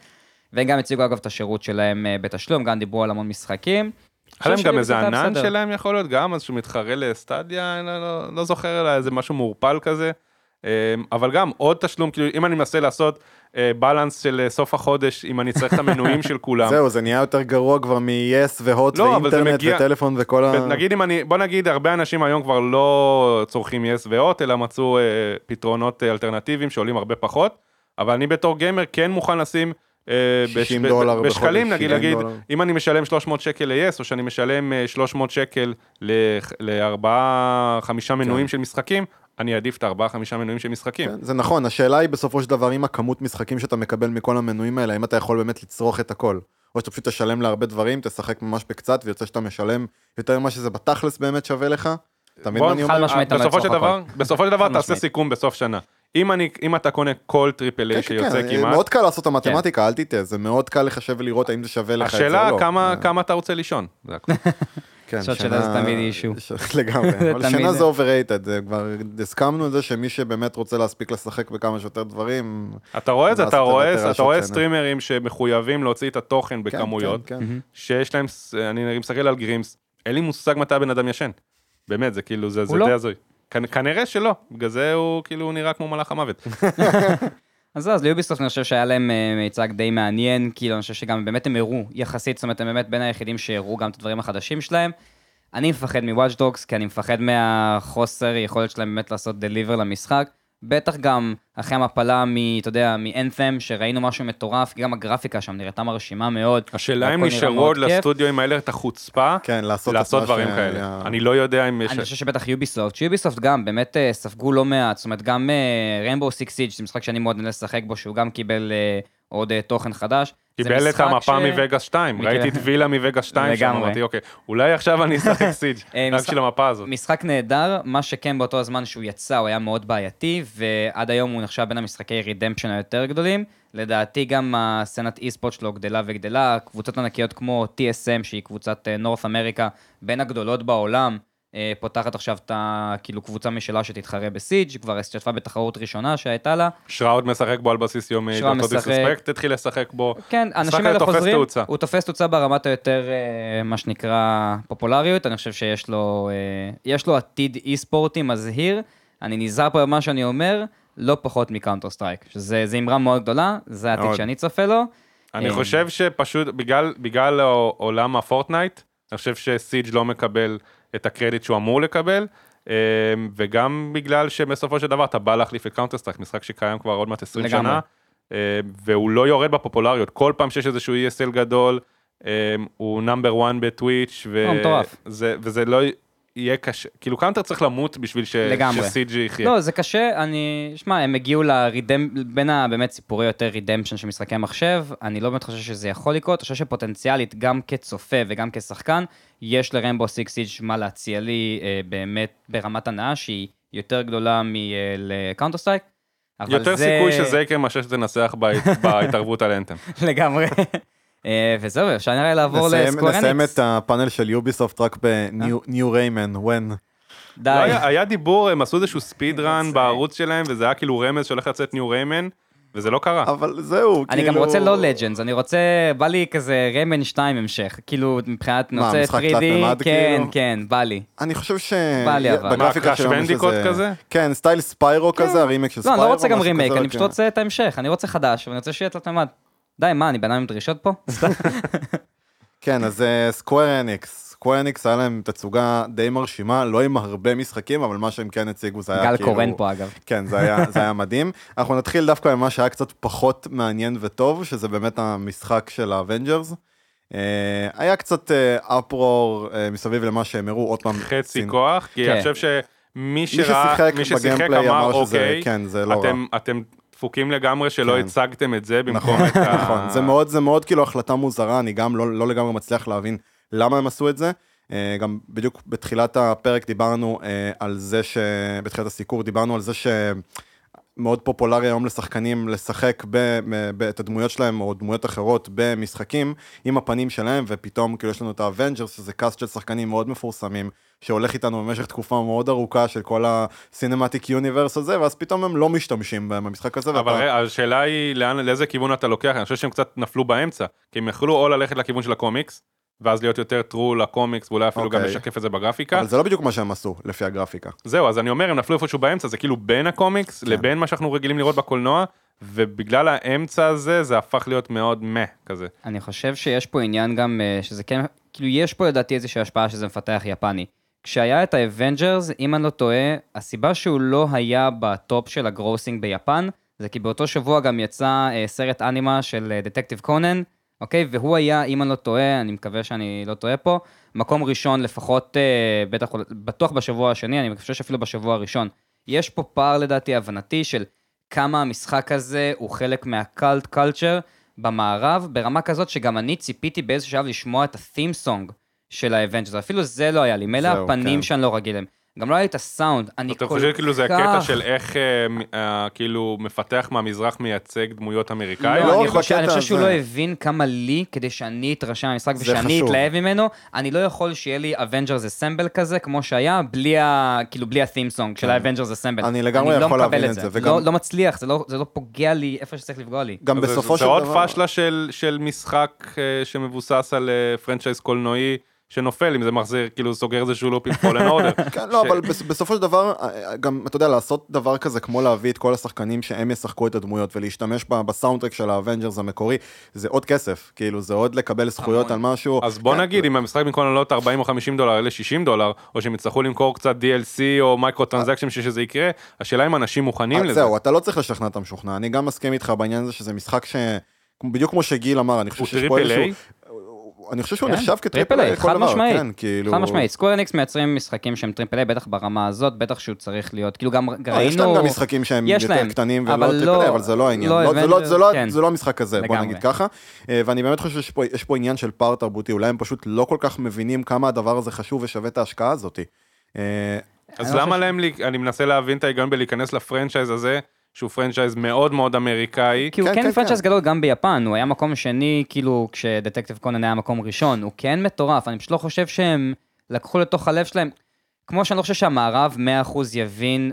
Speaker 1: והם גם הציגו, אגב, את השירות שלהם אה, בתשלום, גם דיברו על המון משחקים.
Speaker 3: היה להם גם איזה ענן
Speaker 1: בסדר.
Speaker 3: שלהם יכול להיות, גם איזשהו מתחרה לסטדיה, לא, לא, לא זוכר, אלא איזה משהו מעורפל כזה. אמ, אבל גם עוד תשלום, כאילו אם אני מנסה לעשות בלנס של אה, סוף החודש, אם אני צריך את המנויים של כולם.
Speaker 2: זהו, זה נהיה יותר גרוע כבר מ-yes והוט
Speaker 3: לא,
Speaker 2: ואינטרנט
Speaker 3: מגיע-
Speaker 2: וטלפון וכל ה...
Speaker 3: נגיד אם אני, בוא נגיד, הרבה אנשים היום כבר לא צורכים יס והוט, אלא מצאו אה, פתרונות אה, אלטרנטיביים שעולים הרבה פחות, אבל אני בתור גיימר כן מוכן לשים... אה,
Speaker 2: 60
Speaker 3: בש- ב-
Speaker 2: דולר
Speaker 3: בשקלים
Speaker 2: בחודש,
Speaker 3: נגיד,
Speaker 2: 70
Speaker 3: להגיד. אם אני משלם 300 שקל ל-yes, או שאני משלם אה, 300 שקל לארבעה, חמישה מנויים של משחקים, אני אעדיף את הארבעה, חמישה מנויים של משחקים.
Speaker 2: כן, זה נכון, השאלה היא בסופו של דבר אם הכמות משחקים שאתה מקבל מכל המנויים האלה, אם אתה יכול באמת לצרוך את הכל. או שאתה פשוט תשלם להרבה דברים, תשחק ממש בקצת, ויוצא שאתה משלם יותר ממה שזה בתכלס באמת שווה לך. אתה מבין
Speaker 3: בוא
Speaker 2: מה אני אומר?
Speaker 3: בסופו של דבר, בסופו של דבר תעשה. סיכום בסוף שנה. אם אני, אם אתה קונה כל triple
Speaker 2: כן,
Speaker 3: A
Speaker 2: כן,
Speaker 3: שיוצא
Speaker 2: כן,
Speaker 3: כמעט,
Speaker 2: מאוד קל לעשות את המתמטיקה, אל תטעה, זה מאוד קל לחשב ולראות האם זה שווה לך את זה או לא.
Speaker 3: השאלה כמה,
Speaker 2: אה,
Speaker 3: כמה אתה רוצה לישון.
Speaker 2: כן,
Speaker 1: שעות שינה זה תמיד
Speaker 2: issue. לגמרי, אבל שינה
Speaker 1: זה.
Speaker 2: overrated, כבר הסכמנו את זה שמי שבאמת רוצה להספיק לשחק בכמה שיותר דברים,
Speaker 3: אתה רואה את זה, אתה
Speaker 2: את
Speaker 3: רואה, אתה רואה. סטרימרים שמחויבים להוציא את התוכן
Speaker 2: כן,
Speaker 3: בכמויות,
Speaker 2: כן, כן.
Speaker 3: שיש להם, אני מסתכל על גרימס, אין לי מושג מתי הבן אדם ישן. באמת, זה כאילו, זה
Speaker 1: לא.
Speaker 3: די הזוי. כנ- כנראה שלא, בגלל זה הוא כאילו נראה כמו מלאך המוות.
Speaker 1: אז אז ליוביסופט אני חושב שהיה להם אה, מיצג די מעניין, כאילו אני חושב שגם באמת הם הראו יחסית, זאת אומרת הם באמת בין היחידים שהראו גם את הדברים החדשים שלהם. אני מפחד מוואץ' דוגס, כי אני מפחד מהחוסר יכולת שלהם באמת לעשות דליבר למשחק. בטח גם אחרי המפלה מ... אתה יודע, מאנת'ם, שראינו משהו מטורף, גם הגרפיקה שם נראתה מרשימה מאוד.
Speaker 3: השאלה אם נשארו עוד
Speaker 1: כיף.
Speaker 3: לסטודיואים האלה את החוצפה,
Speaker 2: כן, לעשות
Speaker 3: לעשות דברים
Speaker 2: שהיה-
Speaker 3: כאלה. אני לא יודע אם יש...
Speaker 1: אני חושב שבטח יוביסופט, שיוביסופט גם באמת אה, ספגו לא מעט, זאת אומרת גם Rainbow Six Siege זה משחק שאני מאוד נהנה לשחק בו, שהוא גם קיבל אה, עוד אה, תוכן חדש.
Speaker 3: קיבל את המפה
Speaker 1: ש-
Speaker 3: מ Vegas 2,
Speaker 1: מכיר-
Speaker 3: ראיתי את Villa מ Vegas 2 שם. אמרתי אוקיי, אולי עכשיו אני אשחק Siege,
Speaker 1: אה,
Speaker 3: רק
Speaker 1: משחק-
Speaker 3: של המפה הזאת.
Speaker 1: משחק נהדר, מה שכן באותו הזמן שהוא יצא הוא היה מאוד בעייתי, ועד היום הוא נחשב בין המשחקי redemption היותר גדולים. לדעתי גם הסצנת אי-ספורט שלו גדלה וגדלה, קבוצות ענקיות כמו TSM, שהיא קבוצת נורת אמריקה, בין הגדולות בעולם, פותחת עכשיו את ה... כאילו קבוצה משלה שתתחרה בסיג', כבר השתתפה בתחרות ראשונה שהייתה לה.
Speaker 3: שראוד משחק בו על בסיס יומי,
Speaker 1: שראוד
Speaker 3: דוקטור
Speaker 1: משחק.
Speaker 3: דיסרספקט התחיל לשחק בו.
Speaker 1: כן, האנשים האלה חוזרים,
Speaker 3: תאוצה.
Speaker 1: הוא תופס תאוצה ברמת היותר, אה, מה שנקרא, פופולריות, אני חושב שיש לו, אה, יש לו עתיד אי-ספורטי מזהיר, אני נזהר פה במה שאני אומר, לא פחות מ Counter Strike, שזה זה אמרה מאוד גדולה, זה העתיד
Speaker 2: מאוד.
Speaker 1: שאני צופה לו.
Speaker 3: אני
Speaker 1: אה,
Speaker 3: חושב שפשוט בגלל, בגלל עולם ה Fortnite, אני חושב ש Siege לא מקבל את הקרדיט שהוא אמור לקבל, אה, וגם בגלל שבסופו של דבר אתה בא להחליף את Counter Strike, משחק שקיים כבר עוד מעט 20
Speaker 1: לגמרי.
Speaker 3: שנה, אה, והוא לא יורד בפופולריות, כל פעם שיש איזשהו ESL גדול, אה, הוא number 1 ב Twitch, ו-
Speaker 1: לא,
Speaker 3: וזה לא יהיה קשה, כאילו Counter צריך למות בשביל ש-
Speaker 1: לגמרי.
Speaker 3: ש Siege יחיה.
Speaker 1: לא, זה קשה, אני, שמע, הם הגיעו ל redem, בין הבאמת סיפורי יותר redemption של משחקי מחשב, אני לא באמת חושב שזה יכול לקרות, אני חושב שפוטנציאלית, גם כצופה וגם כשחקן, יש ל Rainbow Six Siege מה להציע לי אה, באמת ברמת הנאה שהיא יותר גדולה מל Counter Strike.
Speaker 3: יותר סיכוי שזה יקרה מאשר שתנצח בהת- בהתערבות על Anthem.
Speaker 1: לגמרי. אה, וזהו, אפשר נראה לעבור
Speaker 2: נסיים-
Speaker 1: לסקוור
Speaker 2: נסיים. את הפאנל של Ubisoft רק ב new Rayman, when.
Speaker 1: די.
Speaker 3: לא היה, דיבור, הם עשו איזשהו speed run בערוץ שלהם, וזה היה כאילו רמז שהולך לצאת new Rayman, וזה לא קרה.
Speaker 2: אבל זהו,
Speaker 1: אני גם
Speaker 2: כאילו-
Speaker 1: רוצה לא Legends, אני רוצה, בא לי כזה Rayman 2 המשך, כאילו מבחינת נושא
Speaker 2: משחק
Speaker 1: 3D,
Speaker 2: תלת-ממד,
Speaker 1: כן,
Speaker 2: כאילו?
Speaker 1: כן, בא לי.
Speaker 2: אני חושב ש...
Speaker 1: בא לי אבל.
Speaker 3: מה, Crash
Speaker 2: Bandicoot
Speaker 3: כזה?
Speaker 2: כן, סטייל Spyro כזה, הרימק של
Speaker 1: לא,
Speaker 2: Spyro.
Speaker 1: אני לא רוצה גם
Speaker 2: כזה,
Speaker 1: אני
Speaker 2: כן.
Speaker 1: פשוט רוצה את ההמשך, אני רוצה חדש, ואני רוצה שיהיה תלת-ממד. די, מה, אני בן עם דרישות פה?
Speaker 2: כן, אז Square Enix. Square Enix היה להם תצוגה די מרשימה, לא עם הרבה משחקים, אבל מה שהם כן הציגו זה היה
Speaker 1: גל
Speaker 2: כאילו...
Speaker 1: קורן פה אגב.
Speaker 2: כן, זה היה, זה היה מדהים. אנחנו נתחיל דווקא ממה שהיה קצת פחות מעניין וטוב, שזה באמת המשחק של ה Avengers. Uh, היה קצת אפרור uh, מסביב למה שהם הראו, עוד פעם.
Speaker 3: חצי
Speaker 2: סין-
Speaker 3: כוח, כי
Speaker 1: כן.
Speaker 3: אני חושב שמי
Speaker 2: מי
Speaker 3: שראה,
Speaker 2: ששיחק
Speaker 3: מי ששיחק
Speaker 2: ב gameplay
Speaker 3: אמר,
Speaker 2: אמר שזה,
Speaker 3: אוקיי,
Speaker 2: כן, זה לא רע.
Speaker 3: אתם- אתם דפוקים לגמרי שלא
Speaker 2: כן.
Speaker 3: הצגתם את זה במקום
Speaker 2: נכון,
Speaker 3: את ה...
Speaker 2: נכון, זה מאוד, זה מאוד כאילו החלטה מוזרה, אני גם לא, לא לגמרי מצליח להבין למה הם עשו את זה. אה, גם בדיוק בתחילת הפרק דיברנו אה, על זה ש... בתחילת הסיקור דיברנו על זה שמאוד פופולרי היום לשחקנים לשחק ב... ב... את הדמויות שלהם או דמויות אחרות במשחקים עם הפנים שלהם, ופתאום כאילו יש לנו את ה Avengers, שזה cast של שחקנים מאוד מפורסמים, שהולך איתנו במשך תקופה מאוד ארוכה של כל הסינמטיק יוניברס הזה, ואז פתאום הם לא משתמשים במשחק הזה.
Speaker 3: אבל
Speaker 2: ואתה-
Speaker 3: השאלה היא לאן, לאיזה כיוון אתה לוקח, אני חושב שהם קצת נפלו באמצע, כי הם יכלו או ללכת לכיוון של הקומיקס, ואז להיות יותר טרו לקומיקס, ואולי אפילו גם
Speaker 2: אוקיי.
Speaker 3: לשקף את זה בגרפיקה.
Speaker 2: אבל זה לא בדיוק מה שהם עשו, לפי הגרפיקה.
Speaker 3: זהו, אז אני אומר, הם נפלו איפשהו באמצע, זה כאילו בין הקומיקס
Speaker 2: כן.
Speaker 3: לבין מה שאנחנו רגילים לראות בקולנוע, ובגלל האמצע הזה, זה הפך להיות מאוד מה כזה.
Speaker 1: אני חושב שיש פה עניין גם, אה, שזה כן, כאילו יש פה לדעתי איזושהי השפעה שזה מפתח יפני. כשהיה את ה Avengers, אם אני לא טועה, הסיבה שהוא לא היה ב top של ה grossing ביפן, זה כי באותו שבוע גם יצא אה, סרט אנימה של Detective Conan, אוקיי? והוא היה, אם אני לא טועה, אני מקווה שאני לא טועה פה, מקום ראשון לפחות, אה, בטח, בטוח בשבוע השני, אני חושב שאפילו בשבוע הראשון. יש פה פער לדעתי הבנתי של כמה המשחק הזה הוא חלק מה cult culture במערב, ברמה כזאת שגם אני ציפיתי באיזשהו שלב לשמוע את ה-theme song של ה Avengers, אפילו זה לא היה לי, מילא הפנים
Speaker 2: כן.
Speaker 1: שאני לא רגיל להם. גם לא היה לי את הסאונד, אני
Speaker 3: אתה
Speaker 1: כל
Speaker 3: חושב כאילו זה הקטע
Speaker 1: כך-
Speaker 3: של איך אה, אה, כאילו מפתח מהמזרח מייצג דמויות אמריקאיות?
Speaker 2: לא,
Speaker 1: לא, אני חושב, אני
Speaker 2: בקטע
Speaker 1: חושב שהוא. לא הבין כמה לי, כדי שאני אתרשם מהמשחק
Speaker 2: זה
Speaker 1: ושאני. אתלהב ממנו, אני לא יכול שיהיה לי Avengers Assemble כזה, כמו שהיה, בלי ה... כאילו, בלי ה-theme song של ה Avengers Assemble.
Speaker 2: כן. אני לגמרי יכול להבין את זה, וגם-
Speaker 1: לא, לא מצליח, זה לא, זה לא פוגע לי איפה שצריך לפגוע לי.
Speaker 2: גם
Speaker 3: זה-
Speaker 2: בסופו של
Speaker 3: זה עוד
Speaker 2: דבר...
Speaker 3: פשלה של, של משחק אה, שמבוסס על franchise קולנועי שנופל, אם זה מחזיר, כאילו סוגר איזשהו loop עם Fallen Order.
Speaker 2: כן, לא, אבל בס- בסופו של דבר, אה, גם, אתה יודע, לעשות דבר כזה כמו להביא את כל השחקנים שהם ישחקו את הדמויות ולהשתמש ב- בסאונדטרק של ה Avengers המקורי, זה עוד כסף, כאילו, זה עוד לקבל זכויות. על משהו.
Speaker 3: אז בוא
Speaker 2: כן,
Speaker 3: נגיד, אם המשחק במקום לעלות 40 או 50 דולר, יעלה 60 דולר, או שהם יצטרכו למכור קצת DLC או micro transaction בשביל שזה יקרה, השאלה אם אנשים מוכנים
Speaker 2: אה,
Speaker 3: לזה.
Speaker 2: זהו, אתה לא צריך לשכנע את המשוכנע, אני גם מסכים איתך בעניין הזה שזה משחק ש... בדיוק כמו שגיל אמר, אני חושב שיש פה
Speaker 3: triple
Speaker 2: איזשהו... אני חושב שהוא
Speaker 1: כן,
Speaker 2: נחשב
Speaker 1: triple
Speaker 2: כ
Speaker 1: triple
Speaker 2: A, כל
Speaker 1: חד משמעית.
Speaker 2: כן, כאילו...
Speaker 1: חד משמעית, סקוור אניקס מייצרים משחקים שהם triple A, בטח ברמה הזאת, בטח שהוא צריך להיות, כאילו גם
Speaker 2: לא,
Speaker 1: ראינו...
Speaker 2: יש להם גם משחקים שהם יותר
Speaker 1: להם,
Speaker 2: קטנים ולא triple
Speaker 1: לא-
Speaker 2: A, אבל זה לא העניין.
Speaker 1: לא
Speaker 2: לא, זה לא- זה לא-
Speaker 1: כן.
Speaker 2: זה לא המשחק הזה, בוא
Speaker 1: לגמרי.
Speaker 2: נגיד ככה. אה, ואני באמת חושב שיש פה- פה עניין של פער תרבותי, אולי הם פשוט לא כל כך מבינים כמה הדבר הזה חשוב ושווה את ההשקעה הזאת. אה,
Speaker 3: אז
Speaker 1: לא
Speaker 3: למה להם, אני מנסה להבין את ההיגיון בלהיכנס ל franchise הזה, שהוא franchise מאוד מאוד אמריקאי.
Speaker 1: כי הוא
Speaker 2: כן,
Speaker 1: כן
Speaker 2: כן,
Speaker 1: franchise
Speaker 2: כן.
Speaker 1: גדול גם ביפן, הוא היה מקום שני, כאילו, כש Detective Conan היה מקום ראשון, הוא כן מטורף, אני פשוט לא חושב שהם לקחו לתוך הלב שלהם, כמו שאני לא חושב שהמערב 100% יבין,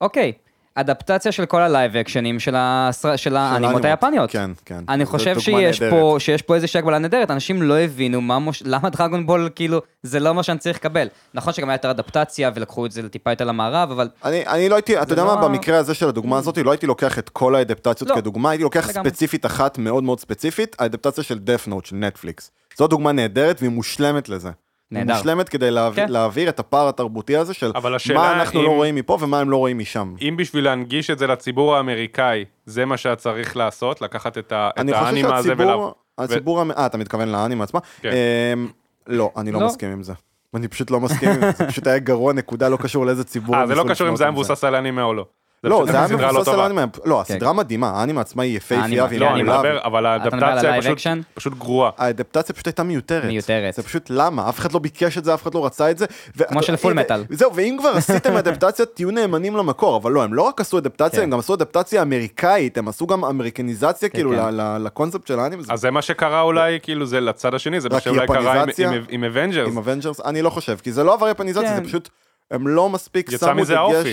Speaker 1: אוקיי, אדפטציה של כל ה live action ים של, הסר... של האנימות
Speaker 2: האנימות.
Speaker 1: היפניות.
Speaker 2: כן, כן.
Speaker 1: אני חושב שיש. פה, שיש פה איזושהי הגבלה נהדרת, אנשים לא הבינו מה מוש... למה Dragon Ball, כאילו, זה לא מה שאני צריך לקבל. נכון שגם היה יותר אדפטציה ולקחו את זה טיפה יותר למערב, אבל
Speaker 2: אני, אני לא הייתי, אתה יודע
Speaker 1: לא-
Speaker 2: מה, במקרה הזה של הדוגמה הזאת, לא הייתי לוקח את כל האדפטציות
Speaker 1: לא.
Speaker 2: כדוגמה, הייתי לוקח
Speaker 1: לגמרי.
Speaker 2: ספציפית אחת מאוד מאוד ספציפית, האדפטציה של דף נוט של נטפליקס. זו דוגמה נהדרת והיא מושלמת לזה. היא
Speaker 1: נהדר.
Speaker 2: מושלמת כדי להעביר,
Speaker 1: כן.
Speaker 2: להעביר את הפער התרבותי הזה של מה אנחנו
Speaker 3: אם-
Speaker 2: לא רואים מפה ומה הם לא רואים משם.
Speaker 3: אם בשביל להנגיש את זה לציבור האמריקאי, זה מה שהיה צריך לעשות, לקחת את ה- את
Speaker 2: אני חושב
Speaker 3: האנימה הזה
Speaker 2: שהציבור,
Speaker 3: ולהב...
Speaker 2: הציבור, אה, אתה מתכוון לאנימה עצמה?
Speaker 3: כן.
Speaker 2: אמ, לא, אני לא
Speaker 1: לא.
Speaker 2: מסכים עם זה. אני פשוט לא מסכים עם זה, זה פשוט היה גרוע, נקודה, לא קשור לאיזה ציבור.
Speaker 3: אה, זה לא קשור אם זה היה מבוסס על אנימה או לא.
Speaker 2: לא, זה היה
Speaker 3: לא
Speaker 2: מבוסס על. האנימה, לא,
Speaker 1: כן.
Speaker 2: הסדרה מדהימה, האנימה עצמה היא יפהפייה והיא
Speaker 3: לא, אני מדבר, אבל האדפטציה פשוט-? פשוט גרועה.
Speaker 2: האדפטציה פשוט הייתה מיותרת.
Speaker 1: מיותרת.
Speaker 2: זה פשוט למה? אף אחד לא ביקש את זה, אף אחד לא רצה את זה.
Speaker 1: כמו של פול
Speaker 2: ו-
Speaker 1: מטאל.
Speaker 2: זהו, ואם כבר עשיתם אדפטציה, תהיו נאמנים למקור, אבל לא, הם לא רק עשו אדפטציה,
Speaker 1: כן.
Speaker 2: הם גם עשו אדפטציה אמריקאית, הם עשו גם אמריקניזציה, כאילו,
Speaker 1: כן.
Speaker 2: ל- ל- לקונספט של האנימה.
Speaker 3: אז זה מה שקרה אולי, כאילו, זה לצד השני, זה מה שאולי קרה עם-
Speaker 2: Avengers.
Speaker 3: עם
Speaker 2: Avengers, אני לא חושב, כי זה לא עבר יפניזציה. זה פשוט, הם לא מספיק
Speaker 3: יצא
Speaker 2: שמו
Speaker 3: מזה האופי.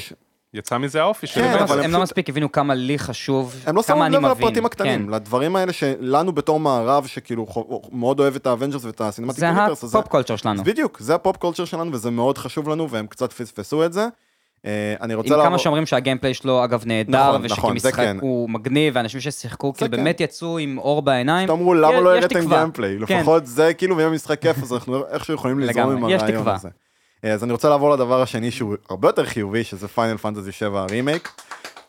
Speaker 3: יצא מזה האופי של
Speaker 2: כן,
Speaker 1: הם לא-
Speaker 2: אבל הם
Speaker 1: הם לא מספיק הבינו כמה לי חשוב,
Speaker 2: הם לא שמו
Speaker 1: כמה אני
Speaker 2: לב
Speaker 1: מבין.
Speaker 2: לפרטים הקטנים,
Speaker 1: כן.
Speaker 2: לדברים האלה שלנו בתור מערב, שכאילו מאוד אוהב את ה Avengers ואת ה
Speaker 1: cinematic
Speaker 2: זה universe, זה-
Speaker 1: ה pop culture
Speaker 2: שלנו. בדיוק, זה ה pop culture שלנו וזה מאוד חשוב לנו והם קצת פספסו את זה. אה, אני רוצה
Speaker 1: עם כמה
Speaker 2: לעבור...
Speaker 1: שאומרים שה gameplay שלו אגב נהדר,
Speaker 2: נכון, נכון,
Speaker 1: ושכמשחק
Speaker 2: כן.
Speaker 1: הוא מגניב, ואנשים ששיחקו כאילו
Speaker 2: כן.
Speaker 1: באמת יצאו עם אור בעיניים.
Speaker 2: אמרו למה לא הראיתם. gameplay,
Speaker 1: כן.
Speaker 2: לפחות זה כאילו ואם המשחק כיף אז אנחנו איכשהו יכולים לזרום עם הרעיון. הזה. אה, אז אני רוצה לעבור לדבר השני שהוא הרבה יותר חיובי שזה Final Fantasy 7 הרימייק.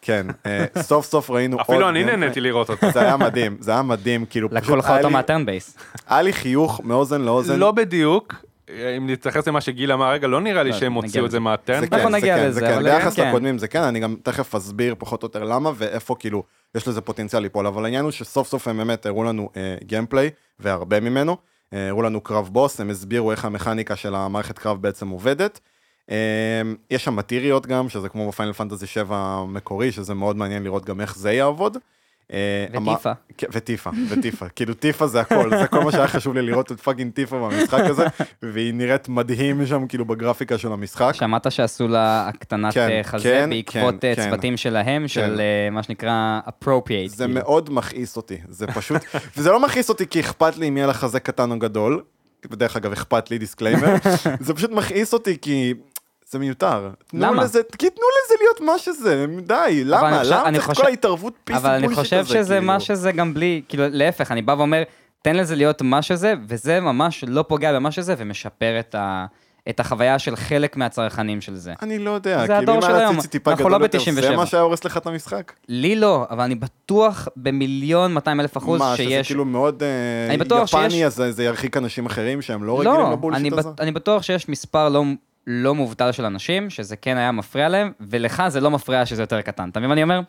Speaker 2: כן, אה, סוף סוף ראינו עוד
Speaker 3: אפילו אני. נהניתי לראות אותו.
Speaker 2: זה היה מדהים, זה היה מדהים, כאילו
Speaker 1: לקחו לך אותו
Speaker 2: מה
Speaker 1: turn base.
Speaker 2: היה לי חיוך מאוזן לאוזן.
Speaker 3: לא בדיוק, אם נתייחס למה שגיל אמר רגע, לא נראה לי
Speaker 1: לא,
Speaker 3: שהם הוציאו את. זה מה turn.
Speaker 2: זה
Speaker 1: אנחנו
Speaker 2: כן, זה
Speaker 1: נגיע
Speaker 2: כן,
Speaker 1: לזה,
Speaker 2: זה כן, ביחס
Speaker 1: כן.
Speaker 2: לקודמים זה כן, אני גם תכף אסביר פחות או יותר למה ואיפה כאילו יש לזה פוטנציאל ליפול, אבל העניין הוא שסוף סוף הם באמת הראו לנו gameplay והרבה ממנו, אה, הראו לנו קרב בוס, הם הסבירו איך המכניקה של המערכת קרב בעצם עובדת. אה, יש שם מטיריות גם, שזה כמו ב Final Fantasy 7 המקורי, שזה מאוד מעניין לראות גם איך זה יעבוד. אה,
Speaker 1: ו
Speaker 2: Tifa. כן, ו Tifa, ו Tifa, כאילו Tifa זה הכל, זה כל מה שהיה חשוב לי לראות את fucking Tifa במשחק הזה, והיא נראית מדהים שם כאילו בגרפיקה של המשחק.
Speaker 1: שמעת שעשו לה הקטנת
Speaker 2: כן,
Speaker 1: אה, חזה
Speaker 2: כן,
Speaker 1: בעקבות אה. צוותים שלהם, של מה שנקרא appropriate.
Speaker 2: זה
Speaker 1: כאילו.
Speaker 2: מאוד מכעיס אותי, זה פשוט, וזה לא מכעיס אותי כי אכפת לי אם יהיה לה חזה קטן או גדול, בדרך אגב אכפת לי דיסקליימר, זה פשוט מכעיס אותי כי זה מיותר.
Speaker 1: למה?
Speaker 2: לזה, כי תנו לזה להיות מה שזה, די, למה?
Speaker 1: חושב-
Speaker 2: למה
Speaker 1: אני
Speaker 2: צריך
Speaker 1: חושב-
Speaker 2: כל ההתערבות פיס
Speaker 1: אבל אני חושב
Speaker 2: הזה,
Speaker 1: שזה
Speaker 2: כאילו?
Speaker 1: מה שזה גם בלי, כאילו להפך, אני בא ואומר, תן לזה להיות מה שזה, וזה ממש לא פוגע במה שזה, ומשפר את ה... את החוויה של חלק מהצרכנים של זה.
Speaker 2: אני לא יודע,
Speaker 1: זה
Speaker 2: כאילו
Speaker 1: הדור
Speaker 2: אם
Speaker 1: של
Speaker 2: היה
Speaker 1: היום, אנחנו
Speaker 2: גדול
Speaker 1: לא
Speaker 2: יותר, זה
Speaker 1: ב-97.
Speaker 2: מה שהיה הורס לך את המשחק?
Speaker 1: לי לא, אבל אני בטוח במיליון 200 אלף אחוז
Speaker 2: מה, שזה
Speaker 1: שיש...
Speaker 2: כאילו מאוד אה, יפני,
Speaker 1: שיש-
Speaker 2: אז זה- ירחיק אנשים אחרים שהם לא רגילים
Speaker 1: לא,
Speaker 2: לבולשיט
Speaker 1: אני,
Speaker 2: הזה?
Speaker 1: בט- אני בטוח שיש מספר לא, לא מובטל של אנשים, שזה כן היה מפריע להם, ולך זה לא מפריע שזה יותר קטן. אתה מבין מה אני אומר?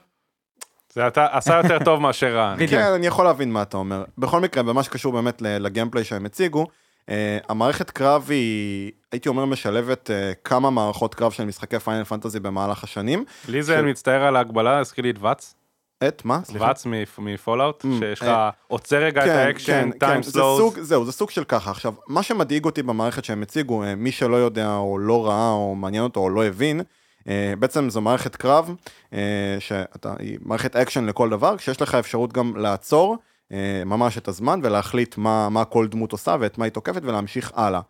Speaker 3: זה אתה- עשה יותר טוב מאשר רע.
Speaker 1: בדיוק.
Speaker 2: כן, אני יכול להבין מה אתה אומר. בכל מקרה, במה שקשור באמת ל- לגיימפליי שהם הציגו, אה, המערכת קרב היא, הייתי אומר, משלבת אה, כמה מערכות קרב של משחקי פיינל פנטזי במהלך השנים.
Speaker 3: לי זה
Speaker 2: של-
Speaker 3: מצטער על ההגבלה, הזכיר לי את VATS.
Speaker 2: את מה? סליחה.
Speaker 3: VATS מ Fallout,
Speaker 2: Mm,
Speaker 3: שיש לך,
Speaker 2: אה,
Speaker 3: עוצר רגע את האקשן,
Speaker 2: time
Speaker 3: slows.
Speaker 2: סוג, זהו, זה סוג של ככה. עכשיו, מה שמדאיג אותי במערכת שהם הציגו, אה, מי שלא יודע או לא ראה או מעניין אותו או לא הבין, אה, בעצם זו מערכת קרב, אה, שאתה, היא מערכת אקשן לכל דבר, כשיש לך אפשרות גם לעצור אה, ממש את הזמן ולהחליט מה, מה כל דמות עושה ואת מה היא תוקפת ולהמשיך הלאה.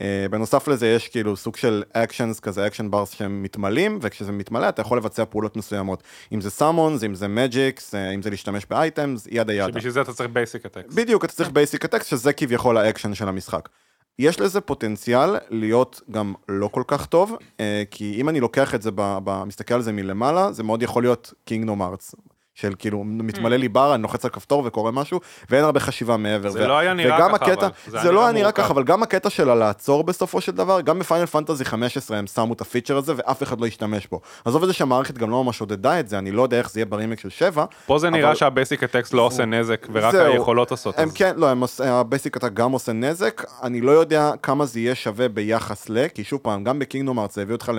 Speaker 2: אה, בנוסף לזה יש כאילו סוג של actions כזה, action bars שהם מתמלאים, וכשזה מתמלא אתה יכול לבצע פעולות מסוימות. אם זה summons, אם זה magics, אם זה להשתמש ב items, yada yada.
Speaker 3: שבשביל זה אתה צריך basic attacks.
Speaker 2: בדיוק, אתה צריך basic attacks, שזה כביכול האקשן של המשחק. יש לזה פוטנציאל להיות גם לא כל כך טוב, אה, כי אם אני לוקח את זה, ב- ב- מסתכל על זה מלמעלה, זה מאוד יכול להיות Kingdom Hearts. של כאילו, מתמלא לי בר, אני לוחץ על כפתור וקורה משהו, ואין הרבה חשיבה מעבר.
Speaker 3: זה לא היה נראה ככה,
Speaker 2: הקטע,
Speaker 3: אבל. זה
Speaker 2: זה,
Speaker 3: היה
Speaker 2: לא
Speaker 3: נראה
Speaker 2: היה נראה. ככה, אבל גם הקטע של הלעצור בסופו של דבר, גם ב Final Fantasy 15 הם שמו את הפיצ'ר הזה, ואף אחד לא השתמש בו. עזוב את זה שהמערכת גם לא ממש עודדה את זה, אני לא יודע איך זה יהיה ברימק של 7,
Speaker 3: פה זה נראה
Speaker 2: אבל-
Speaker 3: שה basic attacks לא עושה נזק, ורק
Speaker 2: זהו.
Speaker 3: היכולות עושות.
Speaker 2: הם
Speaker 3: אז-
Speaker 2: כן, לא, הם ה basic attack גם עושה נזק, אני לא יודע כמה זה יהיה שווה ביחס ל, כי שוב פעם, גם ב Kingdom Hearts זה הביא אותך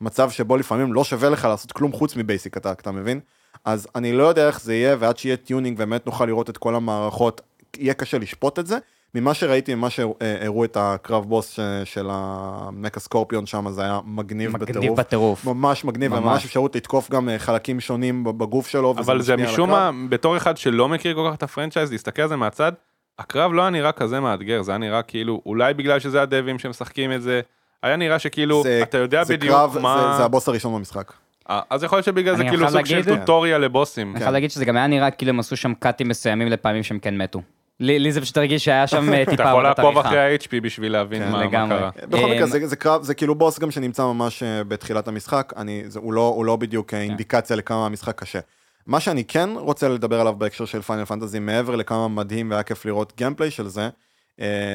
Speaker 2: למצב שבו לפעמים לא שווה לך לעשות כלום חוץ מ basic attack, אתה מבין? אז אני לא יודע איך זה יהיה, ועד שיהיה tuning ובאמת נוכל לראות את כל המערכות, יהיה קשה לשפוט את זה. ממה שראיתי, ממה שהראו את הקרב בוס ש- של ה mecha scorpion שם, זה היה מגניב
Speaker 1: מגניב
Speaker 2: בטירוף.
Speaker 1: בטירוף.
Speaker 2: ממש מגניב,
Speaker 1: ממש.
Speaker 2: וממש אפשרות לתקוף גם אה, חלקים שונים בגוף שלו.
Speaker 3: אבל זה משום. מה, בתור אחד שלא מכיר כל כך את ה franchise, להסתכל על זה מהצד, הקרב לא היה נראה כזה מאתגר, זה היה נראה כאילו, אולי בגלל שזה ה devs שמשחקים את זה, היה נראה שכאילו,
Speaker 2: זה-
Speaker 3: אתה יודע
Speaker 2: זה
Speaker 3: בדיוק
Speaker 2: קרב,
Speaker 3: מה...
Speaker 2: זה, זה הבוס הראשון במשחק.
Speaker 3: אה, אז יכול להיות שבגלל זה כאילו
Speaker 1: יכול
Speaker 3: סוג של tutorial לבוסים.
Speaker 1: אני יכול להגיד שזה גם היה נראה כאילו הם עשו שם קאטים מסוימים לפעמים שהם כן מתו. לי לי זה פשוט הרגיש שהיה שם אה,
Speaker 3: אתה
Speaker 1: טיפה
Speaker 3: יכול
Speaker 1: עבודת
Speaker 3: לעקוב
Speaker 1: עריכה.
Speaker 3: אחרי ה-HP בשביל להבין
Speaker 2: כן,
Speaker 3: מה. קרה.
Speaker 2: בכל מקרה,
Speaker 1: אמ,
Speaker 2: זה, זה קרב, זה כאילו בוס גם שנמצא ממש אה, בתחילת המשחק, אני, זה, הוא, לא, הוא לא בדיוק אה, אינדיקציה לכמה המשחק קשה. מה שאני כן רוצה לדבר עליו בהקשר של Final Fantasy, מעבר לכמה מדהים והיה כיף לראות gameplay של זה,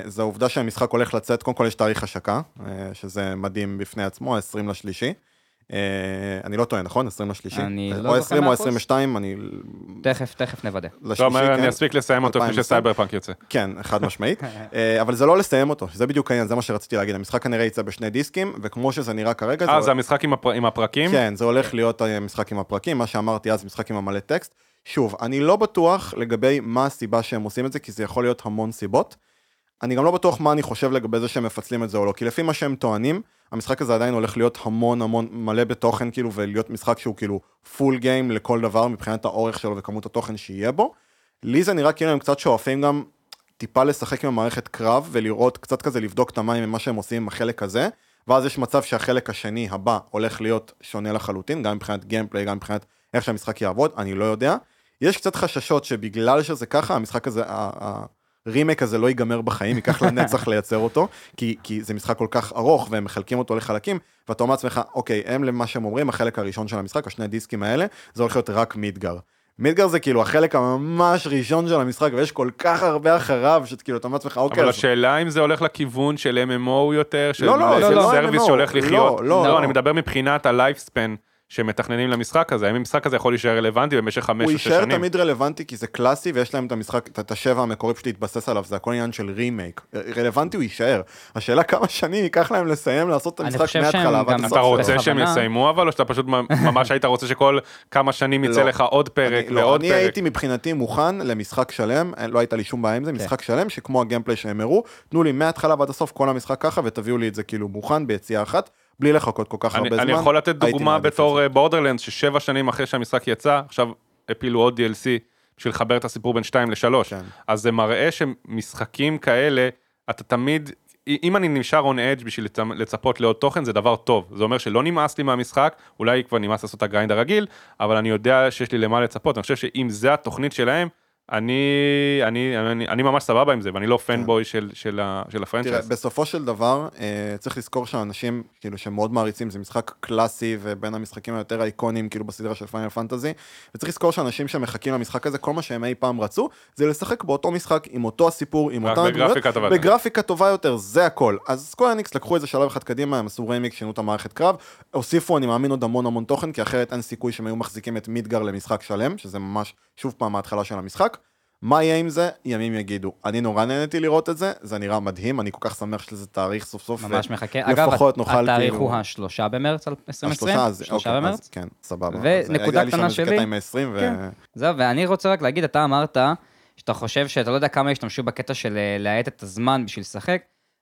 Speaker 2: זה העובדה שהמשחק הולך לצאת, קודם כל יש תאריך השקה, שזה מדהים בפני עצמו, ה-20 לשלישי. אה, אני לא טועה, נכון? 20 לשלישי?
Speaker 1: אני לא
Speaker 2: או
Speaker 1: זוכר
Speaker 2: 20 או
Speaker 1: מאה אחוז.
Speaker 2: 22, אני...
Speaker 1: תכף, תכף נוודא.
Speaker 2: לשלישי,
Speaker 3: לא, אומר,
Speaker 2: כן.
Speaker 3: אני אספיק לסיים אותו לפני
Speaker 2: 2020.
Speaker 3: שסייבר פאנק יוצא.
Speaker 2: כן, חד משמעית. אה, אבל זה לא לסיים אותו, זה בדיוק העניין, זה מה שרציתי להגיד. המשחק כנראה יצא בשני דיסקים, וכמו שזה נראה כרגע,
Speaker 3: אה, זה המשחק עם הפר- עם הפרקים?
Speaker 2: כן, זה הולך להיות אה, משחק עם הפרקים, מה שאמרתי אז, משחק עם המלא טקסט. שוב, אני לא בטוח לגבי מה הסיבה שהם עושים את זה, כי זה יכול להיות המון סיבות. אני גם לא בטוח מה אני חושב לגבי זה שהם מפצלים את זה או לא, כי לפי מה שהם טוענים, המשחק הזה עדיין הולך להיות המון המון מלא בתוכן, כאילו, ולהיות משחק שהוא כאילו פול גיים לכל דבר מבחינת האורך שלו וכמות התוכן שיהיה בו. לי זה נראה כאילו הם קצת שואפים גם טיפה לשחק עם המערכת קרב ולראות, קצת כזה לבדוק את המים ממה שהם עושים עם החלק הזה, ואז יש מצב שהחלק השני הבא הולך להיות שונה לחלוטין, גם מבחינת גיימפליי, גם מבחינת איך שהמשחק יעבוד, אני לא יודע. יש קצת חששות שבגלל שזה ככה, המשחק הזה, הרימייק הזה לא ייגמר בחיים, ייקח לנצח לייצר אותו, כי, כי זה משחק כל כך ארוך והם מחלקים אותו לחלקים, ואתה אומר לעצמך, אוקיי, הם למה שהם אומרים, החלק הראשון של המשחק, השני דיסקים האלה, זה הולך להיות רק מידגר. מידגר זה כאילו החלק הממש ראשון של המשחק, ויש כל כך הרבה אחריו, שכאילו אתה אומר לעצמך, אוקיי,
Speaker 3: אבל
Speaker 2: אז
Speaker 3: השאלה אם זה הולך לכיוון של MMO יותר, של
Speaker 2: לא, לא,
Speaker 1: לא
Speaker 2: service
Speaker 3: שהולך
Speaker 2: לא,
Speaker 3: לחיות.
Speaker 2: לא.
Speaker 3: לא, אני מדבר מבחינת ה-lifespan שמתכננים למשחק הזה, האם המשחק הזה יכול להישאר רלוונטי במשך חמש
Speaker 2: הוא
Speaker 3: או שש
Speaker 2: יישאר
Speaker 3: שנים?
Speaker 2: תמיד רלוונטי כי זה קלאסי ויש להם את המשחק, את- השבע המקורי פשוט להתבסס עליו, זה הכל עניין של רימייק. רלוונטי הוא יישאר. השאלה כמה שנים ייקח להם לסיים לעשות את
Speaker 1: אני
Speaker 2: המשחק מההתחלה ועד הסוף.
Speaker 3: אתה. רוצה שהם. יסיימו אבל, או שאתה פשוט ממש היית רוצה שכל כמה שנים יצא
Speaker 2: לא.
Speaker 3: לך עוד פרק
Speaker 2: אני- לא,
Speaker 3: ועוד
Speaker 2: אני
Speaker 3: פרק?
Speaker 2: הייתי מבחינתי מוכן למשחק שלם, אה, לא הייתה לי שום בעיה עם זה,
Speaker 1: כן.
Speaker 2: משחק שלם שכמו הגיימפליי שהם הראו, תנו לי מההתחלה ועד הסוף כל המשחק ככה ותביאו לי את זה כאילו מוכן ביציאה אחת, בלי לחכות כל כך
Speaker 3: אני,
Speaker 2: הרבה
Speaker 3: אני
Speaker 2: זמן.
Speaker 3: יכול לתת דוגמה בתור
Speaker 2: זה.
Speaker 3: Borderlands, ששבע שנים אחרי שהמשחק יצא, עכשיו הפילו עוד DLC בשביל לחבר את הסיפור בין 2 ל-3.
Speaker 2: כן.
Speaker 3: אז זה מראה שמשחקים כאלה, אתה תמיד, אם אני נשאר on edge בשביל לצ- לצפות לעוד תוכן, זה דבר טוב. זה אומר שלא נמאס לי מהמשחק, אולי כבר נמאס לעשות את ה grind הרגיל, אבל אני יודע שיש לי למה לצפות. אני חושב שאם זה התוכנית שלהם, אני, אני, אני, אני ממש סבבה עם זה, ואני לא fanboy של, של, של
Speaker 2: תראה,
Speaker 3: ה franchise.
Speaker 2: בסופו של דבר, אה, צריך לזכור שאנשים, כאילו, שמאוד מעריצים, זה משחק קלאסי ובין המשחקים היותר אייקונים, כאילו, בסדרה של Final Fantasy, וצריך לזכור שאנשים שמחכים למשחק הזה, כל מה שהם אי פעם רצו, זה לשחק באותו משחק, עם אותו הסיפור, עם הדמויות,
Speaker 3: בגרפיקה טובה יותר.
Speaker 2: בגרפיקה טובה יותר, זה הכל. אז Square Enix לקחו את זה שלב אחד קדימה, הם עשו ריימיק, שינו את המערכת קרב, הוסיפו, אני מאמין, עוד המון המון תוכן, כי אחרת אין סיכוי שהם היו מחזיקים את מידגר למשחק שלם, שזה ממש, שוב פעם, ההתחלה של המשחק. מה יהיה עם זה? ימים יגידו. אני נורא נהניתי לראות את זה, זה נראה מדהים, אני כל כך שמח שיש לזה תאריך סוף סוף.
Speaker 1: ממש מחכה. אגב, התאריך
Speaker 2: כאילו-
Speaker 1: הוא השלושה במרץ 2020,
Speaker 2: השלושה, אז
Speaker 1: שלושה
Speaker 2: אוקיי,
Speaker 1: במרץ.
Speaker 2: אז כן, סבבה.
Speaker 1: ונקודה
Speaker 2: אז היה
Speaker 1: קטנה
Speaker 2: לי שם איזה
Speaker 1: שלי.
Speaker 2: קטע עם ה-20 ו...
Speaker 1: כן. זהו, ואני רוצה רק להגיד, אתה אמרת שאתה חושב שאתה לא יודע כמה ישתמשו בקטע של אה, להאט את הזמן בשביל לשחק.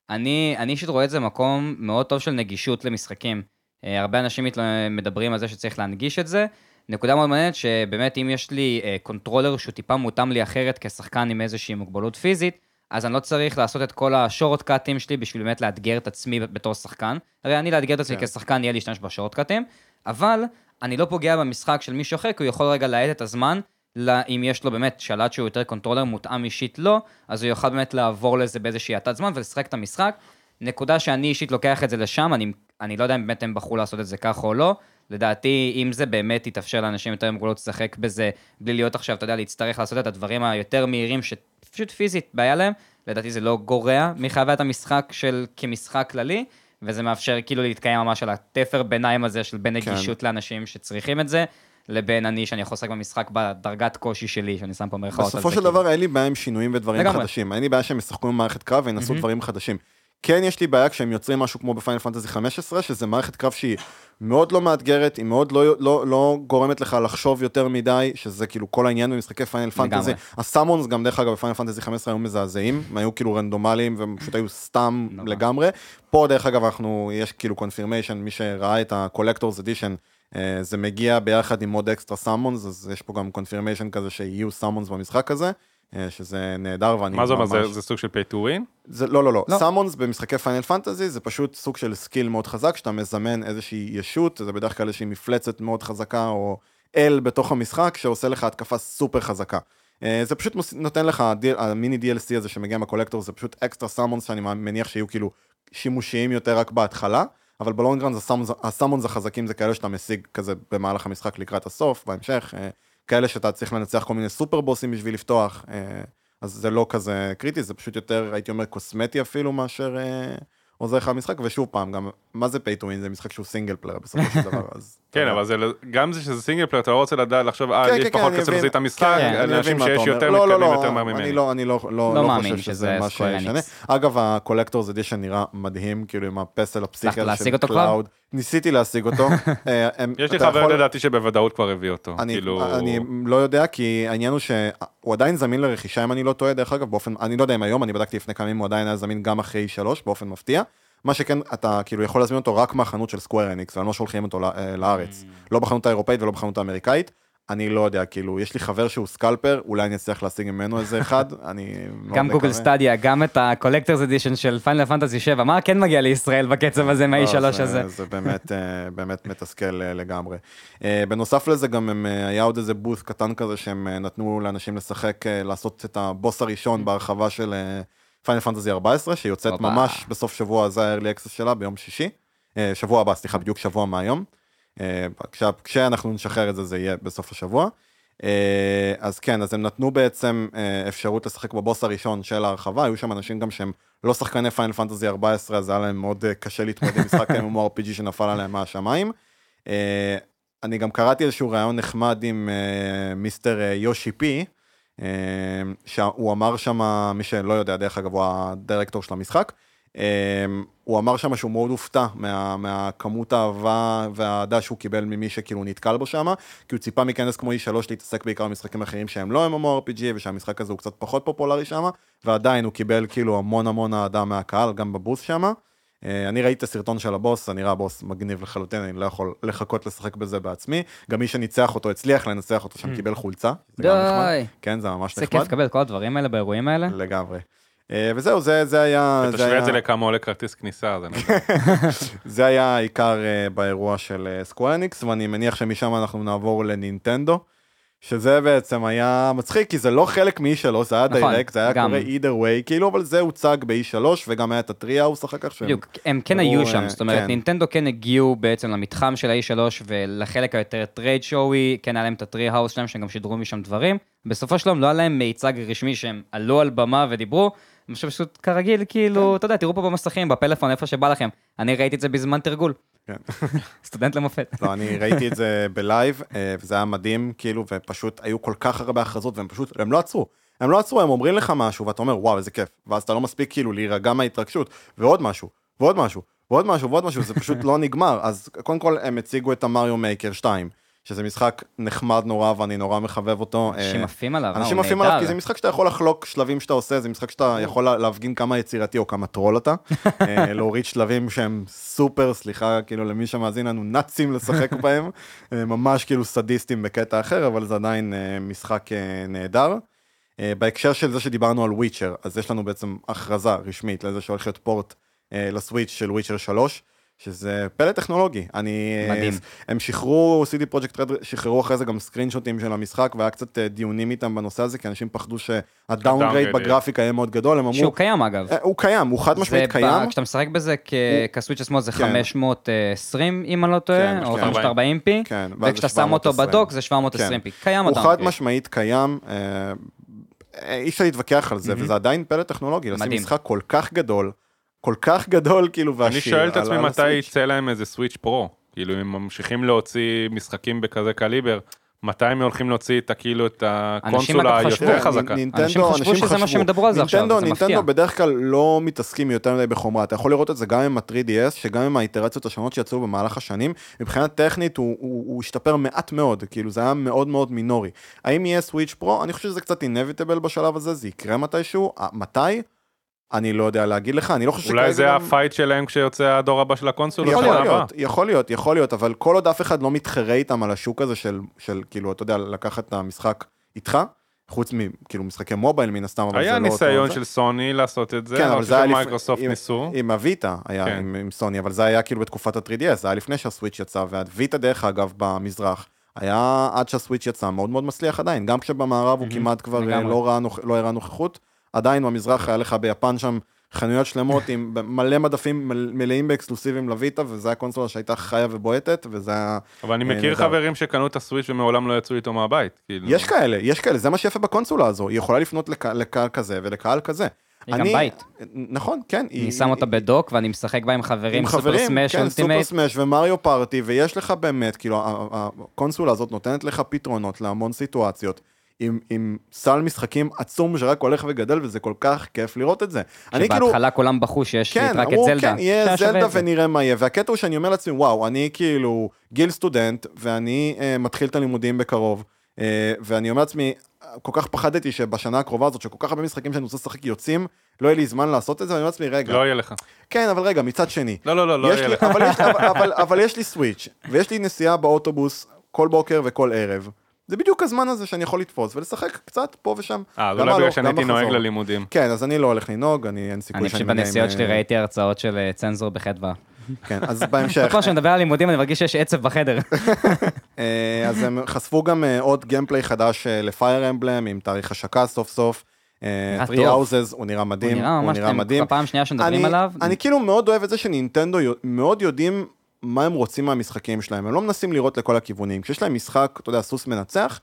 Speaker 1: אני אישית רואה את זה מקום מאוד טוב של נגישות למשחקים. אה, הרבה אנשים מדברים על זה שצריך להנגיש את זה. נקודה מאוד מעניינת, שבאמת אם יש לי אה, controller שהוא טיפה מותאם לי אחרת כשחקן עם איזושהי מוגבלות פיזית, אז אני לא צריך לעשות את כל השורט קאטים שלי בשביל באמת לאתגר את עצמי בתור שחקן. הרי אני לאתגר את עצמי
Speaker 2: כן.
Speaker 1: כשחקן יהיה להשתמש בשורט קאטים, אבל אני לא פוגע במשחק של מישהו אחר, כי הוא יכול רגע להאט את הזמן, לה- אם יש לו באמת שלט שהוא יותר controller מותאם אישית לו, אז הוא יוכל באמת לעבור לזה באיזושהי האטת זמן ולשחק את המשחק. נקודה שאני אישית לוקח את זה לשם, אני, אני לא יודע אם באמת הם בחרו לעשות את זה ככה או לא. לדעתי, אם זה באמת יתאפשר לאנשים יותר מוגבלות לשחק בזה, בלי להיות עכשיו, אתה יודע, להצטרך לעשות את הדברים היותר מהירים, שפשוט פיזית בעיה להם, לדעתי זה לא גורע מחוויית המשחק של כמשחק כללי, וזה מאפשר כאילו להתקיים ממש על התפר ביניים הזה של בין
Speaker 2: כן.
Speaker 1: נגישות לאנשים שצריכים את זה, לבין אני שאני יכול לשחק במשחק בדרגת קושי שלי, שאני שם פה מירכאות על זה.
Speaker 2: בסופו של
Speaker 1: כאילו.
Speaker 2: דבר אין לי בעיה עם שינויים ודברים. חדשים. אין לי בעיה שהם ישחקו עם מערכת קרב וינסו. דברים חדשים. כן יש לי בעיה כשהם יוצרים משהו כמו ב Final Fantasy 15, שזה מערכת קרב שהיא מאוד לא מאתגרת, היא מאוד לא, לא, לא גורמת לך לחשוב יותר מדי, שזה כאילו כל העניין במשחקי Final Fantasy.
Speaker 1: ה
Speaker 2: summons גם דרך אגב ב Final Fantasy 15 היו מזעזעים, הם היו כאילו רנדומליים והם פשוט היו סתם
Speaker 1: נורא.
Speaker 2: לגמרי. פה דרך אגב אנחנו, יש כאילו confirmation, מי שראה את ה-collectors edition, אה, זה מגיע ביחד עם עוד אקסטרה summons, אז יש פה גם confirmation כזה שיהיו summons במשחק הזה, שזה נהדר ואני
Speaker 3: מה זה אומר? זה- זה סוג של pay to win?
Speaker 2: זה, לא, לא, לא.
Speaker 1: לא.
Speaker 2: summons במשחקי Final Fantasy זה פשוט סוג של skill מאוד חזק, שאתה מזמן איזושהי ישות, זה בדרך כלל איזושהי מפלצת מאוד חזקה, או אל בתוך המשחק, שעושה לך התקפה סופר חזקה. אה, זה פשוט נותן לך, המיני DLC הזה שמגיע מה collector, זה פשוט אקסטרה summons, שאני מניח שיהיו כאילו שימושיים יותר רק בהתחלה, אבל ב long run ה summons החזקים זה כאלה שאתה משיג כזה במהלך המשחק לקראת הסוף, בהמשך, אה, כאלה שאתה צריך לנצח כל מיני סופר בוסים בשביל לפתוח. אה, אז זה לא כזה קריטי, זה פשוט יותר, הייתי אומר, קוסמטי אפילו, מאשר אה, עוזר לך במשחק, ושוב פעם, גם, מה זה win? זה משחק שהוא single player בסופו של דבר, אז...
Speaker 3: כן. אבל זה לא- גם זה שזה single player, אתה לא רוצה לדעת, לחשוב, אה,
Speaker 2: כן,
Speaker 3: יש
Speaker 2: כן,
Speaker 3: פחות
Speaker 2: אני
Speaker 3: כסף. לזה את המשחק,
Speaker 2: כן, אני
Speaker 3: אנשים שיש יותר.
Speaker 2: לא, לא,
Speaker 3: מתקדמים
Speaker 2: לא,
Speaker 3: יותר מהר
Speaker 2: אני
Speaker 3: ממני.
Speaker 2: לא, אני לא, לא,
Speaker 1: לא
Speaker 2: לא חושב
Speaker 1: שזה
Speaker 2: מה שישנה. אגב, ה collectors edition נראה מדהים, כאילו עם הפסל הפסיכי של
Speaker 1: אותו כבר?
Speaker 2: קלאוד. ניסיתי להשיג אותו. אה,
Speaker 3: יש לי חבר לדעתי שבוודאות כבר הביא אותו.
Speaker 2: אני,
Speaker 3: כאילו...
Speaker 2: אני לא יודע, כי העניין הוא שהוא עדיין זמין לרכישה, אם אני לא טועה, דרך אגב, באופן, אני לא יודע אם היום, אני בדקתי לפני כמה ימים, הוא עדיין היה זמין גם אחרי שלוש, באופן מפתיע. מה שכן, אתה כאילו יכול להזמין אותו רק מהחנות של סקוויר אניקס, והם לא שולחים אותו אה, לארץ.
Speaker 1: Mm.
Speaker 2: לא בחנות האירופאית ולא בחנות האמריקאית. אני לא יודע, כאילו, יש לי חבר שהוא scalper, אולי אני אצליח להשיג ממנו איזה אחד, אני
Speaker 1: גם גוגל. סטדיה, גם את ה-collectors edition של פיינל פנטסי 7, מה כן מגיע לישראל בקצב הזה
Speaker 2: לא,
Speaker 1: מה-E3
Speaker 2: זה-
Speaker 1: הזה?
Speaker 2: זה באמת, אה, באמת מתסכל אה, לגמרי. אה, בנוסף לזה גם הם, היה עוד איזה בוס קטן כזה שהם נתנו לאנשים לשחק, לעשות את הבוס הראשון בהרחבה של פיינל פנטזי 14, שיוצאת. ממש בסוף שבוע, זה ה-early access שלה ביום שישי. שבוע הבא, סליחה, בדיוק שבוע מהיום. אה, כשה- כשאנחנו נשחרר את זה, זה יהיה בסוף השבוע. אה, אז כן, אז הם נתנו בעצם אה, אפשרות לשחק בבוס הראשון של ההרחבה, היו שם אנשים גם שהם לא שחקני פיינל פנטזי 14, אז היה להם מאוד קשה להתמודד עם משחק MMORPG שנפל עליהם מהשמיים. אני גם קראתי איזשהו ראיון נחמד עם מיסטר יושי פי, שהוא אמר שם, מי שלא יודע, דרך אגב, הוא הדירקטור של המשחק, הוא אמר שם שהוא מאוד הופתע מה, מהכמות האהבה והאהדה שהוא קיבל ממי שכאילו נתקל בו שם, כי הוא ציפה מכנס כמו E3 להתעסק בעיקר במשחקים אחרים שהם לא MMORPG, ושהמשחק הזה הוא קצת פחות פופולרי שם, ועדיין הוא קיבל כאילו המון המון אהדה מהקהל, גם בבוס שם. אה, אני ראיתי את הסרטון של הבוס, זה נראה בוס מגניב לחלוטין, אני לא יכול לחכות לשחק בזה בעצמי. גם מי שניצח אותו, הצליח לנצח אותו שם, קיבל חולצה. זה.
Speaker 1: די.
Speaker 2: כן, זה ממש
Speaker 1: זה
Speaker 2: נחמד.
Speaker 1: כיף לקבל את כל הדברים האלה באירועים האלה.
Speaker 2: לגמרי. אה, וזהו, זה, זה היה...
Speaker 3: תשווה
Speaker 2: היה-
Speaker 3: את זה לכמה עולה כרטיס כניסה, זה נהדר.
Speaker 2: זה היה העיקר אה, באירוע של סקוואניקס, ואני מניח שמשם אנחנו נעבור לנינטנדו, שזה בעצם היה מצחיק, כי זה לא חלק מ-E3, זה היה
Speaker 1: נכון,
Speaker 2: דיירקט, זה היה
Speaker 1: גם.
Speaker 2: קורה either way, כאילו, אבל זה הוצג ב-E3, וגם היה את הטריהאוס אחר כך.
Speaker 1: בדיוק, הם כן היו שם,
Speaker 2: אה,
Speaker 1: זאת אומרת,
Speaker 2: כן.
Speaker 1: נינטנדו כן הגיעו בעצם למתחם של ה-E3 ולחלק היותר trade show י, כן היה להם את הטריהאוס שלהם, שהם גם שידרו משם דברים. בסופו של יום לא היה להם מיצג רשמי שהם עלו על במה ודיברו, הם פשוט כרגיל, כאילו,
Speaker 2: כן.
Speaker 1: אתה יודע, תראו פה במסכים, בפלאפון, איפה שבא לכם. אני ראיתי את זה בזמן תרגול.
Speaker 2: כן.
Speaker 1: סטודנט למופת.
Speaker 2: לא, אני ראיתי את זה בלייב, אה, וזה היה מדהים, כאילו, ופשוט היו כל כך הרבה הכרזות, והם פשוט, הם לא עצרו. הם לא עצרו, הם אומרים לך משהו, ואתה אומר, וואו, איזה כיף. ואז אתה לא מספיק כאילו להירגע מההתרגשות, ועוד משהו, ועוד משהו, ועוד משהו, ועוד משהו, זה פשוט לא נגמר. אז קודם כל, הם הציגו את המריו מייקר 2, שזה משחק נחמד נורא, ואני נורא מחבב אותו.
Speaker 1: אנשים
Speaker 2: אה,
Speaker 1: עפים עליו, אה,
Speaker 2: אנשים עפים עליו, כי. זה משחק שאתה יכול לחלוק שלבים שאתה עושה, זה משחק שאתה יכול לה- להפגין כמה יצירתי או כמה טרול אתה. אה, להוריד שלבים שהם סופר, סליחה, כאילו למי שמאזין לנו, נאצים לשחק בהם. ממש כאילו סדיסטים בקטע אחר, אבל זה עדיין משחק נהדר. בהקשר של זה שדיברנו על וויצ'ר, אז יש לנו בעצם הכרזה רשמית לזה שהולך להיות port לסוויץ' של וויצ'ר 3. שזה פלא טכנולוגי, אני...
Speaker 1: מדהים.
Speaker 2: הם שחררו, CD פרויקט רד שחררו אחרי זה גם סקרין שוטים של המשחק, והיה קצת אה, דיונים איתם בנושא הזה, כי אנשים פחדו שה
Speaker 3: downgrade ה downgrade,
Speaker 2: בגרפיקה יהיה מאוד גדול, הם אמרו,
Speaker 1: שהוא קיים אגב.
Speaker 2: אה, הוא קיים, הוא חד משמעית קיים.
Speaker 1: כשאתה משחק בזה כ- כסוויץ' עצמו זה
Speaker 2: כן.
Speaker 1: 520 אם אני לא טועה,
Speaker 2: כן,
Speaker 1: או
Speaker 2: כן.
Speaker 1: 540 פי,
Speaker 2: כן, ואז
Speaker 1: וכשאתה שם אותו
Speaker 2: 720.
Speaker 1: בדוק זה 720
Speaker 2: כן.
Speaker 1: פי. קיים
Speaker 2: הוא
Speaker 1: עדיין.
Speaker 2: חד משמעית קיים, אה, אי אפשר להתווכח על זה, וזה עדיין פלא טכנולוגי, לשים. משחק כל כך גדול, כל כך גדול כאילו ועשיר.
Speaker 3: אני שואל את עצמי מתי. יצא להם איזה סוויץ' פרו. כאילו, אם הם ממשיכים להוציא משחקים בכזה קליבר, מתי הם הולכים להוציא את כאילו את הקונסולה היותר חזקה?
Speaker 2: נינטנדו,
Speaker 1: אנשים חשבו שזה מה שהם ידברו על זה עכשיו,
Speaker 2: נינטנדו,
Speaker 1: זה
Speaker 2: נינטנדו
Speaker 1: מפתיע.
Speaker 2: בדרך כלל לא מתעסקים יותר מדי בחומרה, אתה יכול לראות את זה גם עם ה-3DS, שגם עם האיטרציות השונות שיצאו במהלך השנים, מבחינה טכנית הוא, השתפר מעט מאוד, כאילו זה היה מאוד מאוד מינורי. האם יהיה סוויץ' פרו? אני חושב שזה קצת inevitable בשלב הזה, זה יקרה מתישהו, אה, מתי? אני לא יודע להגיד לך, אני לא חושב
Speaker 3: אולי זה
Speaker 2: גם-
Speaker 3: ה fight שלהם כשיוצא הדור הבא של הקונסולה?
Speaker 2: יכול? להיות, יכול להיות, יכול להיות, אבל כל עוד אף אחד לא מתחרה איתם על השוק הזה של, של כאילו, אתה יודע, לקחת את המשחק איתך, חוץ מכאילו משחקי מובייל מן הסתם, אבל זה
Speaker 3: היה
Speaker 2: לא אותו
Speaker 3: ניסיון
Speaker 2: זה.
Speaker 3: של סוני לעשות את זה,
Speaker 2: כן, אבל זה היה לפ-
Speaker 3: שמייקרוסופט
Speaker 2: עם-
Speaker 3: ניסו.
Speaker 2: עם הוויטה היה,
Speaker 3: כן.
Speaker 2: עם, עם סוני, אבל זה היה כאילו בתקופת ה-3DS, זה היה לפני שהסוויץ' יצא, והוויטה דרך אגב במזרח, היה עד שהסוויץ' יצא מאוד מאוד מצליח עדיין, גם כשבמערב הוא כמעט כבר אה. לא לא הראה נוכחות, עדיין במזרח היה לך ביפן שם חנויות שלמות עם מלא מדפים מל- מלאים באקסקלוסיבים לוויטה, וזו הייתה קונסולה שהייתה חיה ובועטת, וזה היה...
Speaker 3: אבל אני
Speaker 2: אה,
Speaker 3: מכיר
Speaker 2: נהדר.
Speaker 3: חברים שקנו את הסוויץ' ומעולם לא יצאו איתו מהבית. כאילו.
Speaker 2: יש כאלה, יש כאלה, זה מה שיפה בקונסולה הזו, היא יכולה לפנות לק- לקהל כזה ולקהל כזה.
Speaker 1: היא גם
Speaker 2: אני-
Speaker 1: בית.
Speaker 2: נכון, כן.
Speaker 1: אני
Speaker 2: היא-
Speaker 1: שם אותה בדוק ואני משחק בה עם חברים,
Speaker 2: עם
Speaker 1: סופר
Speaker 2: חברים,
Speaker 1: סמאש
Speaker 2: כן, סופר. סמאש ומריו פארטי, ויש לך באמת, כאילו, הקונסולה הזאת נותנת לך פתרונות להמון סיטואציות. עם, עם סל משחקים עצום שרק הולך וגדל, וזה כל כך כיף לראות את זה. אני כאילו,
Speaker 1: שבהתחלה כולם בכו שיש
Speaker 2: כן,
Speaker 1: רק את
Speaker 2: אמרו,
Speaker 1: זלדה.
Speaker 2: כן, יהיה
Speaker 1: שהיה שווה
Speaker 2: זלדה. ונראה מה יהיה. והקטע הוא שאני אומר לעצמי, וואו, אני כאילו גיל סטודנט, ואני אה, מתחיל את הלימודים בקרוב, אה, ואני אומר לעצמי, כל כך פחדתי שבשנה הקרובה הזאת, שכל כך הרבה משחקים שאני רוצה לשחק יוצאים, לא יהיה לי זמן לעשות את זה, ואני אומר לעצמי, רגע,
Speaker 3: לא יהיה לך.
Speaker 2: כן, אבל רגע, מצד שני,
Speaker 3: לא, לא, לא, לא יהיה
Speaker 2: לי,
Speaker 3: לך.
Speaker 2: אבל, יש, אבל, אבל, אבל יש לי סוויץ', ויש לי נסיעה באוטובוס כל בוקר וכל ערב. זה בדיוק הזמן הזה שאני יכול לתפוס ולשחק קצת פה ושם.
Speaker 3: אה, אז אולי בגלל שאני הייתי נוהג. ללימודים.
Speaker 2: כן, אז אני לא הולך לנהוג, אני אין סיכוי
Speaker 1: אני
Speaker 2: שאני
Speaker 1: פשוט
Speaker 2: מגיע עם,
Speaker 1: בנסיעות שלי
Speaker 2: אה,
Speaker 1: ראיתי הרצאות של אה, צנזור בחדווה.
Speaker 2: כן, אז בהמשך.
Speaker 1: פעם שאני מדבר על לימודים אני מרגיש שיש עצב בחדר.
Speaker 2: אה, אז הם חשפו גם עוד גיימפליי חדש לפייר אמבלם עם תאריך השקה סוף סוף.
Speaker 1: טוב.
Speaker 2: האוזז, הוא נראה
Speaker 1: הוא
Speaker 2: מדהים,
Speaker 1: נראה ממש,
Speaker 2: נראה מדהים.
Speaker 1: הפעם שנייה שמדברים
Speaker 2: אני-
Speaker 1: עליו.
Speaker 2: אני כאילו מאוד אוהב את זה שנינטנדו מאוד יודעים מה הם רוצים מהמשחקים שלהם, הם לא מנסים לראות לכל הכיוונים. כשיש להם משחק, אתה יודע, סוס מנצח,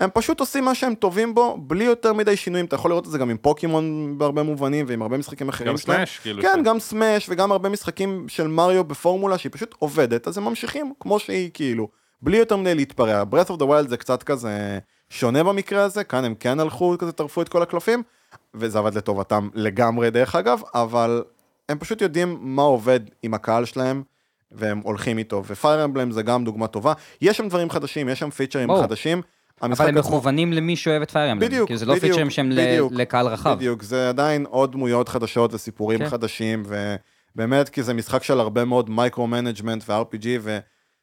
Speaker 2: הם פשוט עושים מה שהם טובים בו, בלי יותר מדי שינויים. אתה יכול לראות את זה גם עם פוקימון בהרבה מובנים, ועם הרבה משחקים אחרים
Speaker 3: גם
Speaker 2: שלהם.
Speaker 3: סמאש, כאילו.
Speaker 2: כן,
Speaker 3: ש-
Speaker 2: גם סמאש וגם הרבה משחקים של מריו בפורמולה שהיא פשוט עובדת, אז הם ממשיכים כמו שהיא כאילו, בלי יותר מדי להתפרע. breath of the wild זה קצת כזה שונה במקרה הזה, כאן הם כן הלכו כזה, טרפו את כל הקלפים, וזה עבד לטובתם לגמרי דרך אגב, אבל הם פשוט יודעים מה עובד עם הקהל שלהם. והם הולכים איתו, ופייר אמבלם זה גם דוגמה טובה. יש שם דברים חדשים, יש שם פיצ'רים
Speaker 1: ברור.
Speaker 2: חדשים.
Speaker 1: אבל הם מכוונים למי שאוהב את פייר אמבלם.
Speaker 2: בדיוק,
Speaker 1: כאילו זה לא
Speaker 2: בדיוק,
Speaker 1: פיצ'רים שהם
Speaker 2: בדיוק,
Speaker 1: לקהל רחב.
Speaker 2: בדיוק, זה עדיין עוד דמויות חדשות וסיפורים
Speaker 1: כן.
Speaker 2: חדשים, ובאמת כי זה משחק של הרבה מאוד micro-management ו-RPG,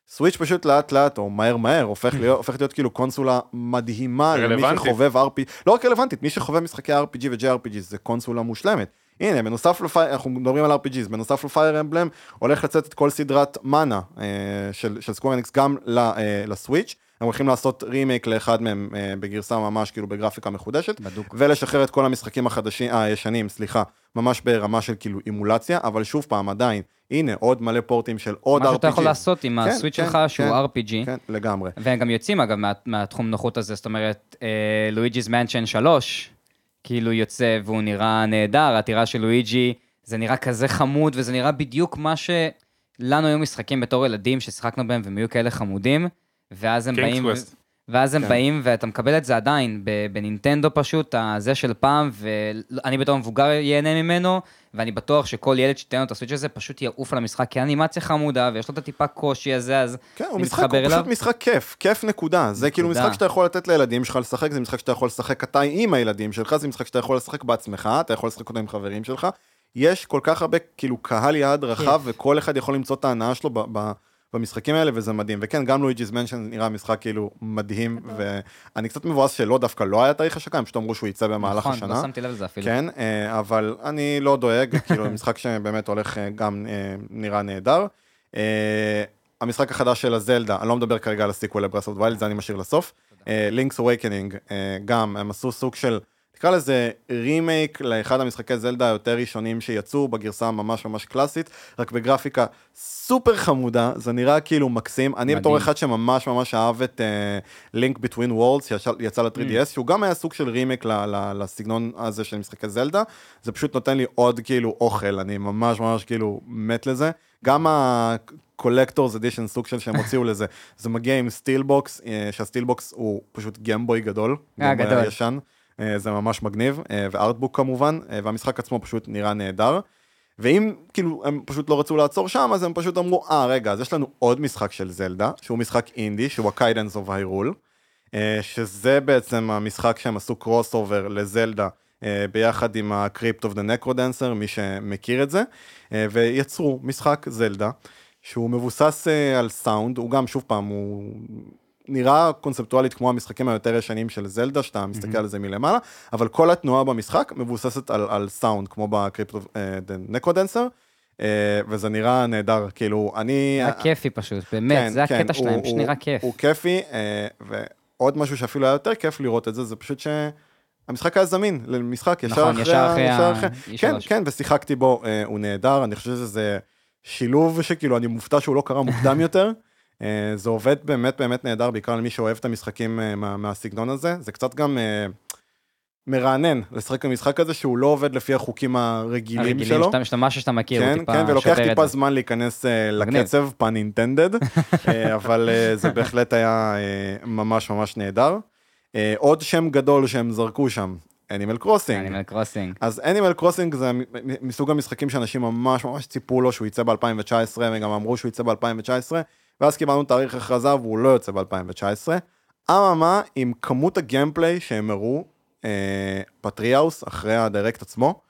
Speaker 2: וסוויץ' פשוט לאט לאט, או מהר מהר, הופך להיות, הופך להיות כאילו קונסולה מדהימה למי
Speaker 3: רלוונטית.
Speaker 2: שחובב RPG, לא רק רלוונטית, מי שחובב משחקי RPG ו-JRPG זה קונסולה מושלמת. הנה, בנוסף לפייר, אנחנו מדברים על RPGs, בנוסף לפייר אמבלם, הולך לצאת את כל סדרת מאנה אה, של, של סקוור אניקס גם ל, אה, לסוויץ', הם הולכים לעשות רימייק לאחד מהם אה, בגרסה ממש כאילו בגרפיקה מחודשת,
Speaker 1: בדוק.
Speaker 2: ולשחרר את כל המשחקים החדשים, אה, הישנים, סליחה, ממש ברמה של כאילו אימולציה, אבל שוב פעם, עדיין, הנה, עוד מלא פורטים של עוד RPG.
Speaker 1: מה שאתה יכול לעשות עם
Speaker 2: כן,
Speaker 1: הסוויץ'
Speaker 2: כן,
Speaker 1: שלך שהוא
Speaker 2: כן.
Speaker 1: RPG.
Speaker 2: כן, לגמרי.
Speaker 1: והם גם יוצאים אגב מה, מהתחום נוחות הזה, זאת אומרת, לואיג'י's מנשן 3, כאילו יוצא והוא נראה נהדר, הטירה של לואיג'י, זה נראה כזה חמוד, וזה נראה בדיוק מה שלנו היו משחקים בתור ילדים ששיחקנו בהם והם היו כאלה חמודים, ואז הם באים... ואז הם
Speaker 2: כן.
Speaker 1: באים ואתה מקבל את זה עדיין, בנינטנדו פשוט, הזה של פעם, ואני בתור מבוגר ייהנה ממנו, ואני בטוח שכל ילד שייתן לו את הסוויץ' הזה פשוט יעוף על המשחק, כי האנימציה חמודה, ויש לו את הטיפה קושי הזה, אז
Speaker 2: כן, הוא משחק, הוא פשוט. משחק כיף, כיף נקודה. זה כאילו. משחק שאתה יכול לתת לילדים שלך לשחק, זה משחק שאתה יכול לשחק אתה עם הילדים שלך, זה משחק שאתה יכול לשחק בעצמך, אתה יכול לשחק אותו עם חברים שלך. יש כל כך הרבה, כאילו, קהל יעד רחב, וכל אחד יכול למצוא את ההנאה שלו ב- ב- במשחקים האלה, וזה מדהים. וכן, גם לואיג'יז מנשן נראה משחק כאילו מדהים, ואני קצת מבואס שלא, דווקא לא היה תאריך השקה, הם פשוט אמרו שהוא יצא במהלך
Speaker 1: נכון,
Speaker 2: השנה.
Speaker 1: לא שמתי לב לזה אפילו.
Speaker 2: כן, אה, אבל אני לא דואג, כאילו, משחק שבאמת הולך אה, גם אה, נראה נהדר. המשחק החדש של הזלדה, אני לא מדבר כרגע על ה sequel לברת' אוף דה ווילד, זה אני משאיר לסוף. לינקס אווייקנינג, גם, הם עשו סוג של, נקרא לזה רימייק לאחד המשחקי זלדה היותר ראשונים שיצאו בגרסה ממש ממש קלאסית, רק בגרפיקה סופר חמודה, זה נראה כאילו מקסים. אני
Speaker 1: מדהים.
Speaker 2: בתור אחד שממש ממש אהב את לינק ביטווין וורלדס, שיצא ל-3DS, שהוא גם היה סוג של רימייק ל- ל- לסגנון הזה של משחקי זלדה, זה פשוט נותן לי עוד כאילו אוכל, אני ממש ממש כאילו מת לזה. גם ה-collectors edition סוג של שהם הוציאו לזה, זה מגיע עם steelbox, אה, שה steelbox הוא פשוט גיימבוי גדול,
Speaker 1: אה,
Speaker 2: גיימבוי
Speaker 1: גדול.
Speaker 2: אה, זה ממש מגניב, אה, ו artbook כמובן, אה, והמשחק עצמו פשוט נראה נהדר. ואם כאילו הם פשוט לא רצו לעצור שם, אז הם פשוט אמרו, אה רגע, אז יש לנו עוד משחק של זלדה, שהוא משחק אינדי, שהוא ה- Cadence of Hyrule, שזה בעצם המשחק שהם עשו crossover לזלדה, ביחד עם ה-Crypt of the Necrodancer, מי שמכיר את זה, ויצרו משחק זלדה, שהוא מבוסס על סאונד, הוא גם, שוב פעם, הוא נראה קונספטואלית כמו המשחקים היותר ישנים של זלדה, שאתה מסתכל על זה מלמעלה, אבל כל התנועה במשחק מבוססת על, על סאונד, כמו uh, the Necrodancer, uh, וזה נראה נהדר, כאילו, אני...
Speaker 1: היה כיפי פשוט, באמת, זה
Speaker 2: כן,
Speaker 1: הקטע
Speaker 2: הוא-
Speaker 1: שלהם, פשוט
Speaker 2: הוא-
Speaker 1: נראה כיף.
Speaker 2: הוא כיפי, אה, ועוד משהו שאפילו היה יותר כיף לראות את זה, זה פשוט שהמשחק היה זמין למשחק ישר
Speaker 1: נכון,
Speaker 2: אחרי...
Speaker 1: ישר אחרי
Speaker 2: ישר
Speaker 1: ה-
Speaker 2: אחרי...
Speaker 1: E3.
Speaker 2: כן, כן, ושיחקתי בו, אה, הוא נהדר, אני חושב שזה שילוב שכאילו אני מופתע שהוא לא קרה מוקדם יותר. אה, זה עובד באמת באמת נהדר, בעיקר למי שאוהב את המשחקים אה, מה- מהסגנון הזה. זה קצת גם אה, מרענן לשחק במשחק הזה שהוא לא עובד לפי החוקים הרגילים
Speaker 1: הרגילים,
Speaker 2: שלו.
Speaker 1: שאתה- שאתה משהו שאתה מכיר, הוא
Speaker 2: כן,
Speaker 1: טיפה
Speaker 2: כן, ולוקח טיפה. זמן להיכנס. לקצב, pun intended, אבל זה בהחלט היה ממש ממש נהדר. עוד שם גדול שהם זרקו שם, אנימל קרוסינג.
Speaker 1: אנימל קרוסינג.
Speaker 2: אז אנימל קרוסינג זה מסוג המשחקים שאנשים ממש ממש ציפו לו שהוא יצא ב-2019, וגם אמרו שהוא יצא ב-2019, ואז קיבלנו תאריך הכרזה והוא לא יוצא ב-2019. אממה, עם כמות ה gameplay שהם הראו, אה, בטריהאוס, אחרי הדירקט עצמו,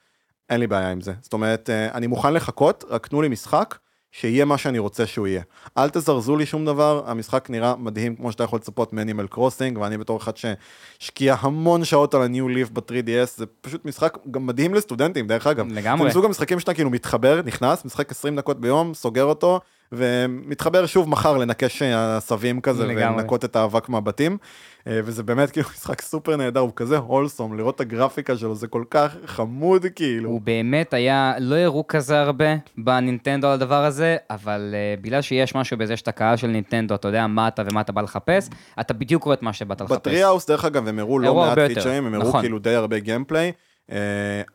Speaker 2: אין לי בעיה עם זה. זאת אומרת, אה, אני מוכן לחכות, רק תנו לי משחק שיהיה מה שאני רוצה שהוא יהיה. אל תזרזו לי שום דבר, המשחק נראה מדהים כמו שאתה יכול לצפות מאנימל קרוסינג, ואני בתור אחד שהשקיע המון שעות על ה-New Leaf ב-3DS, זה פשוט משחק גם מדהים לסטודנטים, דרך אגב.
Speaker 1: לגמרי.
Speaker 2: זה מסוג המשחקים שאתה כאילו מתחבר, נכנס, משחק 20 דקות ביום, סוגר אותו, ומתחבר שוב מחר לנקש עשבים כזה,
Speaker 1: לגמרי.
Speaker 2: ולנקות את האבק מהבתים. אה, וזה באמת כאילו משחק סופר נהדר, הוא כזה wholesome, לראות את הגרפיקה שלו, זה כל כך חמוד כאילו.
Speaker 1: הוא באמת היה, לא הראו כזה הרבה בנינטנדו על הדבר הזה, אבל uh, בגלל שיש משהו בזה שאתה קהל של נינטנדו, אתה יודע מה אתה ומה אתה בא לחפש, אתה בדיוק רואה את מה שבאת לחפש.
Speaker 2: בטריהאוס, דרך אגב, הם הראו לא מעט פיצ'רים, הם הראו
Speaker 1: נכון.
Speaker 2: כאילו די הרבה gameplay. Uh,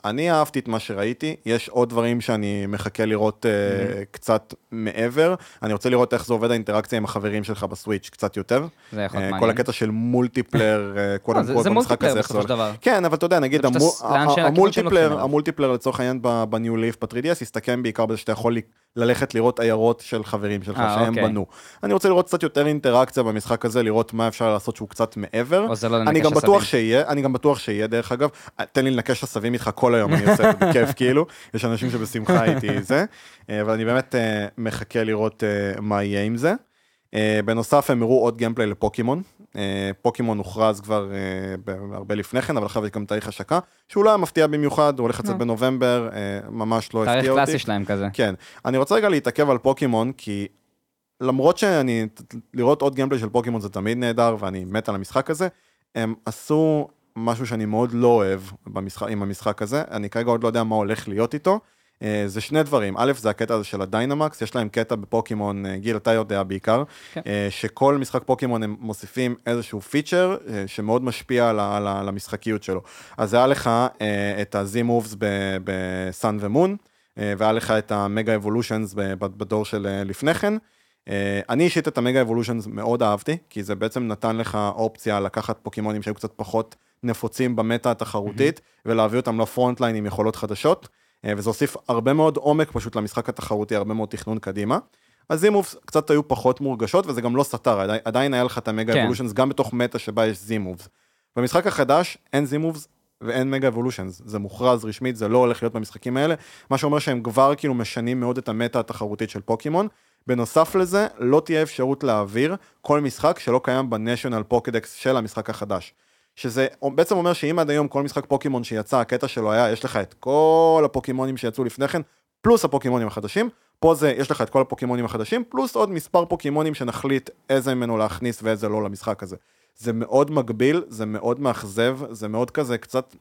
Speaker 2: אני אהבתי את מה שראיתי, יש עוד דברים שאני מחכה לראות uh, קצת מעבר. אני רוצה לראות איך זה עובד האינטראקציה עם החברים שלך ב-Switch קצת יותר.
Speaker 1: זה יכול להיות
Speaker 2: כל
Speaker 1: מעניין.
Speaker 2: הקטע של multiplayer, uh, קודם
Speaker 1: אה, זה-
Speaker 2: כל
Speaker 1: זה
Speaker 2: במשחק הזה. איך
Speaker 1: בסופו של דבר.
Speaker 2: כן, אבל אתה יודע, נגיד
Speaker 1: זה פשוט
Speaker 2: המו-
Speaker 1: הס- לאן ש-
Speaker 2: ה-
Speaker 1: הכיוון שלוקחים
Speaker 2: ה multiplayer,
Speaker 1: אליו.
Speaker 2: ה multiplayer לצורך העניין ב New Leaf ב-3DS הסתכם בעיקר בזה שאתה יכול ללכת לראות עיירות של חברים שלך
Speaker 1: אה,
Speaker 2: שהם
Speaker 1: אוקיי.
Speaker 2: בנו. אני רוצה לראות קצת יותר אינטראקציה במשחק הזה, לראות מה אפשר לעשות שהוא קצת מעבר.
Speaker 1: זה לא
Speaker 2: אני
Speaker 1: לנקש
Speaker 2: גם בטוח
Speaker 1: עשבים.
Speaker 2: שיהיה, אני גם בטוח שיהיה דרך אגב, תן לי לנקש עשבים איתך כל היום, אני עושה את זה בכיף כאילו, יש אנשים שבשמחה איתי זה, אה, אבל אני באמת אה, מחכה לראות אה, מה יהיה עם זה. בנוסף הם הראו עוד gameplay לפוקימון, פוקימון הוכרז כבר הרבה לפני כן, אבל עכשיו יש גם תאריך השקה, שהוא לא היה מפתיע במיוחד, הוא הולך לצאת. בנובמבר, ממש לא
Speaker 1: תאריך
Speaker 2: הפתיע אותי.
Speaker 1: קלאסי שלהם כזה.
Speaker 2: כן, אני רוצה רגע להתעכב על פוקימון, כי למרות שאני, לראות עוד gameplay של פוקימון זה תמיד נהדר, ואני מת על המשחק הזה, הם עשו משהו שאני מאוד לא אוהב במשחק, עם המשחק הזה, אני כרגע עוד לא יודע מה הולך להיות איתו. אה, זה שני דברים, א' זה הקטע הזה של ה Dynamax, יש להם קטע בפוקימון, אה, גיל אתה יודע בעיקר,
Speaker 1: כן.
Speaker 2: אה, שכל משחק פוקימון הם מוסיפים איזשהו feature אה, שמאוד משפיע על, על, על המשחקיות שלו. אז היה לך אה, את ה-Z moves ב Sun ו Moon, אה, והיה לך את ה mega evolutions בדור של אה, לפני כן. אה, אני אישית את ה mega evolutions מאוד אהבתי, כי זה בעצם נתן לך אופציה לקחת פוקימונים שהיו קצת פחות נפוצים ב meta התחרותית, ולהביא אותם ל front line עם יכולות חדשות, אה, וזה הוסיף הרבה מאוד עומק פשוט למשחק התחרותי, הרבה מאוד תכנון קדימה. אז Z moves קצת היו פחות מורגשות, וזה גם לא סתר, עדיין, עדיין היה לך את המגה
Speaker 1: כן.
Speaker 2: evolutions, גם בתוך meta שבה יש Z moves. במשחק החדש אין Z moves ואין mega evolutions, זה מוכרז רשמית, זה לא הולך להיות במשחקים האלה, מה שאומר שהם כבר כאילו משנים מאוד את ה meta התחרותית של פוקימון. בנוסף לזה, לא תהיה אפשרות להעביר כל משחק שלא קיים ב National Pokedex של המשחק החדש. שזה בעצם אומר שאם עד היום כל משחק פוקימון שיצא, הקטע שלו היה, יש לך את כל הפוקימונים שיצאו לפני כן, פלוס הפוקימונים החדשים, פה זה, יש לך את כל הפוקימונים החדשים, פלוס עוד מספר פוקימונים שנחליט איזה ממנו להכניס ואיזה לא למשחק הזה. זה מאוד מגביל, זה מאוד מאכזב, זה מאוד כזה קצת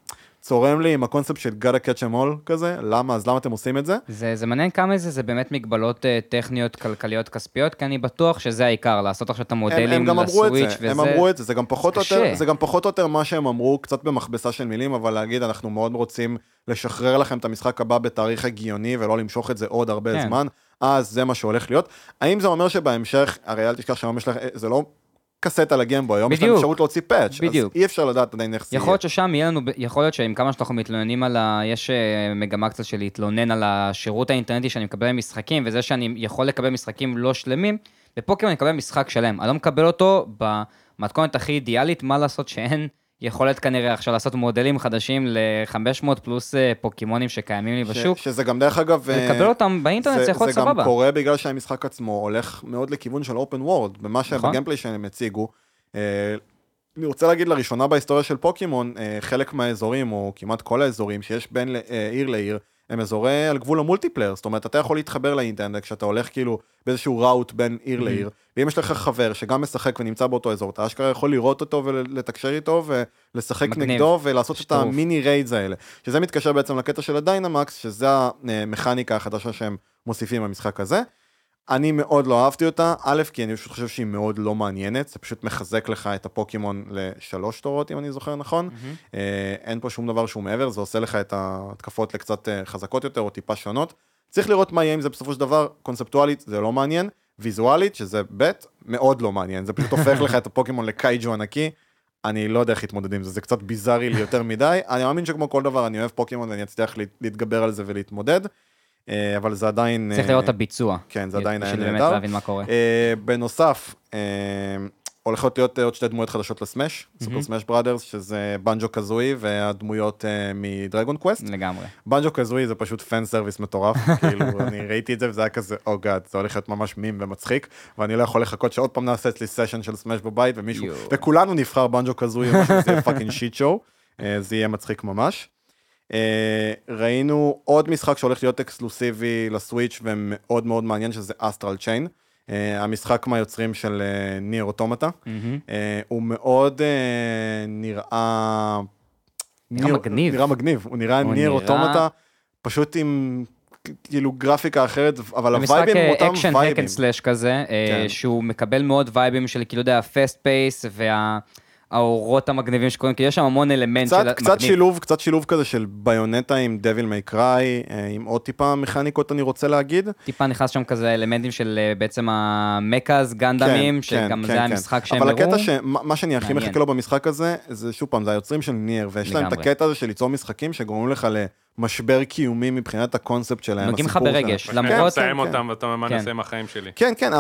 Speaker 2: צורם לי עם הקונספט של gotta catch them all כזה, למה, אז למה אתם עושים את זה?
Speaker 1: זה, זה מעניין כמה זה, זה באמת מגבלות uh, טכניות, כלכליות, כספיות, כי אני בטוח שזה העיקר, לעשות עכשיו את המודלים
Speaker 2: הם
Speaker 1: לסוויץ'
Speaker 2: זה,
Speaker 1: וזה.
Speaker 2: הם אמרו את זה, זה גם פחות או. יותר, זה גם פחות או יותר מה שהם אמרו, קצת במכבסה של מילים, אבל להגיד, אנחנו מאוד רוצים לשחרר לכם את המשחק הבא בתאריך הגיוני, ולא למשוך את זה עוד הרבה
Speaker 1: כן.
Speaker 2: זמן, אז זה מה שהולך להיות. האם זה אומר שבהמשך, הרי אל תשכח שהיום יש לך, זה לא קסטה לגמבו, היום יש להם. אפשרות להוציא פאץ', אז. אי אפשר לדעת עדיין איך זה
Speaker 1: יכול
Speaker 2: יהיה.
Speaker 1: להיות ששם יהיה לנו, יכול להיות שעם כמה שאנחנו מתלוננים על ה... יש אה, מגמה קצת של להתלונן על השירות האינטרנטי שאני מקבל משחקים, וזה שאני יכול לקבל משחקים לא שלמים, בפוקימון אני מקבל משחק שלם. אני לא מקבל אותו במתכונת הכי אידיאלית, מה לעשות שאין יכולת כנראה עכשיו לעשות מודלים חדשים ל-500 פלוס אה, פוקימונים שקיימים לי
Speaker 2: ש-
Speaker 1: בשוק,
Speaker 2: שזה גם דרך אגב... אה,
Speaker 1: לקבל אותם באינטרנט זה יכול להיות
Speaker 2: זה גם
Speaker 1: סבבה.
Speaker 2: קורה בגלל שהמשחק עצמו הולך מאוד לכיוון של open world, במה
Speaker 1: נכון.
Speaker 2: שב gameplay שהם הציגו. אה, אני רוצה להגיד לראשונה בהיסטוריה של פוקימון, חלק מהאזורים, או כמעט כל האזורים שיש בין עיר לעיר, הם אזורי על גבול ה multiplayer, זאת אומרת, אתה יכול להתחבר לאינטרנט כשאתה הולך כאילו באיזשהו route בין עיר לעיר, ואם יש לך חבר שגם משחק ונמצא באותו אזור, אתה אשכרה יכול לראות אותו ולתקשר איתו ולשחק
Speaker 1: מגניב.
Speaker 2: נגדו ולעשות את
Speaker 1: שטירוף.
Speaker 2: ה mini raids האלה, שזה מתקשר בעצם לקטע של ה Dynamax, שזה המכניקה החדשה שהם מוסיפים במשחק הזה. אני מאוד לא אהבתי אותה, א', כי אני פשוט חושב שהיא מאוד לא מעניינת, זה פשוט מחזק לך את הפוקימון לשלוש תורות, אם אני זוכר נכון. אה, אין פה שום דבר שהוא מעבר, זה עושה לך את ההתקפות לקצת אה, חזקות יותר או טיפה שונות. צריך לראות מה יהיה עם זה בסופו של דבר, קונספטואלית זה לא מעניין, ויזואלית, שזה ב', מאוד לא מעניין, זה פשוט הופך לך את הפוקימון ל kaiju ענקי. אני לא יודע איך להתמודד עם זה, זה קצת ביזארי לי יותר מדי. אני מאמין שכמו כל דבר, אני אוהב פוקימון ואני אצליח להת- להתגבר על זה ולהתמודד, אבל זה עדיין...
Speaker 1: צריך
Speaker 2: אה,
Speaker 1: לראות את הביצוע.
Speaker 2: כן, זה עדיין היה
Speaker 1: בשביל באמת
Speaker 2: נהדר.
Speaker 1: להבין מה קורה.
Speaker 2: אה, בנוסף, אה, הולכות להיות אה, עוד שתי דמויות חדשות ל Smash, Super Smash Brothers, שזה Banjo Kazooie והדמויות אה, מ Dragon Quest.
Speaker 1: לגמרי.
Speaker 2: Banjo Kazooie זה פשוט fan service מטורף, כאילו אני ראיתי את זה וזה היה כזה, oh God, זה הולך להיות ממש מהמם ומצחיק, ואני לא יכול לחכות שעוד פעם נעשה אצלי סשן של Smash בבית ומישהו. וכולנו נבחר Banjo Kazooie, זה יהיה fucking shit show, אה, זה יהיה מצחיק ממש. אה, ראינו עוד משחק שהולך להיות אקסקלוסיבי ל Switch ומאוד מאוד מעניין, שזה Astral Chain. המשחק מהיוצרים של Nier Automata.
Speaker 1: מהמם.
Speaker 2: אה, הוא מאוד אה, נראה...
Speaker 1: נראה מגניב.
Speaker 2: נראה מגניב, הוא נראה
Speaker 1: הוא
Speaker 2: Nier
Speaker 1: נראה-
Speaker 2: Automata, פשוט עם כאילו גרפיקה אחרת, אבל
Speaker 1: משחק
Speaker 2: ה vibe ים הם אותם
Speaker 1: אקשן
Speaker 2: vibe ים.
Speaker 1: הקן סלאש כזה, אה,
Speaker 2: כן.
Speaker 1: שהוא מקבל מאוד vibe ים של כאילו, אתה יודע, ה fast pace והאורות המגניבים שקורים, כי יש שם המון אלמנט
Speaker 2: קצת,
Speaker 1: של
Speaker 2: קצת
Speaker 1: מגניב.
Speaker 2: שילוב, קצת שילוב כזה של Bayonetta עם Devil May Cry, עם עוד טיפה מכניקות אני רוצה להגיד.
Speaker 1: טיפה נכנס שם כזה אלמנטים של אה, בעצם ה mechas, Gundam ים, שגם זה המשחק שהם
Speaker 2: אבל
Speaker 1: הראו.
Speaker 2: הקטע, ש... מה מה שאני הכי. מחכה לו במשחק הזה, זה שוב פעם, זה היוצרים של Nier, ויש להם את
Speaker 1: לגמרי.
Speaker 2: הקטע הזה של ליצור משחקים שגורמים לך למשבר קיומי מבחינת הקונספט שלהם,
Speaker 1: נוגעים לך ברגש. למרות-
Speaker 2: כן,
Speaker 3: מסיים
Speaker 2: כן,
Speaker 3: אותם ואתה אומר מה
Speaker 1: כן.
Speaker 3: נעשה עם החיים שלי.
Speaker 2: כן, כן,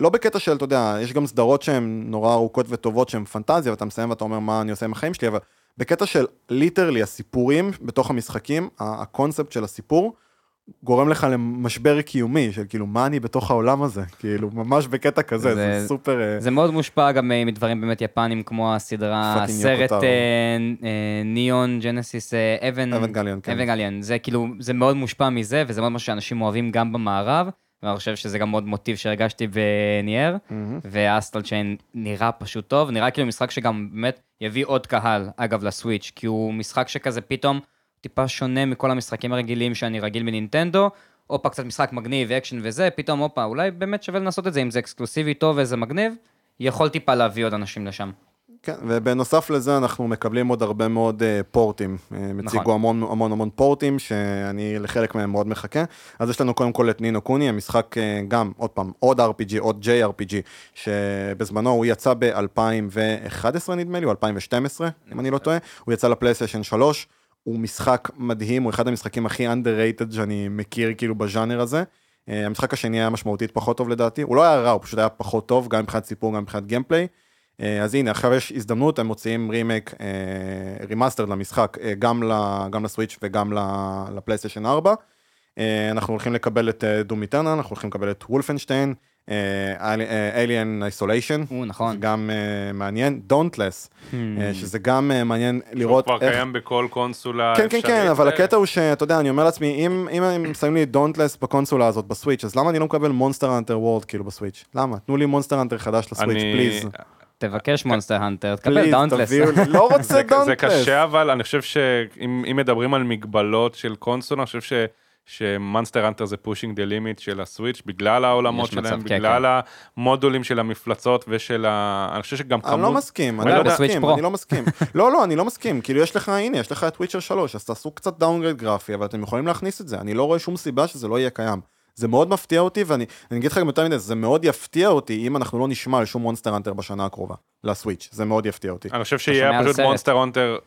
Speaker 2: לא בקטע של, אתה יודע, יש גם סדרות שהן נורא ארוכות וטובות שהן פנטזיה, ואתה מסיים ואתה אומר מה אני עושה עם החיים שלי, אבל בקטע של literally הסיפורים בתוך המשחקים, הקונספט של הסיפור, גורם לך למשבר קיומי, של כאילו, מה אני בתוך העולם הזה? כאילו, ממש בקטע כזה, זה,
Speaker 1: זה-
Speaker 2: סופר... אה,
Speaker 1: זה מאוד מושפע גם אה, מדברים באמת יפנים, כמו הסדרה, הסרט. אה, Neon, Genesis, אה, Evan...
Speaker 2: Evangelion, כן.
Speaker 1: Evangelion. זה כאילו, זה מאוד מושפע מזה, וזה מאוד מה שאנשים אוהבים גם במערב, ואני חושב שזה גם מאוד מוטיב שהרגשתי ב Nier,
Speaker 2: מהמם.
Speaker 1: ו Astral Chain נראה פשוט טוב, נראה כאילו משחק שגם באמת יביא עוד קהל, אגב, לסוויץ', כי הוא משחק שכזה פתאום טיפה שונה מכל המשחקים הרגילים שאני רגיל מנינטנדו, הופה, קצת משחק מגניב, אקשן וזה, פתאום, הופה, אולי באמת שווה לנסות את זה, אם זה אקסקלוסיבי טוב וזה מגניב, יכול טיפה להביא עוד אנשים לשם.
Speaker 2: כן, ובנוסף לזה אנחנו מקבלים עוד הרבה מאוד uh, פורטים. Uh, הציגו המון המון המון פורטים, שאני לחלק מהם מאוד מחכה. אז יש לנו קודם כל את נינו קוני, המשחק uh, גם, עוד פעם, עוד RPG, עוד JRPG, שבזמנו הוא יצא ב-2011 נדמה לי, או 2012, אם אני לא טועה. הוא יצא לפלייסטיישן 3. הוא משחק מדהים, הוא אחד המשחקים הכי underrated שאני מכיר כאילו בז'אנר הזה. Uh, המשחק השני היה משמעותית פחות טוב לדעתי, הוא לא היה רע, הוא פשוט היה פחות טוב, גם מבחינת סיפור, גם מבחינת גיימפליי. אה, אז הנה, עכשיו יש הזדמנות, הם מוציאים remake, remaster למשחק, אה, גם, גם ל Switch וגם ל PlayStation 4. אה, אנחנו הולכים לקבל את Doom Eternal, אנחנו הולכים לקבל את Wolfenstein, Alien Isolation,
Speaker 1: נכון.
Speaker 2: גם מעניין, Dauntless, hmm. שזה גם מעניין לראות
Speaker 3: איך... שהוא כבר קיים בכל קונסולה
Speaker 2: כן, כן, כן, אבל הקטע הוא שאתה יודע, אני אומר לעצמי, אם, הם שמים לי Dauntless בקונסולה הזאת ב Switch, אז למה אני לא מקבל Monster Hunter World כאילו ב Switch? למה? תנו לי Monster Hunter חדש ל Switch, please.
Speaker 1: תבקש Monster Hunter, תקבל Dauntless.
Speaker 2: לא רוצה Dauntless.
Speaker 3: זה קשה אבל אני חושב שאם מדברים על מגבלות של קונסול, אני חושב ש... ש Monster Hunter זה pushing the limit של ה Switch בגלל העולמות שלהם, כן, בגלל כן. המודולים של המפלצות ושל ה... אני חושב שגם
Speaker 2: כמות... אני לא מסכים, אני לא מסכים, אני לא מסכים. לא, לא, אני לא מסכים, כאילו יש לך, הנה, יש לך את Witcher 3, אז תעשו קצת downgrade גרפי, אבל אתם יכולים להכניס את זה, אני לא רואה שום סיבה שזה לא יהיה קיים. זה מאוד מפתיע אותי, ואני אגיד לך גם יותר מדי, זה מאוד יפתיע אותי אם אנחנו לא נשמע על שום Monster Hunter בשנה הקרובה, ל Switch, זה מאוד יפתיע אותי.
Speaker 3: אני חושב שיהיה פשוט מונסטר אנטר,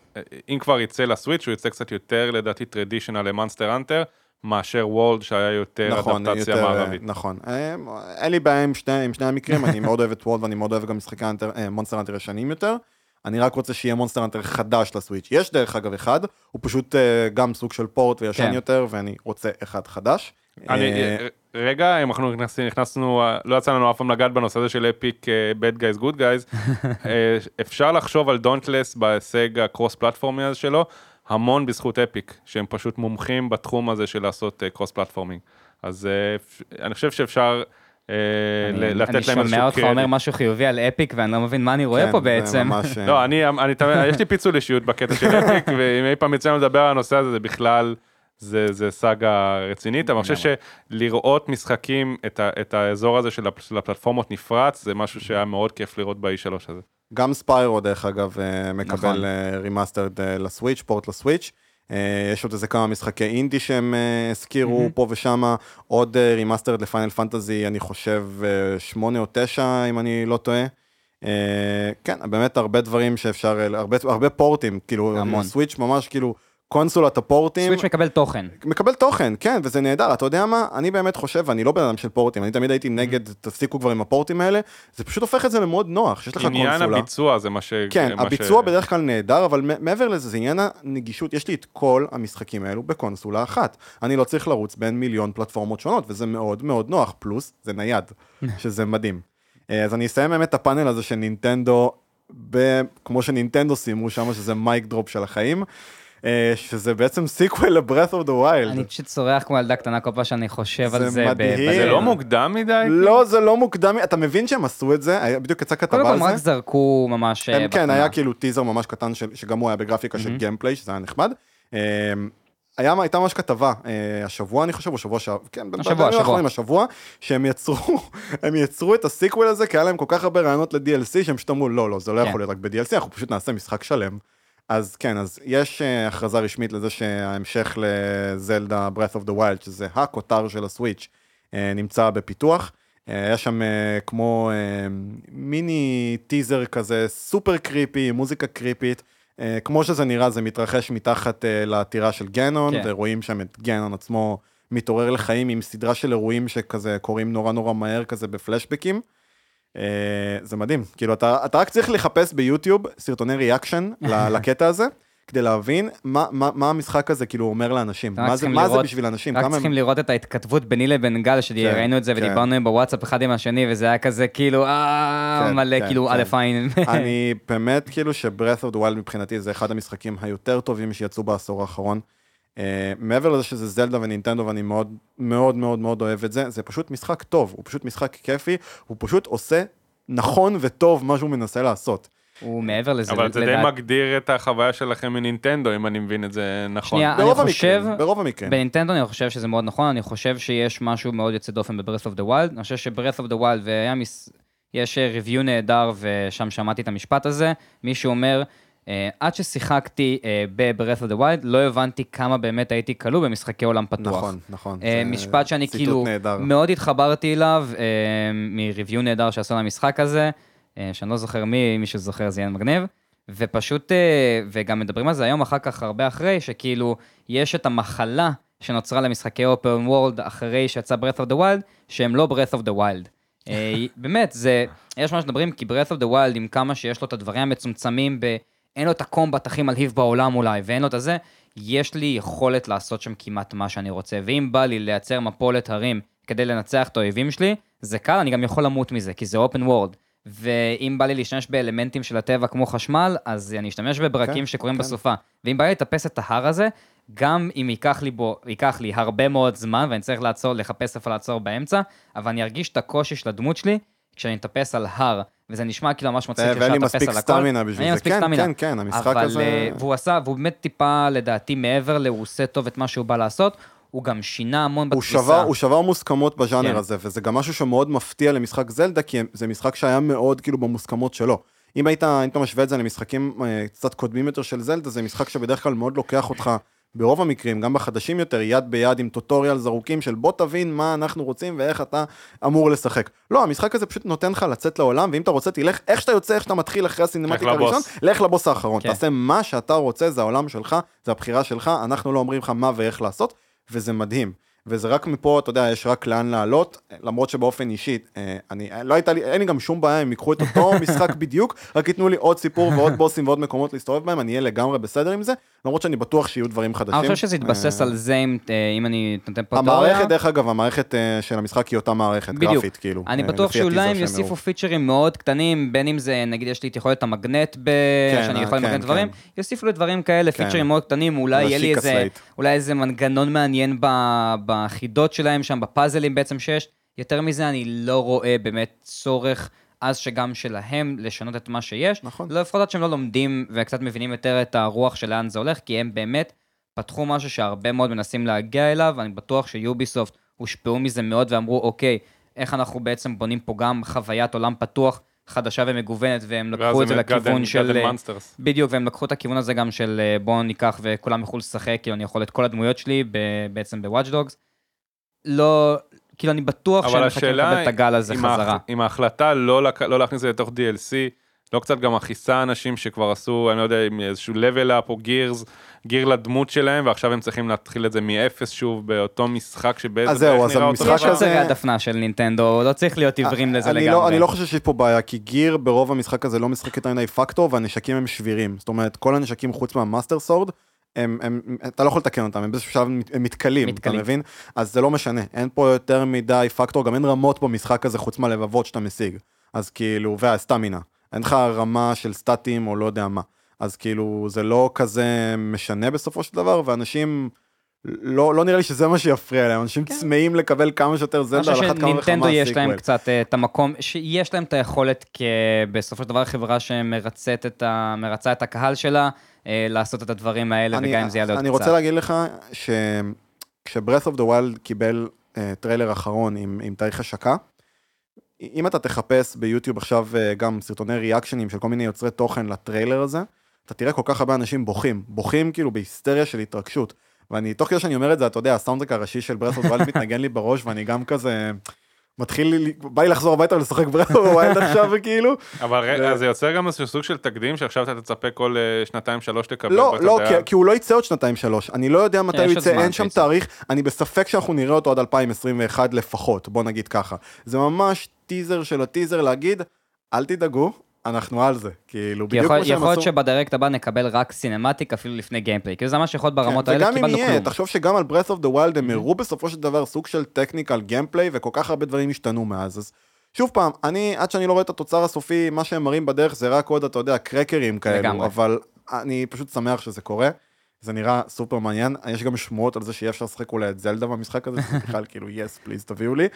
Speaker 3: אם כבר יצא ל Switch, הוא יצא קצת יותר לדעתי traditional ל Monster Hunter. מאשר World שהיה יותר נכון, אדפטציה יותר, מערבית.
Speaker 2: נכון, אה, אין לי בעיה עם שני, עם שני המקרים, אני מאוד אוהב את World ואני מאוד אוהב גם משחקי Hunter, אה, Monster Hunter ישנים יותר. אני רק רוצה שיהיה Monster Hunter חדש ל Switch. יש דרך אגב אחד, הוא פשוט אה, גם סוג של port וישן כן. יותר, ואני רוצה אחד חדש.
Speaker 3: אני, רגע, אם אנחנו נכנסים, נכנסנו, לא יצא לנו אף פעם לגעת בנושא הזה של Epic bad guys good guys, אפשר לחשוב על Dauntless בהישג ה cross פלטפורמי הזה שלו, המון בזכות Epic, שהם פשוט מומחים בתחום הזה של לעשות cross platforming. אז אה, אני חושב שאפשר... אה, לתת להם איזשהו קרדיט.
Speaker 1: אני שומע אותך אומר משהו חיובי על Epic ואני לא מבין מה אני רואה כן, פה בעצם.
Speaker 3: לא, אני, יש לי פיצול אישיות בקטע של Epic, ואם אי פעם יצא לנו לדבר על הנושא הזה, זה בכלל, זה סאגה רצינית, אבל אני חושב שלראות משחקים, את האזור הזה של הפלטפורמות נפרץ, זה משהו שהיה מאוד כיף לראות ב-E3 הזה.
Speaker 2: גם Spyro, דרך אגב, אה, מקבל remastered ל Switch, port ל Switch. אה, יש עוד איזה כמה משחקי אינדי שהם אה, הזכירו mm-hmm. פה ושמה, עוד remastered ל Final Fantasy, אני חושב שמונה או תשע, אם אני לא טועה. כן, באמת הרבה דברים שאפשר, הרבה, הרבה פורטים, כאילו, המון. סוויץ' ממש כאילו... קונסולת הפורטים.
Speaker 1: סוויץ' מקבל תוכן.
Speaker 2: מקבל תוכן, כן, וזה נהדר. אתה יודע מה? אני באמת חושב, ואני לא בן אדם של פורטים, אני תמיד הייתי נגד, תפסיקו כבר עם הפורטים האלה, זה פשוט הופך את זה למאוד נוח, שיש לך קונסולה.
Speaker 3: עניין הביצוע זה מה ש...
Speaker 2: כן, מה הביצוע ש... בדרך כלל נהדר, אבל מעבר לזה, זה עניין הנגישות, יש לי את כל המשחקים האלו בקונסולה אחת. אני לא צריך לרוץ בין מיליון פלטפורמות שונות, וזה מאוד מאוד נוח, פלוס זה נייד, שזה מדהים. אה, אז אני אסיים באמת את הפאנל הזה של נינטנדו, ב... כמו שנינטנדו סיימו שם, שזה mic drop של החיים. אה, שזה בעצם sequel ל Breath of the Wild.
Speaker 1: אני פשוט צורח כמו ילדה קטנה כל פעם שאני חושב על זה.
Speaker 2: זה מדהים.
Speaker 3: זה לא מוקדם מדי?
Speaker 2: לא, זה לא מוקדם, אתה מבין שהם עשו את זה? בדיוק יצא כתבה על זה.
Speaker 1: קודם כל הם רק זרקו ממש...
Speaker 2: אה, כן, היה כאילו teaser ממש קטן שגם הוא היה בגרפיקה של gameplay, שזה היה נחמד. אה, היה, הייתה ממש כתבה, אה, השבוע אני חושב, או שבוע שעבר, כן,
Speaker 1: השבוע, השבוע.
Speaker 2: השבוע, שהם יצרו, הם יצרו את הסיקוול הזה, כי היה להם כל כך הרבה רעיונות ל-DLC, שהם פשוט אמרו, לא, לא, זה לא כן. יכול להיות רק ב-DLC, אנחנו פשוט נעשה משחק שלם. אז כן, אז יש uh, הכרזה רשמית לזה שההמשך לזלדה Breath of the Wild, שזה הכותר של הסוויץ', uh, נמצא בפיתוח. היה שם uh, כמו מיני טיזר כזה סופר קריפי, מוזיקה קריפית. כמו שזה נראה, זה מתרחש מתחת לעתירה של גנון, כן. ורואים שם את גנון עצמו מתעורר לחיים עם סדרה של אירועים שכזה קורים נורא נורא מהר כזה בפלשבקים. Uh, זה מדהים, כאילו אתה, אתה רק צריך לחפש ביוטיוב סרטוני ריאקשן לקטע הזה, כדי להבין מה, מה, מה המשחק הזה כאילו אומר לאנשים, מה, זה, מה זה בשביל אנשים.
Speaker 1: רק צריכים הם... לראות את ההתכתבות ביני לבין גל, שראינו כן, את זה כן. ודיברנו עם בוואטסאפ אחד עם השני, וזה היה כזה כאילו, אה, כן, מלא כן, כאילו כן. א' עין.
Speaker 2: אני באמת כאילו שברeth of the wild מבחינתי זה אחד המשחקים היותר טובים שיצאו בעשור האחרון. Uh, מעבר לזה שזה זלדה ונינטנדו ואני מאוד מאוד מאוד מאוד אוהב את זה, זה פשוט משחק טוב, הוא פשוט משחק כיפי, הוא פשוט עושה נכון וטוב מה שהוא מנסה לעשות.
Speaker 1: הוא מעבר לזה.
Speaker 3: אבל זה די מגדיר את החוויה שלכם מנינטנדו, אם אני מבין את זה נכון.
Speaker 1: שנייה, אני חושב,
Speaker 2: ברוב המקרים.
Speaker 1: בנינטנדו אני חושב שזה מאוד נכון, אני חושב שיש משהו מאוד יוצא דופן ב-Breath of the Wild, אני חושב ש-Breath of the Wild והיה מס... יש ריוויו נהדר, ושם שמעתי את המשפט הזה, מישהו אומר, עד ששיחקתי אה, ב-Breath of the Wild, לא הבנתי כמה באמת הייתי כלוא במשחקי עולם פתוח.
Speaker 2: נכון, נכון. זה
Speaker 1: משפט שאני כאילו
Speaker 2: נהדר.
Speaker 1: מאוד התחברתי אליו, מריוויו נהדר שעשו למשחק הזה, אה, שאני לא זוכר מי, אם מישהו זוכר זה יהיה מגניב, ופשוט, אה, וגם מדברים על זה היום אחר כך, הרבה אחרי, שכאילו, יש את המחלה שנוצרה למשחקי אופן וורלד אחרי שיצא Breath of the Wild, שהם לא Breath of the Wild. אה, באמת, זה, יש מה שמדברים, כי Breath of the Wild, עם כמה שיש לו את הדברים המצומצמים, ב, אין לו את הקומבט הכי מלהיב בעולם אולי, ואין לו את הזה, יש לי יכולת לעשות שם כמעט מה שאני רוצה. ואם בא לי לייצר מפולת הרים כדי לנצח את האויבים שלי, זה קל, אני גם יכול למות מזה, כי זה אופן וורד. ואם בא לי להשתמש באלמנטים של הטבע כמו חשמל, אז אני אשתמש בברקים
Speaker 2: כן,
Speaker 1: שקורים
Speaker 2: כן.
Speaker 1: בסופה. ואם בא לי לטפס את ההר הזה, גם אם ייקח לי בו, ייקח לי הרבה מאוד זמן, ואני צריך לעצור, לחפש איפה לעצור באמצע, אבל אני ארגיש את הקושי של הדמות שלי כשאני מטפס על הר, וזה נשמע כאילו ממש מצחיק
Speaker 2: ואין לי
Speaker 1: אפשר לטפס
Speaker 2: מספיק
Speaker 1: על הכל.
Speaker 2: סטמינה בשביל
Speaker 1: אין לי
Speaker 2: זה.
Speaker 1: מספיק
Speaker 2: כן,
Speaker 1: סטמינה.
Speaker 2: כן, כן, המשחק
Speaker 1: אבל,
Speaker 2: הזה-
Speaker 1: אה, והוא עשה, והוא באמת טיפה, לדעתי, מעבר ל... הוא עושה טוב את מה שהוא בא לעשות, הוא גם שינה המון
Speaker 2: הוא
Speaker 1: בתפיסה.
Speaker 2: שבר, הוא שבר מוסכמות בז'אנר
Speaker 1: כן.
Speaker 2: הזה, וזה גם משהו שמאוד מפתיע למשחק זלדה, כי זה משחק שהיה מאוד כאילו במוסכמות שלו. אם היית, אם אתה משווה את זה למשחקים אה, קצת קודמים יותר של זלדה, זה משחק שבדרך כלל מאוד לוקח אותך, ברוב המקרים, גם בחדשים יותר, יד ביד עם טוטוריאל זרוקים של בוא תבין מה אנחנו רוצים ואיך אתה אמור לשחק. לא, המשחק הזה פשוט נותן לך לצאת לעולם, ואם אתה רוצה תלך, איך שאתה יוצא, איך שאתה מתחיל אחרי הסינמטיקה. הראשון, לך לבוס האחרון.
Speaker 1: כן.
Speaker 2: תעשה מה שאתה רוצה, זה העולם שלך, זה הבחירה שלך, אנחנו לא אומרים לך מה ואיך לעשות, וזה מדהים. וזה רק מפה, אתה יודע, יש רק לאן לעלות, למרות שבאופן אישי, אה, אני, לא הייתה לי, אין לי גם שום בעיה אם ייקחו את אותו משחק בדיוק, רק ייתנו לי עוד סיפור ועוד בוסים ועוד מקומות להסתובב בהם, אני אהיה לגמרי בסדר עם זה, למרות שאני בטוח שיהיו דברים חדשים.
Speaker 1: אני חושב שזה יתבסס
Speaker 2: אה,
Speaker 1: על זה, אם, אה, אני נותן פה תיאוריה.
Speaker 2: המערכת, דרך אגב, המערכת אה, של המשחק היא אותה מערכת. גרפית, כאילו.
Speaker 1: אני
Speaker 2: אה,
Speaker 1: בטוח שאולי הם יוסיפו. פיצ'רים מאוד קטנים, בין אם זה, נגיד יש לי את יכולת המגנט.
Speaker 2: כן,
Speaker 1: שאני
Speaker 2: אה,
Speaker 1: יכול
Speaker 2: כן,
Speaker 1: למגנט דברים,
Speaker 2: כן.
Speaker 1: יוסיפו לי דברים כאלה,
Speaker 2: כן.
Speaker 1: פיצ'רים מאוד קטנים, אולי יהיה לי
Speaker 2: להשיק
Speaker 1: איזה,
Speaker 2: ה Slate.
Speaker 1: אולי איזה מנגנון מעניין ב- בחידות שלהם שם, בפאזלים בעצם שיש. יותר מזה, אני לא רואה באמת צורך. אז שגם שלהם לשנות את מה שיש,
Speaker 2: נכון.
Speaker 1: לא לפחות עד שהם לא לומדים וקצת מבינים יותר את הרוח של לאן זה הולך, כי הם באמת פתחו משהו שהרבה מאוד מנסים להגיע אליו, ואני בטוח שיוביסופט הושפעו מזה מאוד ואמרו, אוקיי, איך אנחנו בעצם בונים פה גם חוויית עולם פתוח חדשה ומגוונת, והם לקחו את זה לכיוון של... אה. בדיוק, והם לקחו את הכיוון הזה גם של אה, בואו ניקח וכולם יוכלו לשחק, כאילו אני יכול את כל הדמויות שלי ב- בעצם בוואץ' דוגס. לא, כאילו אני בטוח
Speaker 3: אבל
Speaker 1: מחכים
Speaker 3: השאלה
Speaker 1: לקבל את הגל הזה חזרה.
Speaker 3: ההח- אם ההחלטה לא לק- לא להכניס את זה לתוך DLC, לא קצת גם מכעיסה אנשים שכבר עשו, אני לא יודע, עם איזשהו level up או גירס, gear לדמות שלהם, ועכשיו הם צריכים להתחיל את זה מאפס שוב, באותו משחק שבאיזה
Speaker 2: אז זהו, אז המשחק
Speaker 1: יש.
Speaker 2: הזה-
Speaker 1: הצגת דפנה של נינטנדו, לא צריך להיות עיוורים לזה
Speaker 2: אני
Speaker 1: לגמרי.
Speaker 2: לא, אני לא חושב שיש פה בעיה, כי gear ברוב המשחק הזה לא משחק יותר מדי פקטור, והנשקים הם שבירים. זאת אומרת, כל הנשקים חוץ מה Master Sword, הם, הם, אתה לא יכול לתקן אותם, הם באיזשהו שלב הם מתכלים, אתה. מבין? אז זה לא משנה, אין פה יותר מדי פקטור, גם אין רמות במשחק הזה חוץ מהלבבות שאתה משיג. אז כאילו, והסטמינה. אין לך רמה של סטטים או לא יודע מה. אז כאילו, זה לא כזה משנה בסופו של דבר, ואנשים... לא, לא נראה לי שזה מה שיפריע להם, אנשים צמאים לקבל כמה שיותר
Speaker 1: אני
Speaker 2: זלדה,
Speaker 1: חושב
Speaker 2: על אחת כמה וכמה
Speaker 1: שנינטנדו יש להם. קצת אה, את המקום, שיש להם את היכולת, בסופו של דבר חברה שמרצת את ה- את הקהל שלה, אה, לעשות את הדברים האלה,
Speaker 2: אני-
Speaker 1: וגם אם זה יעלה עוד
Speaker 2: אני
Speaker 1: קצת.
Speaker 2: רוצה להגיד לך שכש Breath of the Wild קיבל אה, טריילר אחרון עם, עם תאריך השקה, אם אתה תחפש ביוטיוב עכשיו אה, גם סרטוני reactionים של כל מיני יוצרי תוכן לטריילר הזה, אתה תראה כל כך הרבה אנשים בוכים, בוכים כאילו בהיסטריה של התרגשות. ואני, תוך כדי שאני אומר את זה, אתה יודע, הסאונדטרק הראשי של the Wild מתנגן לי בראש, ואני גם כזה... מתחיל לי, בא לי לחזור הביתה ולשחק the Wild עכשיו וכאילו,
Speaker 3: אבל
Speaker 2: ו-
Speaker 3: זה יוצר גם איזשהו סוג של תקדים, שעכשיו אתה תצפה כל אה, שנתיים שלוש לקבל.
Speaker 2: לא, לא, כי, כי הוא לא יצא עוד שנתיים שלוש, אני לא יודע מתי הוא יצא, אין שם. תאריך, אני בספק שאנחנו נראה אותו עד 2021 לפחות, בוא נגיד ככה. זה ממש teaser של ה teaser להגיד, אל תדאגו, אנחנו על זה, כאילו, בדיוק כמו שהם
Speaker 1: יכול להיות
Speaker 2: עשו.
Speaker 1: שבדירקט הבא נקבל רק cinematic אפילו לפני gameplay, כאילו זה ממש יכול להיות ברמות
Speaker 2: כן,
Speaker 1: האלה,
Speaker 2: וגם אם
Speaker 1: קיבלנו
Speaker 2: יהיה,
Speaker 1: כלום.
Speaker 2: תחשוב שגם על Breath of the Wild הם הראו בסופו של דבר סוג של technical gameplay, וכל כך הרבה דברים השתנו מאז, אז שוב פעם, אני, עד שאני לא רואה את התוצר הסופי, מה שהם מראים בדרך זה רק עוד, אתה יודע, קרקרים כאלו. אבל אני פשוט שמח שזה קורה. זה נראה סופר מעניין, יש גם שמועות על זה שיהיה אפשר לשחק אולי את זלדה במשחק הזה, זה בכלל כאילו yes please תביאו לי,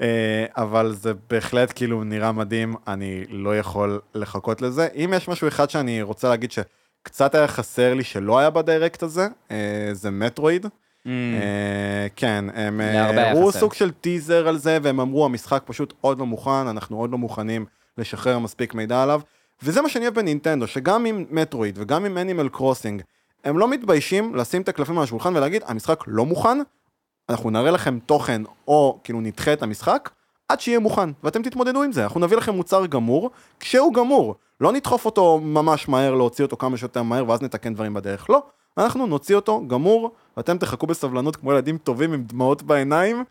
Speaker 2: אה, אבל זה בהחלט כאילו נראה מדהים, אני לא יכול לחכות לזה. אם יש משהו אחד שאני רוצה להגיד שקצת היה חסר לי שלא היה בדיירקט הזה, אה, זה מטרואיד. אה, כן, הם הראו
Speaker 1: חסר.
Speaker 2: סוג של טיזר על זה, והם אמרו, המשחק פשוט עוד לא מוכן, אנחנו עוד לא מוכנים לשחרר מספיק מידע עליו. וזה מה שאני אוהב בנינטנדו, שגם עם מטרואיד וגם עם אנימל קרוסינג, הם לא מתביישים לשים את הקלפים על השולחן ולהגיד, המשחק לא מוכן, אנחנו נראה לכם תוכן, או כאילו נדחה את המשחק, עד שיהיה מוכן, ואתם תתמודדו עם זה. אנחנו נביא לכם מוצר גמור, כשהוא גמור. לא נדחוף אותו ממש מהר, להוציא אותו כמה שיותר מהר, ואז נתקן דברים בדרך. לא, אנחנו נוציא אותו גמור, ואתם תחכו בסבלנות כמו ילדים טובים עם דמעות בעיניים,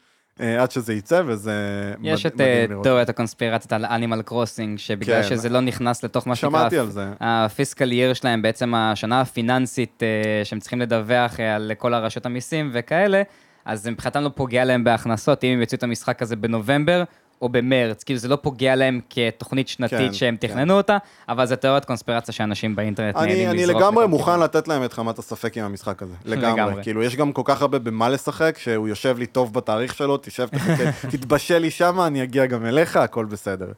Speaker 2: עד שזה יצא, וזה
Speaker 1: יש
Speaker 2: מד-
Speaker 1: את אה,
Speaker 2: מדהים לראות.
Speaker 1: תיאוריית הקונספירציות על אנימל קרוסינג, שבגלל
Speaker 2: כן.
Speaker 1: שזה לא נכנס לתוך מה שנקרא...
Speaker 2: שמעתי על זה.
Speaker 1: הפיסקל ייר שלהם, בעצם השנה הפיננסית אה, שהם צריכים לדווח אה, על כל הרשות המיסים וכאלה, אז מבחינתם לא פוגע להם בהכנסות, אם הם יוציאו את המשחק הזה בנובמבר או במרץ, כאילו זה לא פוגע להם כתוכנית שנתית
Speaker 2: כן,
Speaker 1: שהם
Speaker 2: כן.
Speaker 1: תכננו אותה, אבל זה תיאוריית קונספירציה שאנשים באינטרנט
Speaker 2: אני,
Speaker 1: נהנים
Speaker 2: אני
Speaker 1: לזרוק
Speaker 2: לגמרי
Speaker 1: לכל
Speaker 2: מוכן
Speaker 1: כיוון.
Speaker 2: לתת להם את חמת הספק עם המשחק הזה. לגמרי.
Speaker 1: לגמרי.
Speaker 2: כאילו, יש גם כל כך הרבה במה לשחק, שהוא יושב לי טוב בתאריך שלו, תשב, תחכה, תתבשל לי שמה, אני אגיע גם אליך, הכל בסדר.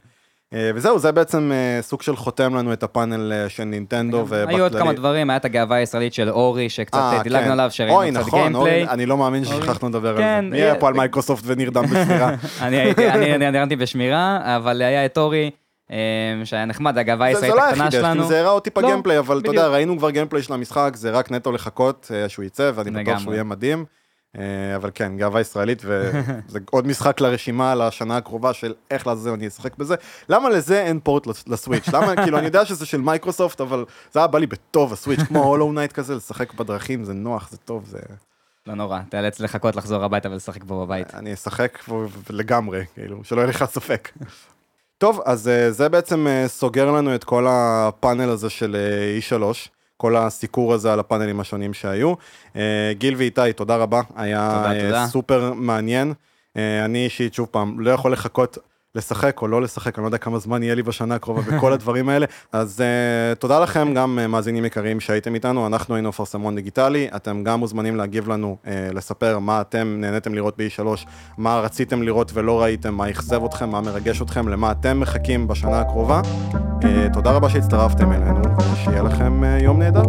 Speaker 2: אה, וזהו, זה בעצם אה, סוג של חותם לנו את הפאנל אה, של נינטנדו.
Speaker 1: היו עוד כמה דברים, היה את הגאווה הישראלית של Ori, שקצת דילגנו
Speaker 2: כן.
Speaker 1: עליו, שראינו קצת
Speaker 2: נכון,
Speaker 1: gameplay.
Speaker 2: אוי, אני לא מאמין ששכחנו לדבר על
Speaker 1: כן,
Speaker 2: זה. מי היה פה על מייקרוסופט ונרדם בשמירה?
Speaker 1: אני הייתי, אני נרדמתי בשמירה, אבל היה את Ori, שהיה נחמד, הגאווה הישראלית
Speaker 2: לא
Speaker 1: הקטנה שלנו.
Speaker 2: זה הראה טיפה
Speaker 1: לא,
Speaker 2: gameplay, אבל אתה יודע. ראינו כבר gameplay של המשחק, זה רק נטו לחכות שהוא יצא, ואני בטוח. שהוא יהיה מדהים. אה, אבל כן, גאווה ישראלית, וזה עוד משחק לרשימה לשנה הקרובה של איך לעזאזל אני אשחק בזה. למה לזה אין פורט לס- לסוויץ'? למה, כאילו, אני יודע שזה של מייקרוסופט, אבל זה היה בא לי בטוב, הסוויץ', כמו Hollow Knight כזה, לשחק בדרכים, זה נוח, זה טוב, זה...
Speaker 1: לא נורא, תיאלץ לחכות לחזור הביתה ולשחק בו בבית.
Speaker 2: אני אשחק לגמרי, כאילו, שלא יהיה לך ספק. טוב, אז אה, זה בעצם אה, סוגר לנו את כל הפאנל הזה של אה, E3, כל הסיקור הזה על הפאנלים השונים שהיו. אה, גיל ואיתי, תודה רבה, היה
Speaker 1: תודה,
Speaker 2: אה,
Speaker 1: תודה.
Speaker 2: סופר מעניין. אה, אני אישית, שוב פעם, לא יכול לחכות לשחק או לא לשחק, אני לא יודע כמה זמן יהיה לי בשנה הקרובה בכל הדברים האלה. אז uh, תודה לכם, גם uh, מאזינים יקרים שהייתם איתנו, אנחנו היינו אפרסמון דיגיטלי, אתם גם מוזמנים להגיב לנו, uh, לספר מה אתם נהניתם לראות ב-E3, מה רציתם לראות ולא ראיתם, מה אכזב אתכם, מה מרגש אתכם, למה אתם מחכים בשנה הקרובה. Uh, תודה רבה שהצטרפתם אלינו, ושיהיה לכם uh, יום נהדר.